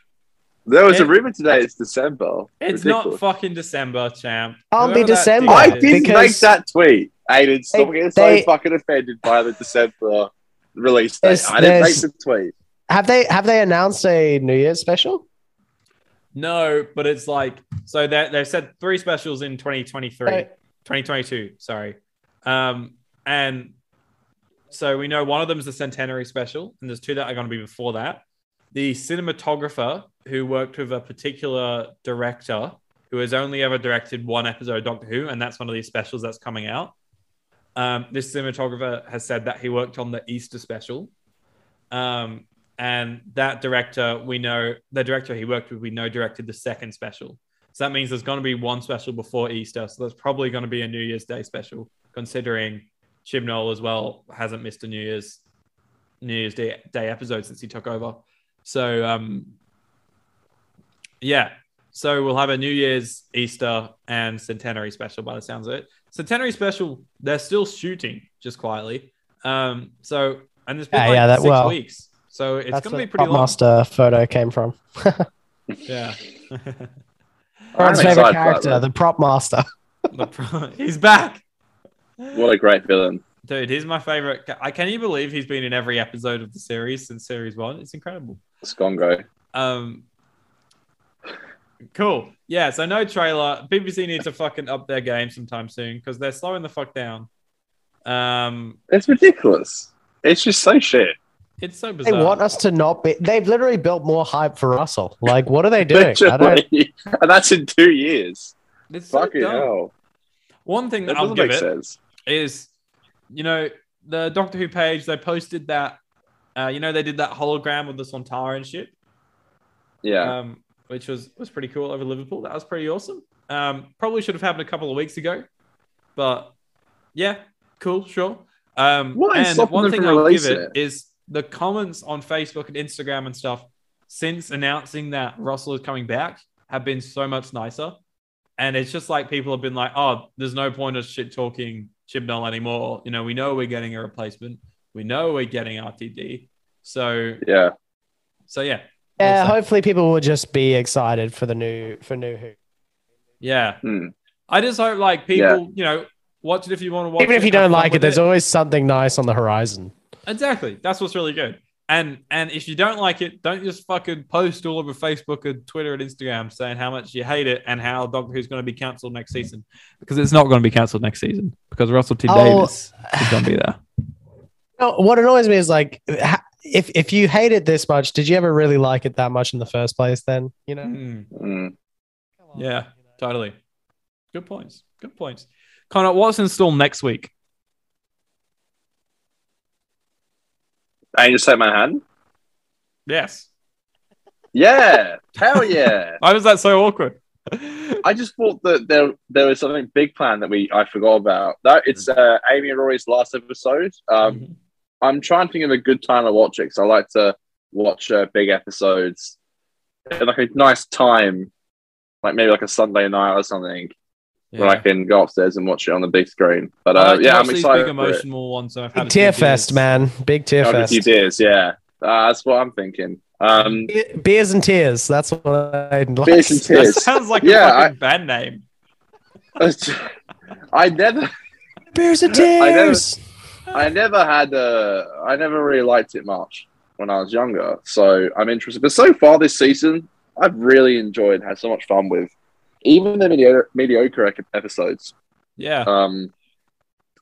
[SPEAKER 4] There was a rumor today. It's December.
[SPEAKER 1] It's
[SPEAKER 4] Ridiculous.
[SPEAKER 1] not fucking December, champ.
[SPEAKER 3] Can't be December.
[SPEAKER 4] I didn't
[SPEAKER 3] Because-
[SPEAKER 4] make that tweet. Aiden, stop
[SPEAKER 3] They-
[SPEAKER 4] getting
[SPEAKER 3] they-
[SPEAKER 4] so fucking offended by the December release date. I didn't make the tweet.
[SPEAKER 3] Have they have they announced a New Year's special?
[SPEAKER 1] No, but it's like so they they've said three specials in 2023,
[SPEAKER 3] Right.
[SPEAKER 1] 2022. Sorry, um, and so we know one of them is the centenary special, and there's two that are going to be before that. The cinematographer who worked with a particular director who has only ever directed one episode of Doctor Who, and that's one of these specials that's coming out. Um, this cinematographer has said that he worked on the Easter special. Um, and that director, we know the director he worked with, we know directed the second special. So that means there's going to be one special before Easter. So there's probably going to be a New Year's Day special, considering Chibnall as well hasn't missed a New Year's New Year's Day, Day episode since he took over. So um, yeah, so we'll have a New Year's, Easter, and Centenary special by the sounds of it. Centenary special, they're still shooting just quietly. Um, so and it's been
[SPEAKER 3] Yeah,
[SPEAKER 1] like
[SPEAKER 3] yeah, that-
[SPEAKER 1] six
[SPEAKER 3] well,
[SPEAKER 1] weeks, so it's gonna be pretty
[SPEAKER 3] the
[SPEAKER 1] long.
[SPEAKER 3] Master photo came from.
[SPEAKER 1] Yeah,
[SPEAKER 3] Ron's favorite
[SPEAKER 4] excited that,
[SPEAKER 3] character, the prop master.
[SPEAKER 1] The pro- he's back,
[SPEAKER 4] What a great villain.
[SPEAKER 1] dude. He's my favorite. ca- I can you believe he's been in every episode of the series since series one? It's incredible.
[SPEAKER 4] Scongo.
[SPEAKER 1] Um, cool. Yeah. So no trailer. BBC needs to fucking up their game sometime soon because they're slowing the fuck down. Um,
[SPEAKER 4] It's ridiculous. It's just so shit.
[SPEAKER 1] it's so bizarre.
[SPEAKER 3] They want us to not be. They've literally built more hype for Russell. Like, what are they doing? I don't,
[SPEAKER 4] Literally. And that's in two years.
[SPEAKER 1] It's so
[SPEAKER 4] Fucking
[SPEAKER 1] dumb.
[SPEAKER 4] hell.
[SPEAKER 1] One thing
[SPEAKER 4] That
[SPEAKER 1] that I'll
[SPEAKER 4] doesn't
[SPEAKER 1] give
[SPEAKER 4] make
[SPEAKER 1] it
[SPEAKER 4] sense.
[SPEAKER 1] is, you know, the Doctor Who page. They posted that. Uh, you know, they did that hologram of the Sontaran and shit.
[SPEAKER 4] Yeah.
[SPEAKER 1] um, which was was pretty cool over Liverpool. That was pretty awesome. Um, probably should have happened a couple of weeks ago, but yeah, cool, sure. Um, and one thing I'll give it
[SPEAKER 4] it?
[SPEAKER 1] is the comments on Facebook and Instagram and stuff since announcing that Russell is coming back have been so much nicer. And it's just like people have been like, oh, there's no point of shit talking Chibnall anymore. You know, we know we're getting a replacement. We know we're getting RTD. So,
[SPEAKER 4] yeah.
[SPEAKER 1] so yeah.
[SPEAKER 3] Yeah,
[SPEAKER 1] Well said.
[SPEAKER 3] hopefully people will just be excited for the new for new Who.
[SPEAKER 1] Yeah.
[SPEAKER 4] Hmm.
[SPEAKER 1] I just hope like people, you know, watch it if you want to watch
[SPEAKER 3] Even if
[SPEAKER 1] it,
[SPEAKER 3] you
[SPEAKER 1] have
[SPEAKER 3] don't like it,
[SPEAKER 1] with
[SPEAKER 3] there's always something nice on the horizon.
[SPEAKER 1] Exactly. That's what's really good. And and if you don't like it, don't just fucking post all over Facebook and Twitter and Instagram saying how much you hate it and how Doctor Who's going to be cancelled next season. Because it's not going to be cancelled next season. Because Russell T
[SPEAKER 3] Oh.
[SPEAKER 1] Davies is going to be there.
[SPEAKER 3] No, what annoys me is like, ha- if if you hate it this much, did you ever really like it that much in the first place? Then you know.
[SPEAKER 1] Mm, yeah, totally. Good points. Good points. Connor, what's installed next week?
[SPEAKER 4] I just take my hand.
[SPEAKER 1] Yes.
[SPEAKER 4] Yeah. Hell yeah.
[SPEAKER 1] Why was that so awkward?
[SPEAKER 4] I just thought that there there was something big planned that we I forgot about. That it's uh, Amy and Rory's last episode. Um,
[SPEAKER 1] Mhm.
[SPEAKER 4] I'm trying to think of a good time to watch it because I like to watch uh, big episodes at like a nice time, like maybe like a Sunday night or something, where I can go upstairs and watch it on the big screen. But
[SPEAKER 1] I
[SPEAKER 4] uh,
[SPEAKER 1] like
[SPEAKER 4] yeah, I'm
[SPEAKER 1] these
[SPEAKER 4] excited
[SPEAKER 1] big
[SPEAKER 4] for it.
[SPEAKER 1] emotional ones. So I've had
[SPEAKER 3] Big tear fest,
[SPEAKER 1] beers.
[SPEAKER 3] man. Big tear
[SPEAKER 4] I'll
[SPEAKER 3] fest.
[SPEAKER 4] give you tears, yeah. Uh, that's what I'm thinking. Um,
[SPEAKER 3] Be- Beers and tears. That's what I like.
[SPEAKER 4] Beers and
[SPEAKER 1] That
[SPEAKER 4] tears.
[SPEAKER 1] sounds like
[SPEAKER 4] Yeah,
[SPEAKER 1] a fucking band name.
[SPEAKER 4] I never,
[SPEAKER 3] Beers and
[SPEAKER 4] I never-
[SPEAKER 3] tears.
[SPEAKER 4] I never had, uh, I never really liked it much when I was younger. So I'm interested. But so far this season, I've really enjoyed, had so much fun with, even the mediocre, mediocre episodes.
[SPEAKER 1] Yeah.
[SPEAKER 4] Um,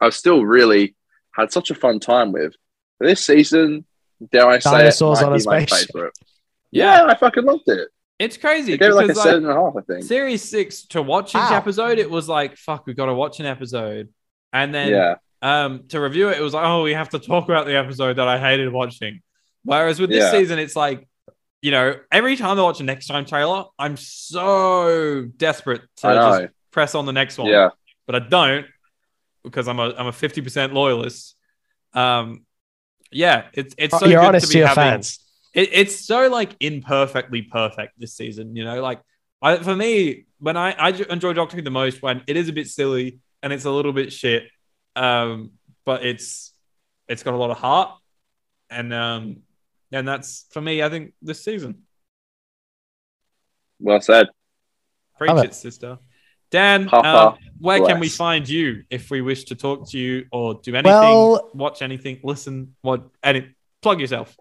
[SPEAKER 4] I've still really had such a fun time with. This season, dare I say,
[SPEAKER 3] Dinosaurs
[SPEAKER 4] it,
[SPEAKER 3] on a
[SPEAKER 4] be
[SPEAKER 3] spaceship.
[SPEAKER 1] Yeah.
[SPEAKER 4] Yeah, I fucking loved it.
[SPEAKER 1] It's crazy
[SPEAKER 4] They gave it like a
[SPEAKER 1] like,
[SPEAKER 4] and a half, I think.
[SPEAKER 1] series six to watch each
[SPEAKER 3] Wow.
[SPEAKER 1] episode, it was like fuck, we got to watch an episode, and then
[SPEAKER 4] yeah,
[SPEAKER 1] um to review it, it was like oh, we have to talk about the episode that I hated watching. Whereas with this
[SPEAKER 4] Yeah.
[SPEAKER 1] season, it's like you know every time I watch a next time trailer, I'm so desperate to just press on the next one.
[SPEAKER 4] yeah.
[SPEAKER 1] but I don't because I'm a I'm a fifty percent loyalist. Um, yeah, it's it's so
[SPEAKER 3] You're
[SPEAKER 1] good
[SPEAKER 3] honest
[SPEAKER 1] to
[SPEAKER 3] to
[SPEAKER 1] be
[SPEAKER 3] your
[SPEAKER 1] having.
[SPEAKER 3] fans.
[SPEAKER 1] It, it's so like imperfectly perfect this season. You know, like I for me when I, I enjoy Doctor Who the most when it is a bit silly and it's a little bit shit, um, but it's it's got a lot of heart, and um, and that's for me. I think this season.
[SPEAKER 4] Well said.
[SPEAKER 1] Preach it,
[SPEAKER 3] it.
[SPEAKER 1] sister. Dan,
[SPEAKER 4] Ha,
[SPEAKER 1] um,
[SPEAKER 4] ha.
[SPEAKER 1] where can we find you if we wish to talk to you or do anything,
[SPEAKER 3] Well-
[SPEAKER 1] watch anything, listen, what, any, plug yourself.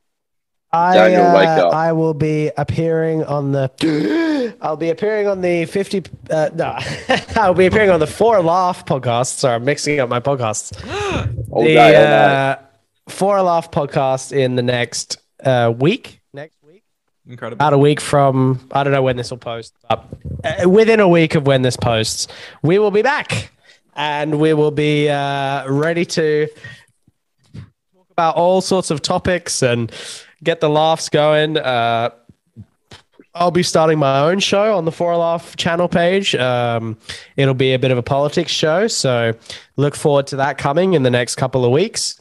[SPEAKER 3] I,
[SPEAKER 4] Daniel, wake
[SPEAKER 3] uh,
[SPEAKER 4] up.
[SPEAKER 3] I will be appearing on the. I'll be appearing on the fifty. Uh, no, I'll be appearing on the Four Laugh podcast. Sorry, I'm mixing up my podcasts.
[SPEAKER 4] All
[SPEAKER 3] the
[SPEAKER 4] day, all
[SPEAKER 3] uh, Four Laugh podcast in the next uh, week. Next week,
[SPEAKER 1] Incredible.
[SPEAKER 3] about a week from. I don't know when this will post, but uh, within a week of when this posts, we will be back, and we will be uh, ready to talk about all sorts of topics and get the laughs going. Uh, I'll be starting my own show on the Four Laugh channel page. Um, it'll be a bit of a politics show, so look forward to that coming in the next couple of weeks.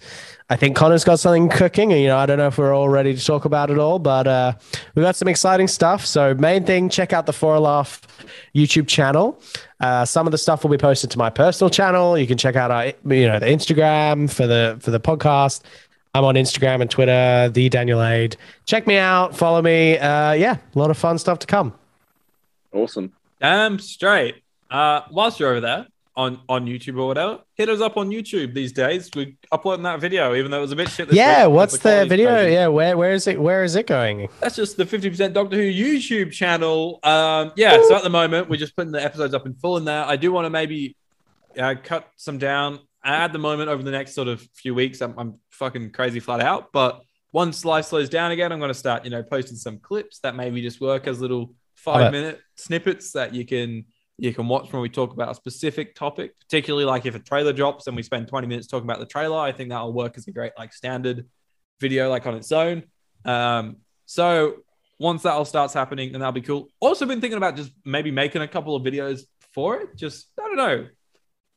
[SPEAKER 3] I think Connor's got something cooking, and you know I don't know if we're all ready to talk about it all, but uh, we got some exciting stuff. So main thing, check out the Four Laugh YouTube channel. Uh, some of the stuff will be posted to my personal channel. You can check out our you know the Instagram for the for the podcast. I'm on Instagram and Twitter, the Daniel Ade. Check me out, follow me. Uh, yeah, a lot of fun stuff to come.
[SPEAKER 4] Awesome.
[SPEAKER 1] Damn straight. Uh, whilst you're over there on, on YouTube or whatever, hit us up on YouTube these days. We're uploading that video, even though it was a bit shit this
[SPEAKER 3] yeah,
[SPEAKER 1] week
[SPEAKER 3] what's the,
[SPEAKER 1] quality's
[SPEAKER 3] video?
[SPEAKER 1] crazy.
[SPEAKER 3] Yeah, where where is it? Where is it going?
[SPEAKER 1] That's just the 50% Doctor Who YouTube channel. Um, yeah, so at the moment, we're just putting the episodes up in full in there. I do want to maybe uh, cut some down at the moment over the next sort of few weeks. I'm, I'm fucking crazy flat out. But once life slows down again, I'm going to start, you know, posting some clips that maybe just work as little five minute snippets that you can you can watch when we talk about a specific topic, particularly like if a trailer drops and we spend 20 minutes talking about the trailer. I think that'll work as a great like standard video like on its own. Um, so once that all starts happening, then that'll be cool. Also, been thinking about just maybe making a couple of videos for it. Just I don't know,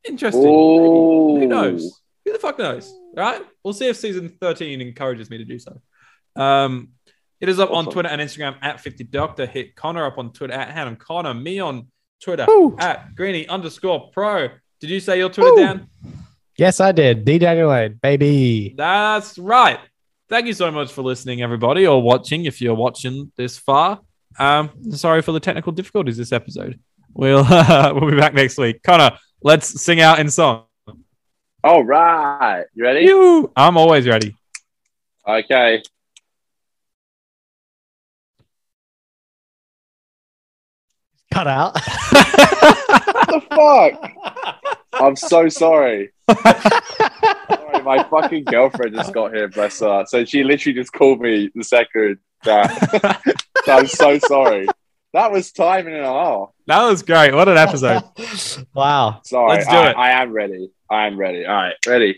[SPEAKER 1] interesting.
[SPEAKER 4] Ooh.
[SPEAKER 1] Who knows? Who the fuck knows? Right? We'll see if season 13 encourages me to do so. Um, it is up on Twitter and Instagram at 50 Doctor. Hit Connor up on Twitter at Hannum Connor. Me on Twitter
[SPEAKER 3] Woo.
[SPEAKER 1] at Greeny underscore pro. Did you say your Twitter,
[SPEAKER 3] Woo.
[SPEAKER 1] Dan?
[SPEAKER 3] Yes, I did. D Daniel Ade, baby.
[SPEAKER 1] That's right. Thank you so much for listening, everybody, or watching if you're watching this far. Um, sorry for the technical difficulties this episode. We'll uh, we'll be back next week. Connor, let's sing out in song.
[SPEAKER 4] All right. You ready?
[SPEAKER 1] You, I'm always ready.
[SPEAKER 4] Okay.
[SPEAKER 3] Cut out.
[SPEAKER 4] What the fuck? I'm so sorry. sorry, my fucking girlfriend just got here, bless her. So she literally just called me the second that. so I'm so sorry. That was time and a half.
[SPEAKER 1] That was great. What an episode.
[SPEAKER 3] wow.
[SPEAKER 4] Sorry.
[SPEAKER 1] Let's do
[SPEAKER 4] I,
[SPEAKER 1] it.
[SPEAKER 4] I am ready. I am ready. All right, ready.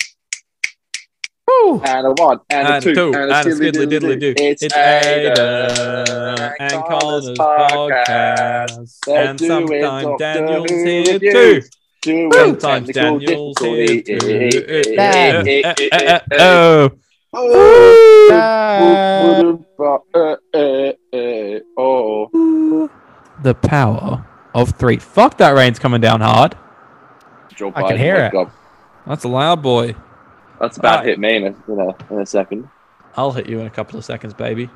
[SPEAKER 3] Woo.
[SPEAKER 4] And a one, and,
[SPEAKER 1] And
[SPEAKER 4] a two,
[SPEAKER 1] two,
[SPEAKER 4] and a
[SPEAKER 1] and a
[SPEAKER 4] skiddly
[SPEAKER 1] skiddly diddly do.
[SPEAKER 4] It's,
[SPEAKER 1] It's
[SPEAKER 4] Ada
[SPEAKER 1] Ada and Connor's
[SPEAKER 4] podcast.
[SPEAKER 1] podcast. And sometimes Daniel's here too. Sometimes Daniel's here too.
[SPEAKER 3] Dan.
[SPEAKER 1] Oh.
[SPEAKER 4] Oh,
[SPEAKER 1] The power of three. Fuck that rain's coming down hard.
[SPEAKER 4] Joe
[SPEAKER 3] I can hear it.
[SPEAKER 4] up.
[SPEAKER 1] That's a loud boy.
[SPEAKER 4] That's about uh,
[SPEAKER 1] Right.
[SPEAKER 4] to hit me in a, in a, in a second.
[SPEAKER 1] I'll hit you in a couple of seconds, baby.